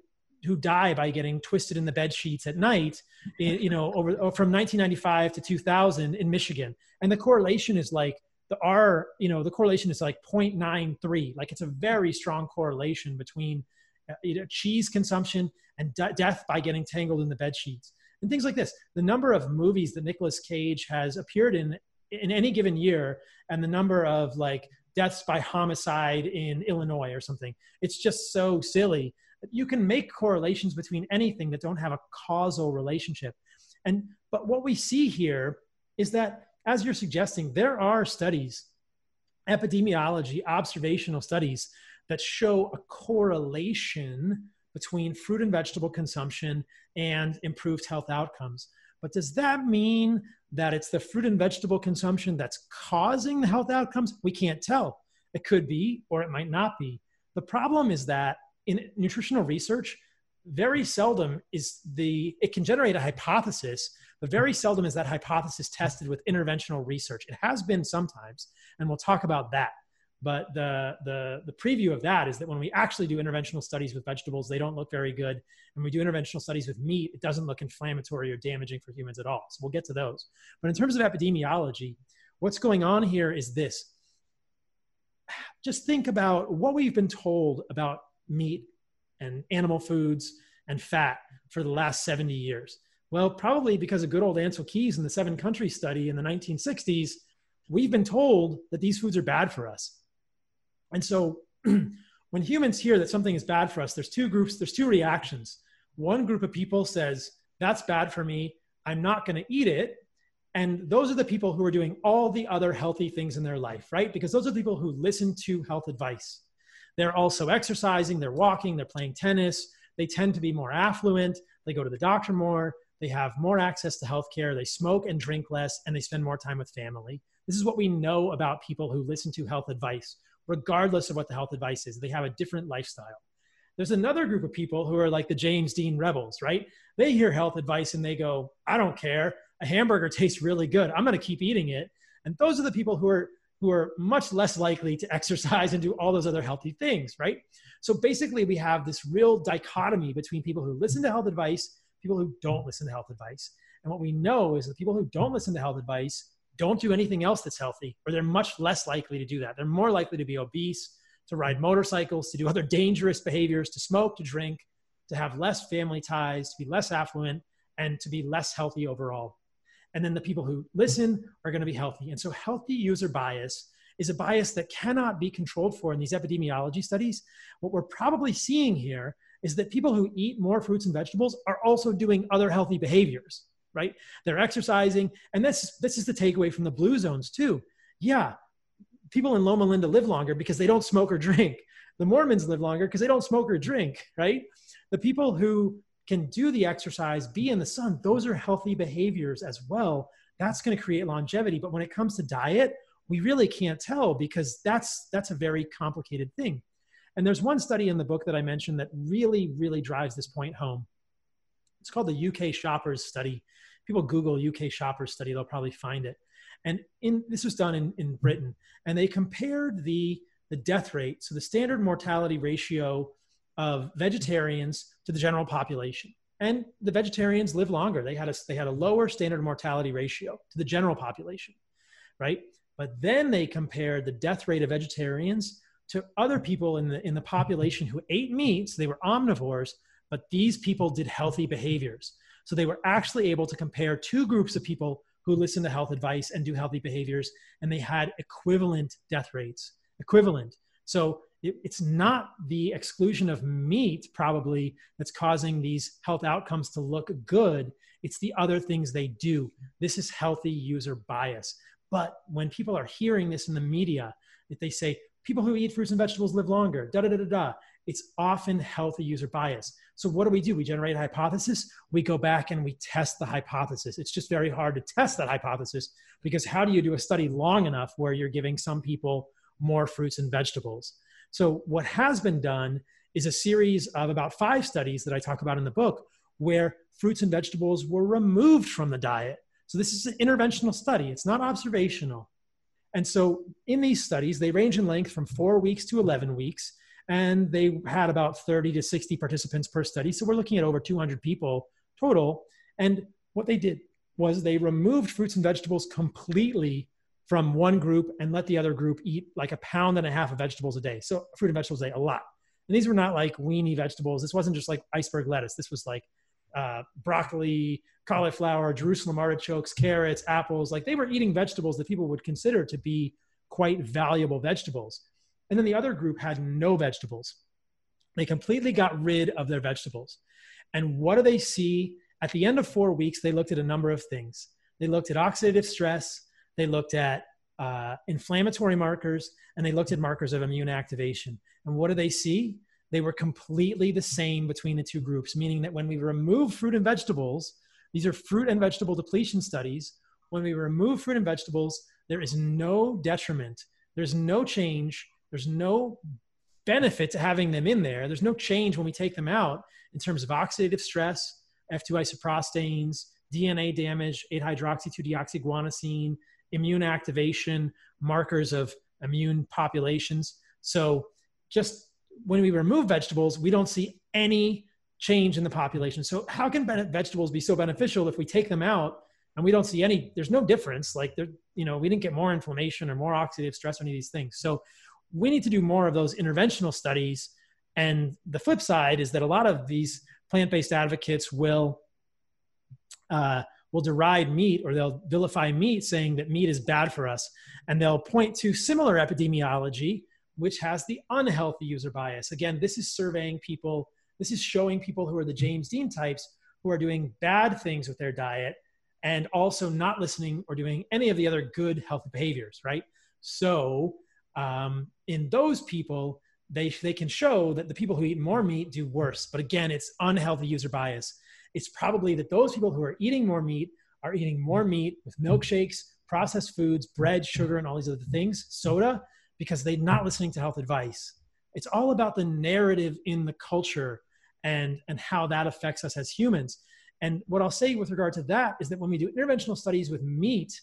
who die by getting twisted in the bed sheets at night, you know, over from 1995 to 2000 in Michigan, and the correlation is like the R, you know, the correlation is like 0.93. Like it's a very strong correlation between uh, you know, cheese consumption and de- death by getting tangled in the bed sheets and things like this. The number of movies that Nicolas Cage has appeared in in any given year, and the number of like deaths by homicide in Illinois or something. It's just so silly you can make correlations between anything that don't have a causal relationship. And but what we see here is that as you're suggesting, there are studies, epidemiology, observational studies that show a correlation between fruit and vegetable consumption and improved health outcomes. But does that mean that it's the fruit and vegetable consumption that's causing the health outcomes? We can't tell. It could be, or it might not be. The problem is that in nutritional research, very seldom is the, it can generate a hypothesis, but very seldom is that hypothesis tested with interventional research. It has been sometimes, and we'll talk about that. But the, the, the preview of that is that when we actually do interventional studies with vegetables, they don't look very good. And we do interventional studies with meat, it doesn't look inflammatory or damaging for humans at all. So we'll get to those. But in terms of epidemiology, what's going on here is this. Just think about what we've been told about meat and animal foods and fat for the last 70 years? Well, probably because of good old Ancel Keys and the seven country study in the 1960s, we've been told that these foods are bad for us. And so *clears throat* when humans hear that something is bad for us, there's two groups, there's two reactions. One group of people says, that's bad for me. I'm not going to eat it. And those are the people who are doing all the other healthy things in their life, right? Because those are the people who listen to health advice. They're also exercising, they're walking, they're playing tennis. They tend to be more affluent. They go to the doctor more. They have more access to healthcare. They smoke and drink less, and they spend more time with family. This is what we know about people who listen to health advice, regardless of what the health advice is. They have a different lifestyle. There's another group of people who are like the James Dean rebels, right? They hear health advice and they go, I don't care. A hamburger *laughs* tastes really good. I'm going to keep eating it. And those are the people who are who are much less likely to *laughs* exercise and do all those other healthy things, right? So basically, we have this real dichotomy between people who listen to health advice, people who don't listen to health advice. And what we know is that people who don't listen to health advice don't do anything else that's healthy, or they're much less likely to do that. They're more likely to be obese, to ride motorcycles, to do *laughs* other dangerous behaviors, to smoke, to drink, to have less family ties, to be less affluent, and to be less healthy overall and then the people who listen are going to be healthy. And so, healthy user bias is a bias that cannot be controlled for in these epidemiology studies. What we're probably seeing here is that people who eat more fruits and vegetables are also doing other healthy behaviors, right? They're exercising, and this this is the takeaway from the blue zones too. Yeah, people in Loma Linda live longer because they don't smoke or drink. The Mormons live longer because they don't smoke or drink, right? The people who can do the exercise, be in the sun, those are healthy behaviors as well that's going to create longevity. But when it comes to diet, we really can't tell because that's that's a very complicated thing. And there's one study in the book that I mentioned that really, really drives this point home. It's called the UK Shoppers Study. People Google UK Shoppers Study, they'll probably find it. And in, this was done in, in Britain, and they compared the, the death rate, so the standard mortality ratio of vegetarians to the general population. And the vegetarians live longer. They had a, they had a lower standard mortality ratio to the general population, right? But then they compared the death rate of vegetarians to other people in the, in the population who ate meat. So they were omnivores, but these people did healthy behaviors. So they were actually able to compare two groups of people who listen to health advice and do healthy behaviors, and they had equivalent death rates. Equivalent. So it, it's not the exclusion of meat probably that's causing these health outcomes to look good. It's the other things they do. This is healthy user bias. But when people are hearing this in the media, if they say people who eat fruits and vegetables live longer, da da da da da, it's often healthy user bias. So what do we do? We generate a hypothesis. We go back and we test the hypothesis. It's just very hard to test that hypothesis because how do you do a study long enough where you're giving some people more fruits and vegetables? So what has been done is a series of about five studies that I talk about in the book where fruits and vegetables were removed from the diet. So this is an interventional study. It's not observational. And so in these studies, they range in length from four weeks to 11 weeks, and they had about 30 to 60 participants per study. So we're looking at over 200 people total. And what they did was they removed fruits and vegetables completely from one group and let the other group eat like a pound and a half of vegetables a day. So fruit and vegetables a day, a lot. And these were not like weenie vegetables. This wasn't just like iceberg lettuce. This was like uh, broccoli, cauliflower, Jerusalem artichokes, carrots, apples. Like they were eating vegetables that people would consider to be quite valuable vegetables. And then the other group had no vegetables. They completely got rid of their vegetables. And what do they see? At the end of four weeks, they looked at a number of things. They looked at oxidative stress, they looked at uh, inflammatory markers, and they looked at markers of immune activation. And what do they see? They were completely the same between the two groups, meaning that when we remove fruit and vegetables, these are fruit and vegetable depletion studies. When we remove fruit and vegetables, there is no detriment, there's no change, there's no benefit to having them in there. There's no change when we take them out in terms of oxidative stress, F2 isoprostanes, DNA damage, 8 hydroxy 2 deoxyguanosine, immune activation, markers of immune populations. So just when we remove vegetables, we don't see any change in the population. So how can vegetables be so beneficial if we take them out and we don't see any? There's no difference. Like there, you know, we didn't get more inflammation or more oxidative stress or any of these things. So we need to do more of those interventional studies. And the flip side is that a lot of these plant-based advocates will uh, will deride meat or they'll vilify meat, saying that meat is bad for us, and they'll point to similar epidemiology which has the unhealthy user bias. Again, this is surveying people, this is showing people who are the James Dean types who are doing bad things with their diet and also not listening or doing any of the other good healthy behaviors, right? So, um, in those people, they, they can show that the people who eat more meat do worse. But again, it's unhealthy user bias. It's probably that those people who are eating more meat are eating more mm. meat with milkshakes, processed foods, bread, sugar, and all these other things, soda, because they're not listening to health advice. It's all about the narrative in the culture and, and how that affects us as humans. And what I'll say with regard to that is that when we do interventional studies with meat,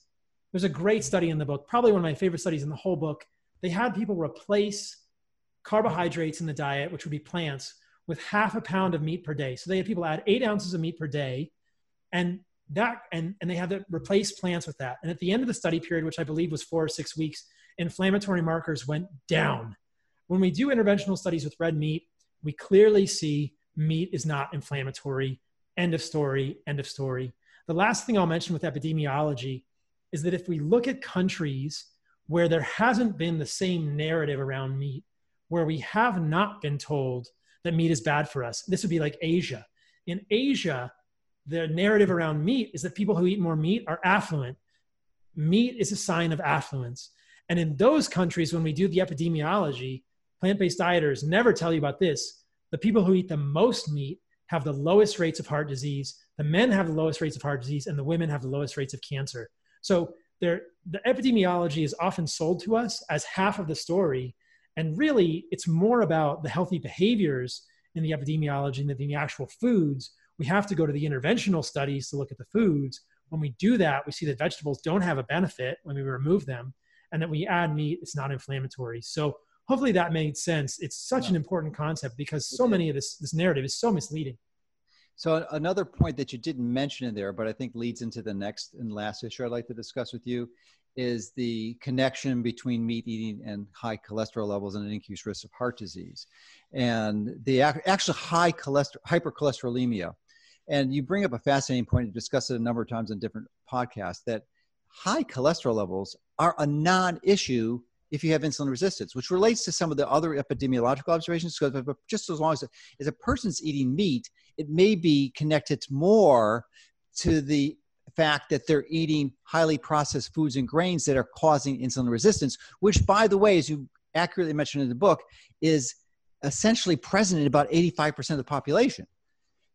there's a great study in the book, probably one of my favorite studies in the whole book. They had people replace carbohydrates in the diet, which would be plants, with half a pound of meat per day. So they had people add eight ounces of meat per day, and that and, and they had to replace plants with that. And at the end of the study period, which I believe was four or six weeks, inflammatory markers went down. When we do interventional studies with red meat, we clearly see meat is not inflammatory. End of story, end of story. The last thing I'll mention with epidemiology is that if we look at countries where there hasn't been the same narrative around meat, where we have not been told that meat is bad for us, this would be like Asia. In Asia, the narrative around meat is that people who eat more meat are affluent. Meat is a sign of affluence. And in those countries, when we do the epidemiology, plant based dieters never tell you about this. The people who eat the most meat have the lowest rates of heart disease. The men have the lowest rates of heart disease, and the women have the lowest rates of cancer. So the epidemiology is often sold to us as half of the story. And really, it's more about the healthy behaviors in the epidemiology than the actual foods. We have to go to the interventional studies to look at the foods. When we do that, we see that vegetables don't have a benefit when we remove them, and that we add meat, it's not inflammatory. So hopefully that made sense. It's such yeah. an important concept because so many of this, this narrative is so misleading. So another point that you didn't mention in there, but I think leads into the next and last issue I'd like to discuss with you, is the connection between meat eating and high cholesterol levels and an increased risk of heart disease, and the actual high cholesterol hypercholesterolemia. And you bring up a fascinating point. You discussed it a number of times in different podcasts that high cholesterol levels are a non-issue if you have insulin resistance, which relates to some of the other epidemiological observations. Because just as long as, as a person's eating meat, it may be connected more to the fact that they're eating highly processed foods and grains that are causing insulin resistance, which, by the way, as you accurately mentioned in the book, is essentially present in about 85% of the population.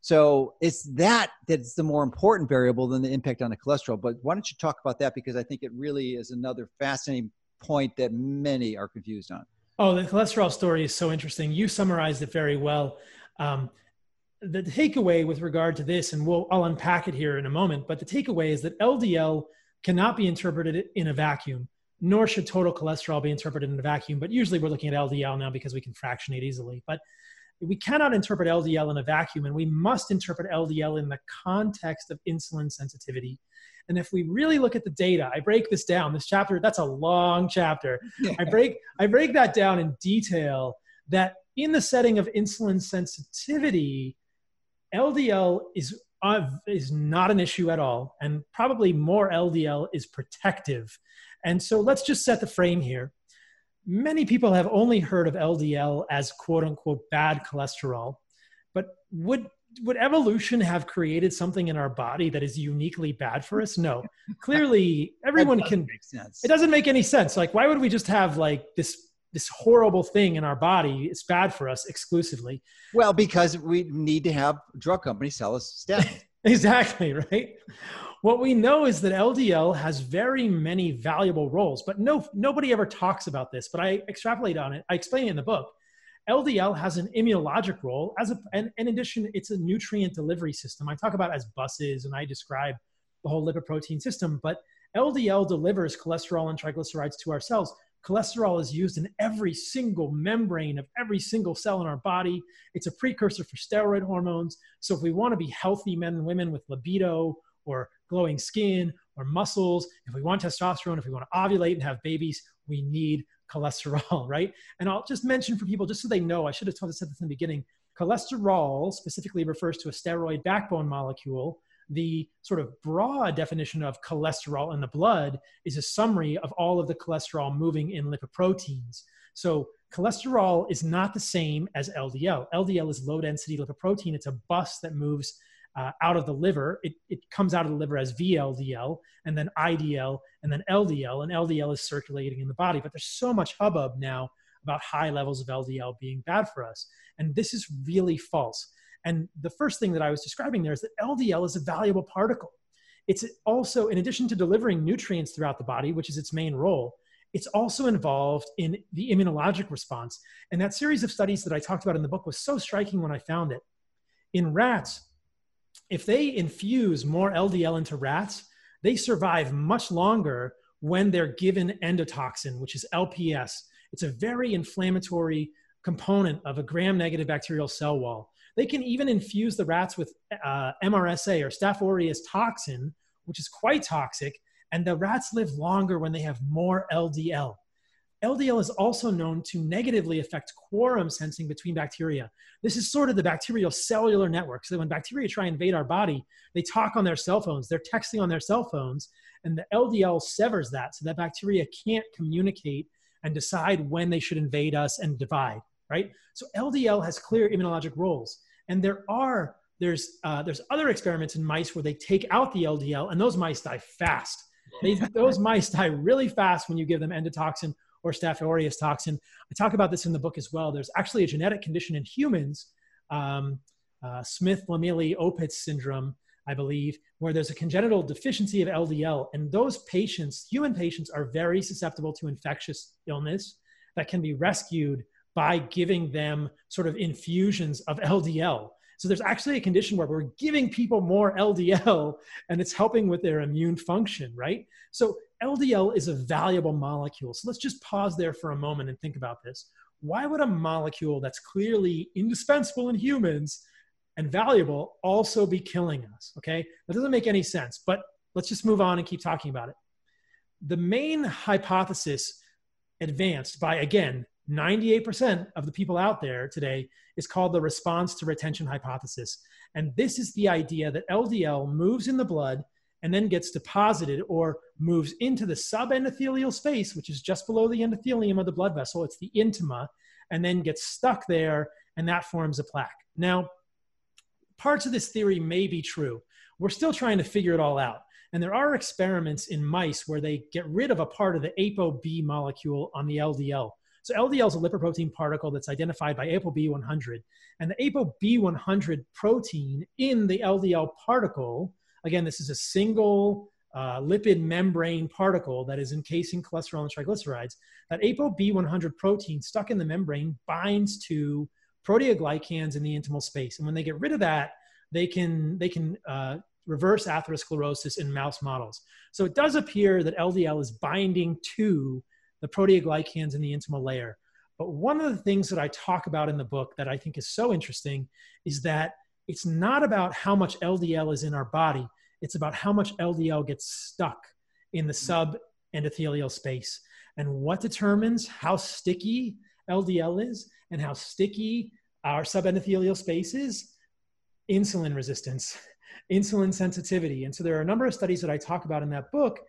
So it's that that's the more important variable than the impact on the cholesterol. But why don't you talk about that? Because I think it really is another fascinating point that many are confused on. Oh, the cholesterol story is so interesting. You summarized it very well. Um, the takeaway with regard to this, and we'll I'll unpack it here in a moment, but the takeaway is that LDL cannot be interpreted in a vacuum, nor should total cholesterol be interpreted in a vacuum. But usually we're looking at LDL now because we can fractionate easily. But we cannot interpret LDL in a vacuum, and we must interpret LDL in the context of insulin sensitivity. And if we really look at the data, I break this down. This chapter, that's a long chapter. *laughs* I break I break that down in detail that in the setting of insulin sensitivity, LDL is uh, is not an issue at all, and probably more LDL is protective. And so let's just set the frame here. Many people have only heard of LDL as quote unquote bad cholesterol, but would would evolution have created something in our body that is uniquely bad for us? No. *laughs* Clearly, everyone can. It doesn't make any sense. Like, why would we just have like this this horrible thing in our body? It's bad for us exclusively. Well, because we need to have drug companies sell us *laughs* statins. exactly right. What we know is that LDL has very many valuable roles, but no nobody ever talks about this. But I extrapolate on it. I explain it in the book LDL has an immunologic role as a, and in addition, it's a nutrient delivery system. I talk about as buses and I describe the whole lipoprotein system, but LDL delivers cholesterol and triglycerides to our cells. Cholesterol is used in every single membrane of every single cell in our body. It's a precursor for steroid hormones. So if we want to be healthy men and women with libido or glowing skin or muscles, if we want testosterone, if we want to ovulate and have babies, we need cholesterol, *laughs* right? And I'll just mention for people, just so they know, I should have told said this in the beginning. Cholesterol specifically refers to a steroid backbone molecule. The sort of broad definition of cholesterol in the blood is a summary of all of the cholesterol moving in lipoproteins. So cholesterol is not the same as LDL. LDL is low density lipoprotein. It's a bus that moves uh, out of the liver. It, it comes out of the liver as VLDL and then IDL and then LDL, and LDL is circulating in the body. But there's so much hubbub now about high levels of LDL being bad for us. And this is really false. And the first thing that I was describing there is that LDL is a valuable particle. It's also, in addition to delivering nutrients throughout the body, which is its main role, it's also involved in the immunologic response. And that series of studies that I talked about in the book was so striking when I found it. In rats, if they infuse more LDL into rats, they survive much longer when they're given endotoxin, which is LPS. It's a very inflammatory component of a gram negative bacterial cell wall. They can even infuse the rats with uh, MRSA or Staph aureus toxin, which is quite toxic, and the rats live longer when they have more LDL. LDL is also known to negatively affect quorum sensing between bacteria. This is sort of the bacterial cellular network. So when bacteria try and invade our body, they talk on their cell phones, they're texting on their cell phones, and the LDL severs that so that bacteria can't communicate and decide when they should invade us and divide, right? So LDL has clear immunologic roles. And there are there's uh, there's other experiments in mice where they take out the LDL and those mice die fast. They, those mice die really fast when you give them endotoxin or Staph aureus toxin. I talk about this in the book as well. There's actually a genetic condition in humans, um, uh, Smith-Lemli-Opitz syndrome, I believe, where there's a congenital deficiency of LDL. And those patients, human patients, are very susceptible to infectious illness that can be rescued by giving them sort of infusions of LDL. So there's actually a condition where we're giving people more LDL and it's helping with their immune function, right? So LDL is a valuable molecule. So let's just pause there for a moment and think about this. Why would a molecule that's clearly indispensable in humans and valuable also be killing us? Okay, that doesn't make any sense, but let's just move on and keep talking about it. The main hypothesis advanced by, again, 98% of the people out there today is called the response to retention hypothesis. And this is the idea that LDL moves in the blood and then gets deposited or moves into the subendothelial space, which is just below the endothelium of the blood vessel. It's the intima, and then gets stuck there, and that forms a plaque. Now, parts of this theory may be true. We're still trying to figure it all out. And there are experiments in mice where they get rid of a part of the ApoB molecule on the LDL. So LDL is a lipoprotein particle that's identified by ApoB100. And the ApoB100 protein in the LDL particle, again, this is a single uh, lipid membrane particle that is encasing cholesterol and triglycerides. That ApoB100 protein stuck in the membrane binds to proteoglycans in the intimal space. And when they get rid of that, they can, they can uh, reverse atherosclerosis in mouse models. So it does appear that LDL is binding to the proteoglycans in the intimal layer. But one of the things that I talk about in the book that I think is so interesting is that it's not about how much LDL is in our body, it's about how much LDL gets stuck in the subendothelial space. And what determines how sticky LDL is and how sticky our subendothelial space is? Insulin resistance, *laughs* insulin sensitivity. And so there are a number of studies that I talk about in that book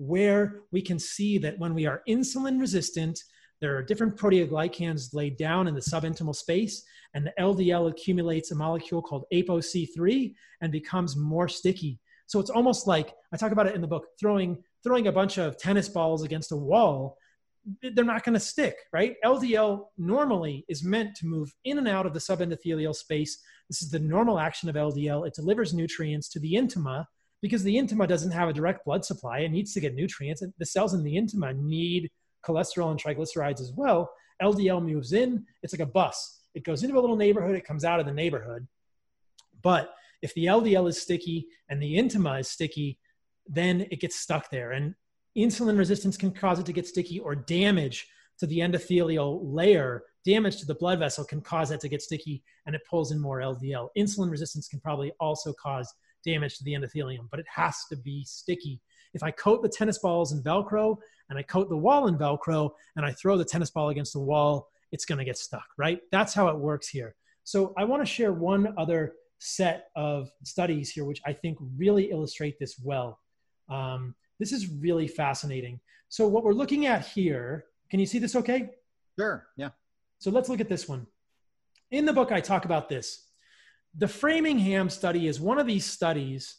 where we can see that when we are insulin resistant, there are different proteoglycans laid down in the subintimal space, and the LDL accumulates a molecule called ApoC3 and becomes more sticky. So it's almost like I talk about it in the book, throwing throwing a bunch of tennis balls against a wall. They're not going to stick, right? LDL normally is meant to move in and out of the subendothelial space. This is the normal action of LDL. It delivers nutrients to the intima, because the intima doesn't have a direct blood supply. It needs to get nutrients. The cells in the intima need cholesterol and triglycerides as well. LDL moves in, it's like a bus. It goes into a little neighborhood, it comes out of the neighborhood. But if the LDL is sticky and the intima is sticky, then it gets stuck there. And insulin resistance can cause it to get sticky or damage to the endothelial layer, damage to the blood vessel can cause that to get sticky and it pulls in more LDL. Insulin resistance can probably also cause damage to the endothelium, but it has to be sticky. If I coat the tennis balls in Velcro and I coat the wall in Velcro and I throw the tennis ball against the wall, it's going to get stuck, right? That's how it works here. So I want to share one other set of studies here, which I think really illustrate this well. Um, this is really fascinating. So what we're looking at here, can you see this okay? Sure, yeah. So let's look at this one. In the book, I talk about this the Framingham study is one of these studies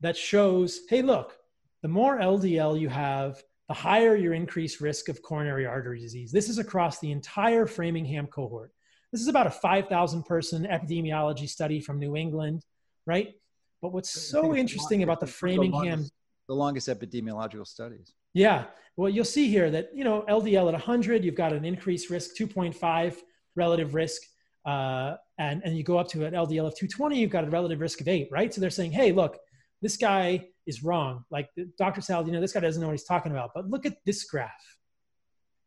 that shows hey, look, the more LDL you have, the higher your increased risk of coronary artery disease. This is across the entire Framingham cohort. This is about a 5,000 person epidemiology study from New England, right? But what's so interesting about the Framingham. The longest, the longest epidemiological studies. Yeah. Well, you'll see here that, you know, LDL at 100, you've got an increased risk, 2.5 relative risk uh, and, and you go up to an LDL of 220, you've got a relative risk of eight, right? So they're saying, hey, look, this guy is wrong. Like Dr. Sal, you know, this guy doesn't know what he's talking about. But look at this graph.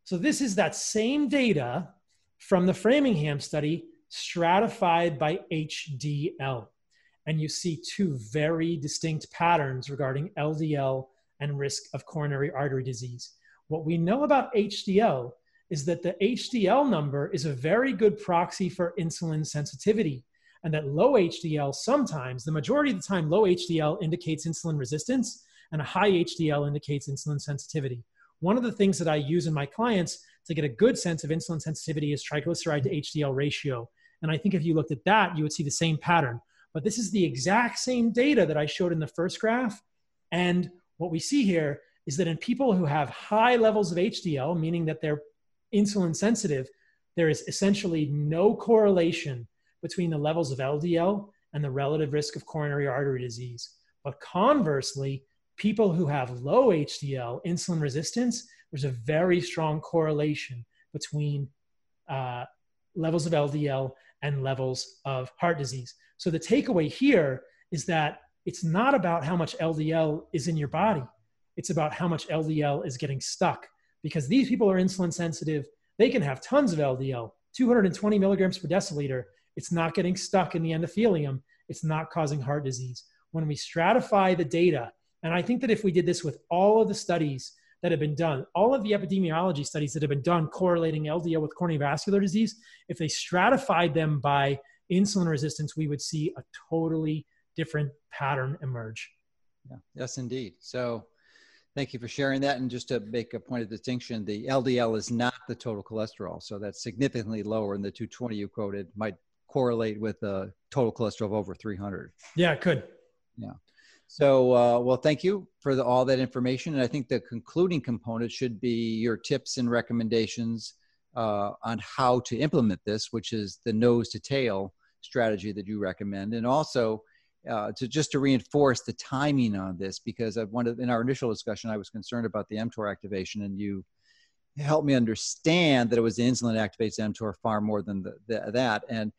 So this is that same data from the Framingham study stratified by HDL. And you see two very distinct patterns regarding LDL and risk of coronary artery disease. What we know about HDL is that the HDL number is a very good proxy for insulin sensitivity. And that low HDL sometimes, the majority of the time, low HDL indicates insulin resistance and a high HDL indicates insulin sensitivity. One of the things that I use in my clients to get a good sense of insulin sensitivity is triglyceride to HDL ratio. And I think if you looked at that, you would see the same pattern. But this is the exact same data that I showed in the first graph. And what we see here is that in people who have high levels of HDL, meaning that they're insulin sensitive, there is essentially no correlation between the levels of LDL and the relative risk of coronary artery disease. But conversely, people who have low HDL, insulin resistance, there's a very strong correlation between uh, levels of LDL and levels of heart disease. So the takeaway here is that it's not about how much LDL is in your body. It's about how much LDL is getting stuck because these people are insulin sensitive. They can have tons of LDL, 220 milligrams per deciliter. It's not getting stuck in the endothelium. It's not causing heart disease. When we stratify the data, and I think that if we did this with all of the studies that have been done, all of the epidemiology studies that have been done correlating LDL with coronary vascular disease, if they stratified them by insulin resistance, we would see a totally different pattern emerge. Yeah. Yes, indeed. So thank you for sharing that. And just to make a point of distinction, the LDL is not the total cholesterol. So that's significantly lower and the 220 you quoted might correlate with a total cholesterol of over 300. Yeah, it could. Yeah. So, uh, well, thank you for the, all that information. And I think the concluding component should be your tips and recommendations uh, on how to implement this, which is the nose to tail strategy that you recommend. And also, uh, to just to reinforce the timing on this, because I wanted in our initial discussion, I was concerned about the mTOR activation, and you helped me understand that it was the insulin that activates mTOR far more than the, the, that. And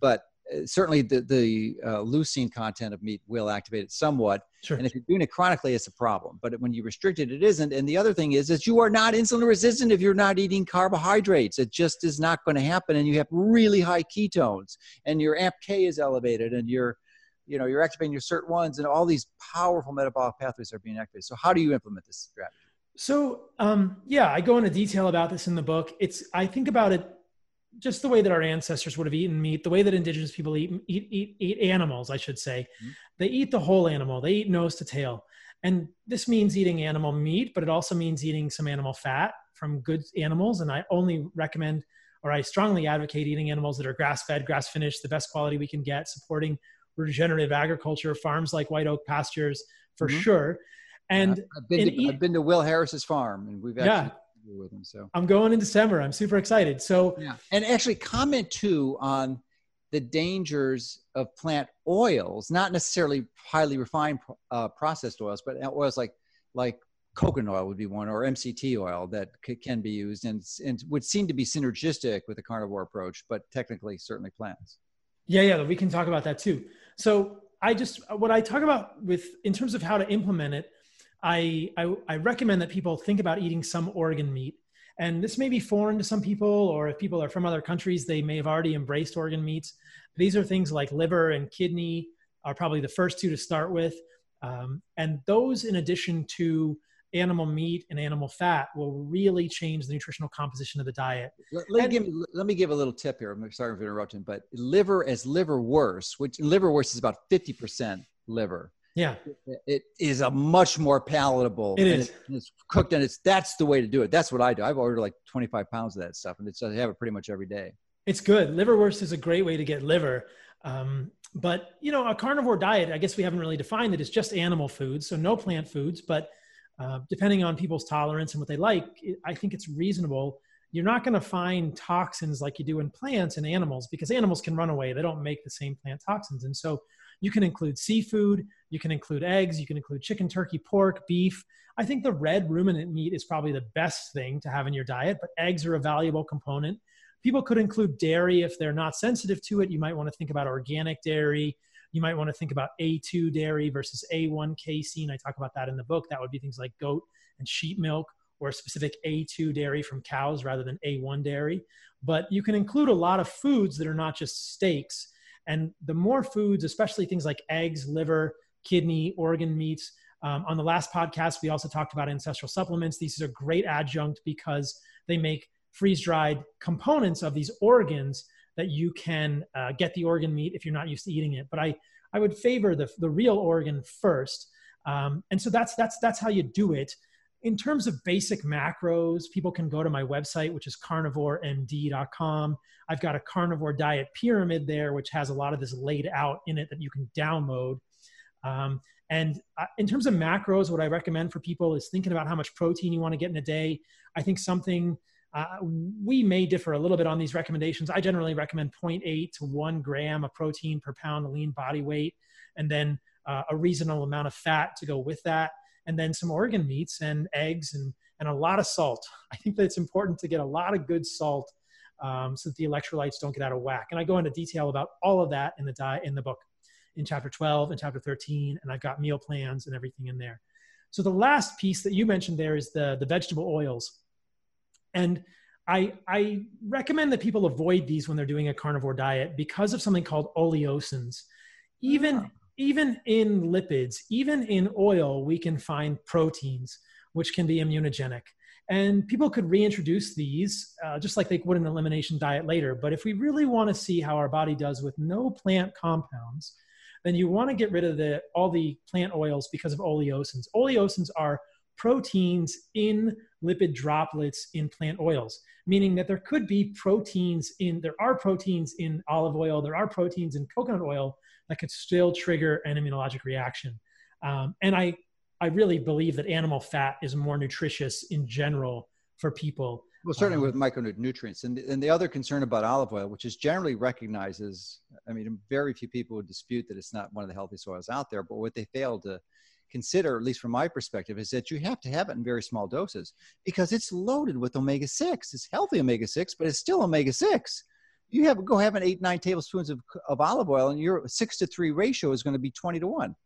but uh, certainly the, the uh, leucine content of meat will activate it somewhat. Sure. And if you're doing it chronically, it's a problem. But when you restrict it, it isn't. And the other thing is, is you are not insulin resistant if you're not eating carbohydrates. It just is not going to happen. And you have really high ketones and your AMPK is elevated and you're, you know, you're activating your SIRT1s and all these powerful metabolic pathways are being activated. So how do you implement this strategy? So um, yeah, I go into detail about this in the book. It's I think about it just the way that our ancestors would have eaten meat, the way that indigenous people eat eat eat, eat animals, I should say. Mm-hmm. They eat the whole animal. They eat nose to tail. And this means eating animal meat, but it also means eating some animal fat from good animals. And I only recommend or I strongly advocate eating animals that are grass fed, grass finished, the best quality we can get, supporting regenerative agriculture, farms like White Oak Pastures for mm-hmm. sure. And I've been, to, eat, I've been to Will Harris's farm and we've actually yeah with him. So I'm going in December. I'm super excited. So yeah, and actually comment too on the dangers of plant oils, not necessarily highly refined uh, processed oils, but oils like like coconut oil would be one, or MCT oil that c- can be used and and would seem to be synergistic with the carnivore approach, but technically certainly plants. Yeah, yeah, we can talk about that too. So I just what I talk about with in terms of how to implement it I, I, I recommend that people think about eating some organ meat. And this may be foreign to some people, or if people are from other countries, they may have already embraced organ meats. These are things like liver and kidney are probably the first two to start with. Um, and those, in addition to animal meat and animal fat, will really change the nutritional composition of the diet. Let, let, and, me, give, let me give a little tip here. I'm sorry for interrupting, but liver as liverwurst, which liverwurst is about 50% liver. Yeah. It is a much more palatable it is. it's cooked and it's that's the way to do it. That's what i do. I've ordered like 25 pounds of that stuff and it's i have it pretty much every day. It's good. Liverwurst is a great way to get liver. Um, but you know a carnivore diet i guess we haven't really defined it. It's just animal foods so no plant foods but uh, depending on people's tolerance and what they like i think it's reasonable you're not going to find toxins like you do in plants and animals because animals can run away they don't make the same plant toxins and so you can include seafood, you can include eggs, you can include chicken, turkey, pork, beef. I think the red ruminant meat is probably the best thing to have in your diet, but eggs are a valuable component. People could include dairy if they're not sensitive to it. You might want to think about organic dairy. You might want to think about A2 dairy versus A1 casein. I talk about that in the book. That would be things like goat and sheep milk or specific A2 dairy from cows rather than A1 dairy. But you can include a lot of foods that are not just steaks and the more foods, especially things like eggs, liver, kidney, organ meats. Um, on the last podcast, we also talked about ancestral supplements. These are great adjunct because they make freeze dried components of these organs that you can uh, get the organ meat if you're not used to eating it. But I, I would favor the, the real organ first. Um, and so that's, that's, that's how you do it in terms of basic macros, people can go to my website, which is carnivoremd.com. I've got a carnivore diet pyramid there, which has a lot of this laid out in it that you can download. Um, and uh, in terms of macros, what I recommend for people is thinking about how much protein you want to get in a day. I think something uh, we may differ a little bit on these recommendations. I generally recommend 0.8 to 1 gram of protein per pound of lean body weight. And then uh, a reasonable amount of fat to go with that, and then some organ meats and eggs and, and a lot of salt. *laughs* I think that it's important to get a lot of good salt um, so that the electrolytes don't get out of whack. And I go into detail about all of that in the diet in the book in chapter 12 and chapter 13, and I've got meal plans and everything in there. So the last piece that you mentioned there is the, the vegetable oils. And I, I recommend that people avoid these when they're doing a carnivore diet because of something called oleosins. Even, oh. even in lipids, even in oil, we can find proteins, which can be immunogenic. And people could reintroduce these uh, just like they would an elimination diet later. But if we really want to see how our body does with no plant compounds, then you want to get rid of the, all the plant oils because of oleosins. Oleosins are proteins in lipid droplets in plant oils, meaning that there could be proteins in, there are proteins in olive oil, there are proteins in coconut oil that could still trigger an immunologic reaction. Um, and I I really believe that animal fat is more nutritious in general for people. Well, certainly um, with micronutrients. And, and the other concern about olive oil, which is generally recognized as, I mean, very few people would dispute that it's not one of the healthiest oils out there, but what they fail to consider, at least from my perspective, is that you have to have it in very small doses because it's loaded with omega 6. It's healthy omega 6, but it's still omega 6. You have go have an eight, nine tablespoons of, of olive oil, and your six to three ratio is going to be 20 to one.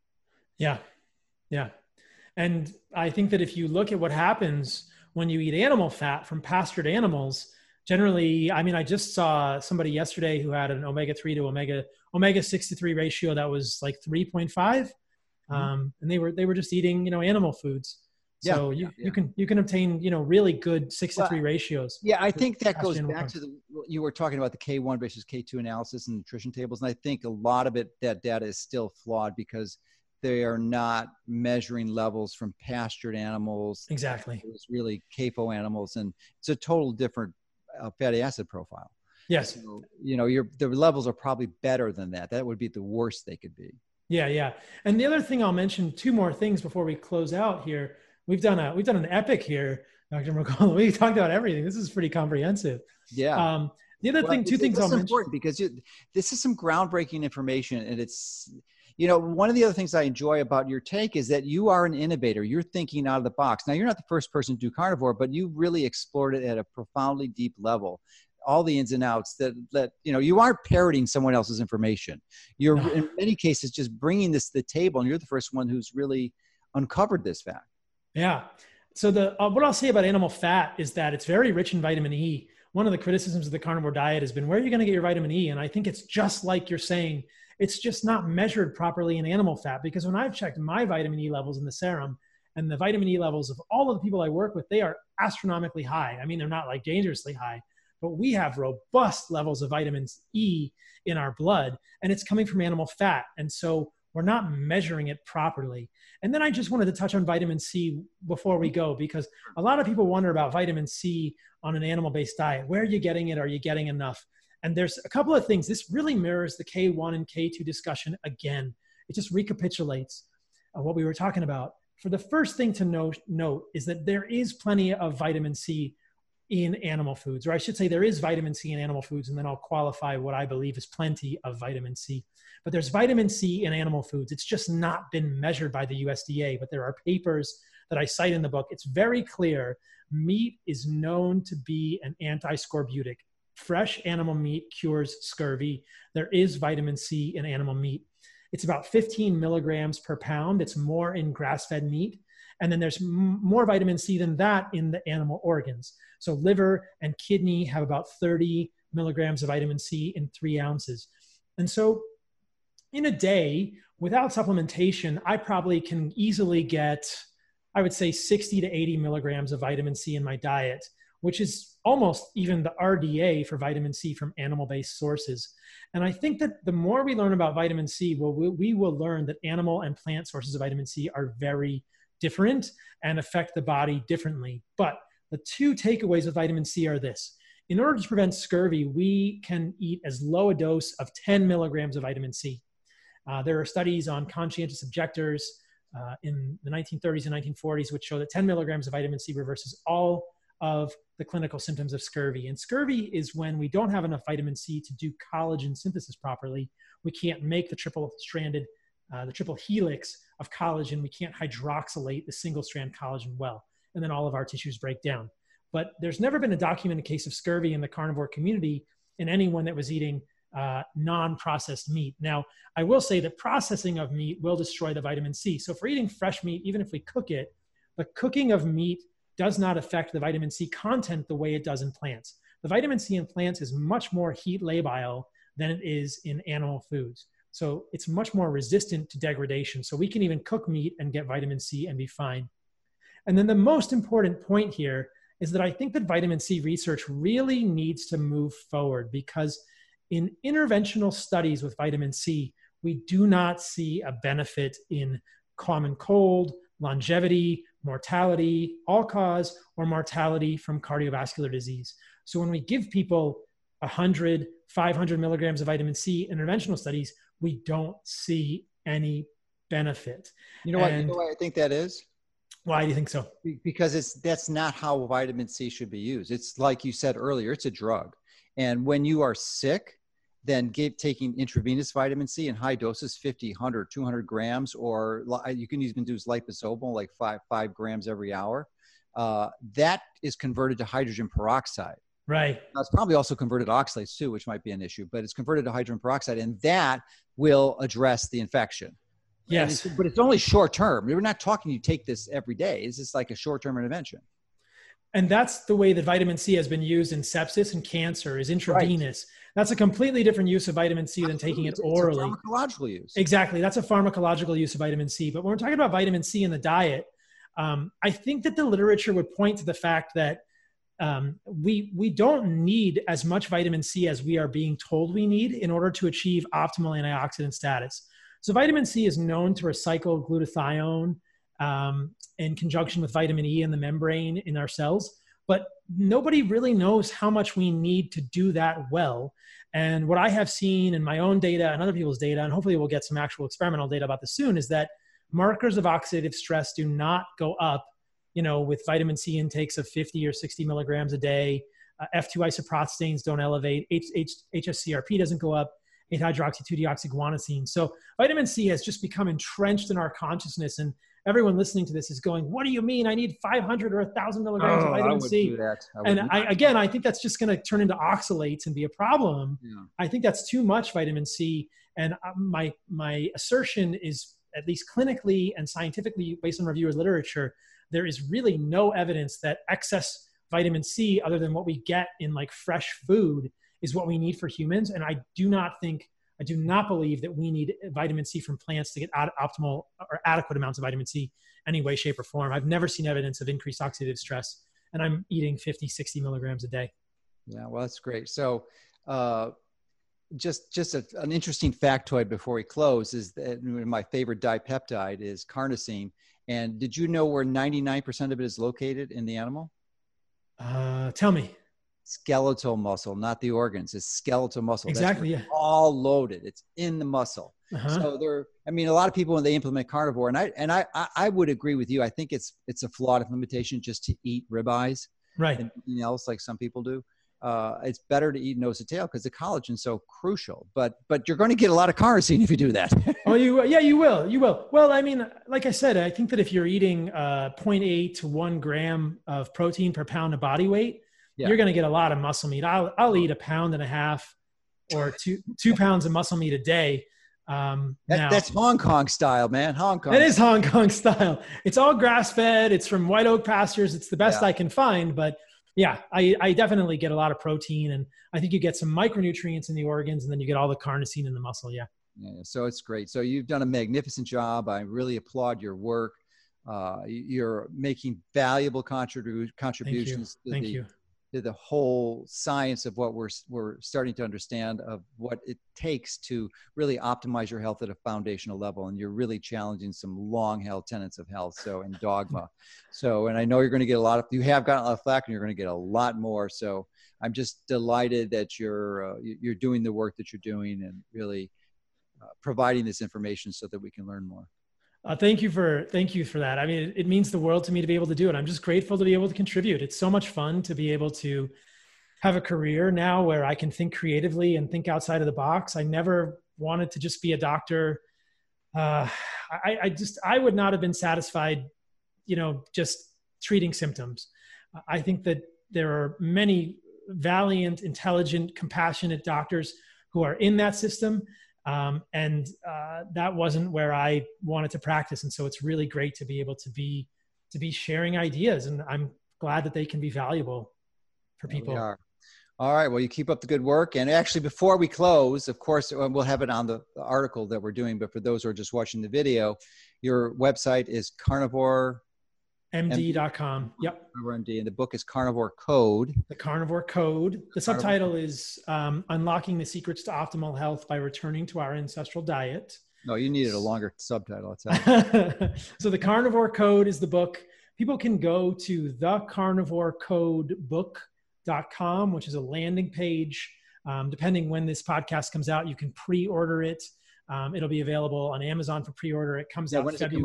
Yeah. Yeah. And I think that if you look at what happens when you eat animal fat from pastured animals, generally, I mean, I just saw somebody yesterday who had an omega 3 to omega omega 6 to 3 ratio that was like 3.5. Mm-hmm. Um, and they were they were just eating, you know, animal foods. So yeah, you, yeah. you can you can obtain you know really good six to three ratios. Yeah, I think that goes back to the you were talking about the K one versus K two analysis and nutrition tables, and I think a lot of it that data is still flawed because they are not measuring levels from pastured animals. Exactly. It's really CAFO animals, and it's a total different uh, fatty acid profile. Yes. So, you know, your the levels are probably better than that. That would be the worst they could be. Yeah, yeah. And the other thing I'll mention two more things before we close out here. We've done a we've done an epic here, Dr. Mercola. We talked about everything. This is pretty comprehensive. Yeah. Um, the other well, thing, two things I'll mention. because you, this is some groundbreaking information, and it's you know, one of the other things I enjoy about your take is that you are an innovator. You're thinking out of the box. Now, you're not the first person to do carnivore, but you really explored it at a profoundly deep level. All the ins and outs that that you know, you aren't parroting someone else's information. You're no. in many cases just bringing this to the table, and you're the first one who's really uncovered this fact. Yeah. So the uh, what I'll say about animal fat is that it's very rich in vitamin E. One of the criticisms of the carnivore diet has been where are you going to get your vitamin E? And I think it's just like you're saying it's just not measured properly in animal fat because when I've checked my vitamin E levels in the serum and the vitamin E levels of all of the people I work with, they are astronomically high. I mean, they're not like dangerously high, but we have robust levels of vitamins E in our blood and it's coming from animal fat. And so we're not measuring it properly. And then I just wanted to touch on vitamin C before we go because a lot of people wonder about vitamin C on an animal based diet. Where are you getting it? Are you getting enough? And there's a couple of things. This really mirrors the K1 and K2 discussion again. It just recapitulates uh, what we were talking about. For the first thing to note, note is that there is plenty of vitamin C in animal foods, or I should say, there is vitamin C in animal foods, and then I'll qualify what I believe is plenty of vitamin C. But there's vitamin C in animal foods. It's just not been measured by the USDA, but there are papers that I cite in the book. It's very clear meat is known to be an anti-scorbutic fresh animal meat cures scurvy. There is vitamin C in animal meat. It's about 15 milligrams per pound. It's more in grass fed meat. And then there's more vitamin C than that in the animal organs. So, liver and kidney have about 30 milligrams of vitamin C in three ounces. And so, in a day, without supplementation, I probably can easily get, I would say, 60 to 80 milligrams of vitamin C in my diet which is almost even the RDA for vitamin C from animal based sources. And I think that the more we learn about vitamin C, well, we, we will learn that animal and plant sources of vitamin C are very different and affect the body differently. But the two takeaways of vitamin C are this. In order to prevent scurvy, we can eat as low a dose of 10 milligrams of vitamin C. Uh, there are studies on conscientious objectors uh, in the 1930s and 1940s which show that 10 milligrams of vitamin C reverses all of the clinical symptoms of scurvy. And scurvy is when we don't have enough vitamin C to do collagen synthesis properly. We can't make the triple stranded uh, the triple helix of collagen. We can't hydroxylate the single strand collagen well, and then all of our tissues break down. But there's never been a documented case of scurvy in the carnivore community in anyone that was eating uh, non-processed meat. Now, I will say that processing of meat will destroy the vitamin C. So if we're eating fresh meat, even if we cook it, the cooking of meat does not affect the vitamin C content the way it does in plants. The vitamin C in plants is much more heat labile than it is in animal foods. So it's much more resistant to degradation. So we can even cook meat and get vitamin C and be fine. And then the most important point here is that I think that vitamin C research really needs to move forward because in interventional studies with vitamin C, we do not see a benefit in common cold, longevity, mortality, all cause, or mortality from cardiovascular disease. So when we give people 100, 500 milligrams of vitamin C in interventional studies, we don't see any benefit. You know what? you know what I think that is. Why do you think so? Because it's that's not how vitamin C should be used. It's like you said earlier, it's a drug. And when you are sick, then give, taking intravenous vitamin C in high doses 50 100 200 grams or you can even do liposomal like five five grams every hour uh, that is converted to hydrogen peroxide right now, it's probably also converted to oxalates too which might be an issue but it's converted to hydrogen peroxide and that will address the infection yes it's, but it's only short term we're not talking you take this every day This is like a short term intervention and that's the way that vitamin C has been used in sepsis and cancer is intravenous. Right. That's a completely different use of vitamin C Absolutely. than taking it orally. It's pharmacological use. Exactly. That's a pharmacological use of vitamin C. But when we're talking about vitamin C in the diet, um, I think that the literature would point to the fact that um, we we don't need as much vitamin C as we are being told we need in order to achieve optimal antioxidant status. So vitamin C is known to recycle glutathione um, in conjunction with vitamin E in the membrane in our cells. But nobody really knows how much we need to do that well. And what I have seen in my own data and other people's data, and hopefully we'll get some actual experimental data about this soon, is that markers of oxidative stress do not go up, you know, with vitamin C intakes of 50 or 60 milligrams a day. Uh, F2 isoprostanes don't elevate. H- H- HSCRP doesn't go up. 8-hydroxy-2-deoxyguanosine. So vitamin C has just become entrenched in our consciousness, and everyone listening to this is going, "What do you mean? I need 500 or 1,000 milligrams oh, of vitamin C." I and I, again, I think that's just going to turn into oxalates and be a problem. Yeah. I think that's too much vitamin C. And uh, my my assertion is, at least clinically and scientifically, based on reviewers' literature, there is really no evidence that excess vitamin C, other than what we get in like fresh food, is what we need for humans. And I do not think I do not believe that we need vitamin C from plants to get ad- optimal or adequate amounts of vitamin C any way, shape, or form. I've never seen evidence of increased oxidative stress, and I'm eating 50, 60 milligrams a day. Yeah, well, that's great. So, uh, just just a, an interesting factoid before we close is that my favorite dipeptide is carnosine. And did you know where 99% of it is located in the animal? Uh, tell me skeletal muscle, not the organs. It's skeletal muscle. Exactly. Yeah. All loaded. It's in the muscle. Uh-huh. So there. I mean, a lot of people when they implement carnivore, and I and I I would agree with you. I think it's it's a flawed implementation just to eat ribeyes. Right. And anything else like some people do. Uh, it's better to eat nose to tail because the collagen's so crucial. But but you're going to get a lot of carnosine if you do that. *laughs* oh, you yeah, you will, you will. Well, I mean, like I said, I think that if you're eating uh, 0.8 to one gram of protein per pound of body weight, yeah. you're going to get a lot of muscle meat. I'll, I'll eat a pound and a half or two, two pounds of muscle meat a day. Um, that, now, that's Hong Kong style, man. Hong Kong. It is Hong Kong *laughs* style. It's all grass fed. It's from white oak pastures. It's the best yeah. I can find, but yeah, I, I definitely get a lot of protein and I think you get some micronutrients in the organs and then you get all the carnosine in the muscle. Yeah. Yeah. So it's great. So you've done a magnificent job. I really applaud your work. Uh, you're making valuable contribu- contributions Thank you. Thank the you to the whole science of what we're we're starting to understand of what it takes to really optimize your health at a foundational level and you're really challenging some long held tenets of health so and dogma. *laughs* So and i know you're going to get a lot of you have gotten a lot of flack and you're going to get a lot more so i'm just delighted that you're uh, you're doing the work that you're doing and really uh, providing this information so that we can learn more uh, thank you for thank you for that. I mean, it, it, means the world to me to be able to do it. I'm just grateful to be able to contribute. It's so much fun to be able to have a career now where I can think creatively and think outside of the box. I never wanted to just be a doctor uh, I, I just I would not have been satisfied, you know, just treating symptoms. I think that there are many valiant, intelligent, compassionate doctors who are in that system. Um, and uh, that wasn't where I wanted to practice. And so it's really great to be able to be to be sharing ideas, and I'm glad that they can be valuable for people. All right. Well, you keep up the good work. And actually, before we close, of course, uh, we'll have it on the article that we're doing. But for those who are just watching the video, your website is carnivore md.com. Yep. Carnivore MD. And the book is Carnivore Code. The Carnivore Code. The subtitle is um, Unlocking the Secrets to Optimal Health by Returning to Our Ancestral Diet. No, you needed a longer subtitle. *laughs* so the Carnivore Code is the book. People can go to thecarnivorecodebook.com, which is a landing page. Um, depending when this podcast comes out, you can pre-order it. Um, it'll be available on Amazon for pre-order. It comes yeah, out February.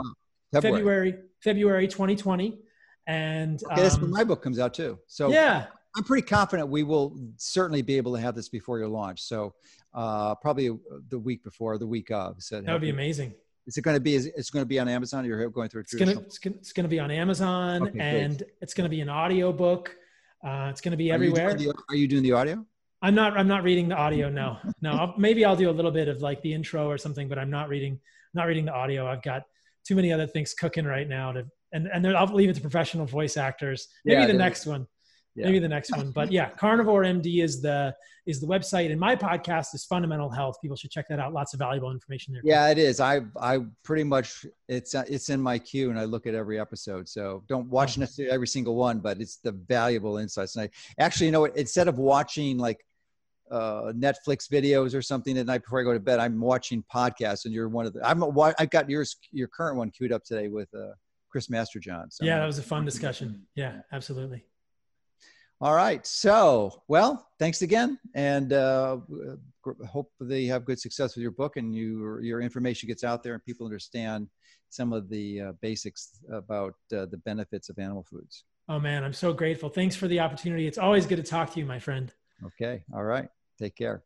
February. February, February 2020. And okay, that's when um, my book comes out too. So yeah, I'm pretty confident we will certainly be able to have this before your launch. So uh, probably the week before, the week of. So that would be amazing. Is it going to be? It's going to be on Amazon. You're going through. It's going to. It's going to be on Amazon, okay, and great. it's going to be an audio book. Uh, it's going to be everywhere. Are you, the, are you doing the audio? I'm not. I'm not reading the audio. No, no. I'll, maybe I'll do a little bit of like the intro or something, but I'm not reading. Not reading the audio. I've got too many other things cooking right now to and and I'll leave it to professional voice actors. Maybe yeah, the next one. Yeah. Maybe the next one. But yeah, *laughs* Carnivore MD is the is the website, and my podcast is Fundamental Health. People should check that out. Lots of valuable information there. Yeah, it is. I I pretty much it's it's in my queue, and I look at every episode. So don't watch oh. necessarily every single one, but it's the valuable insights. And I actually, you know, what, instead of watching like uh, Netflix videos or something at night before I go to bed. I'm watching podcasts, and you're one of the. I'm. I've got yours, your current one queued up today with uh, Chris Masterjohn. So yeah, that was a fun discussion. Yeah, absolutely. All right. So, well, thanks again, and uh, hope they have good success with your book and you, your information gets out there and people understand some of the uh, basics about uh, the benefits of animal foods. Oh man, I'm so grateful. Thanks for the opportunity. It's always good to talk to you, my friend. Okay. All right. Take care.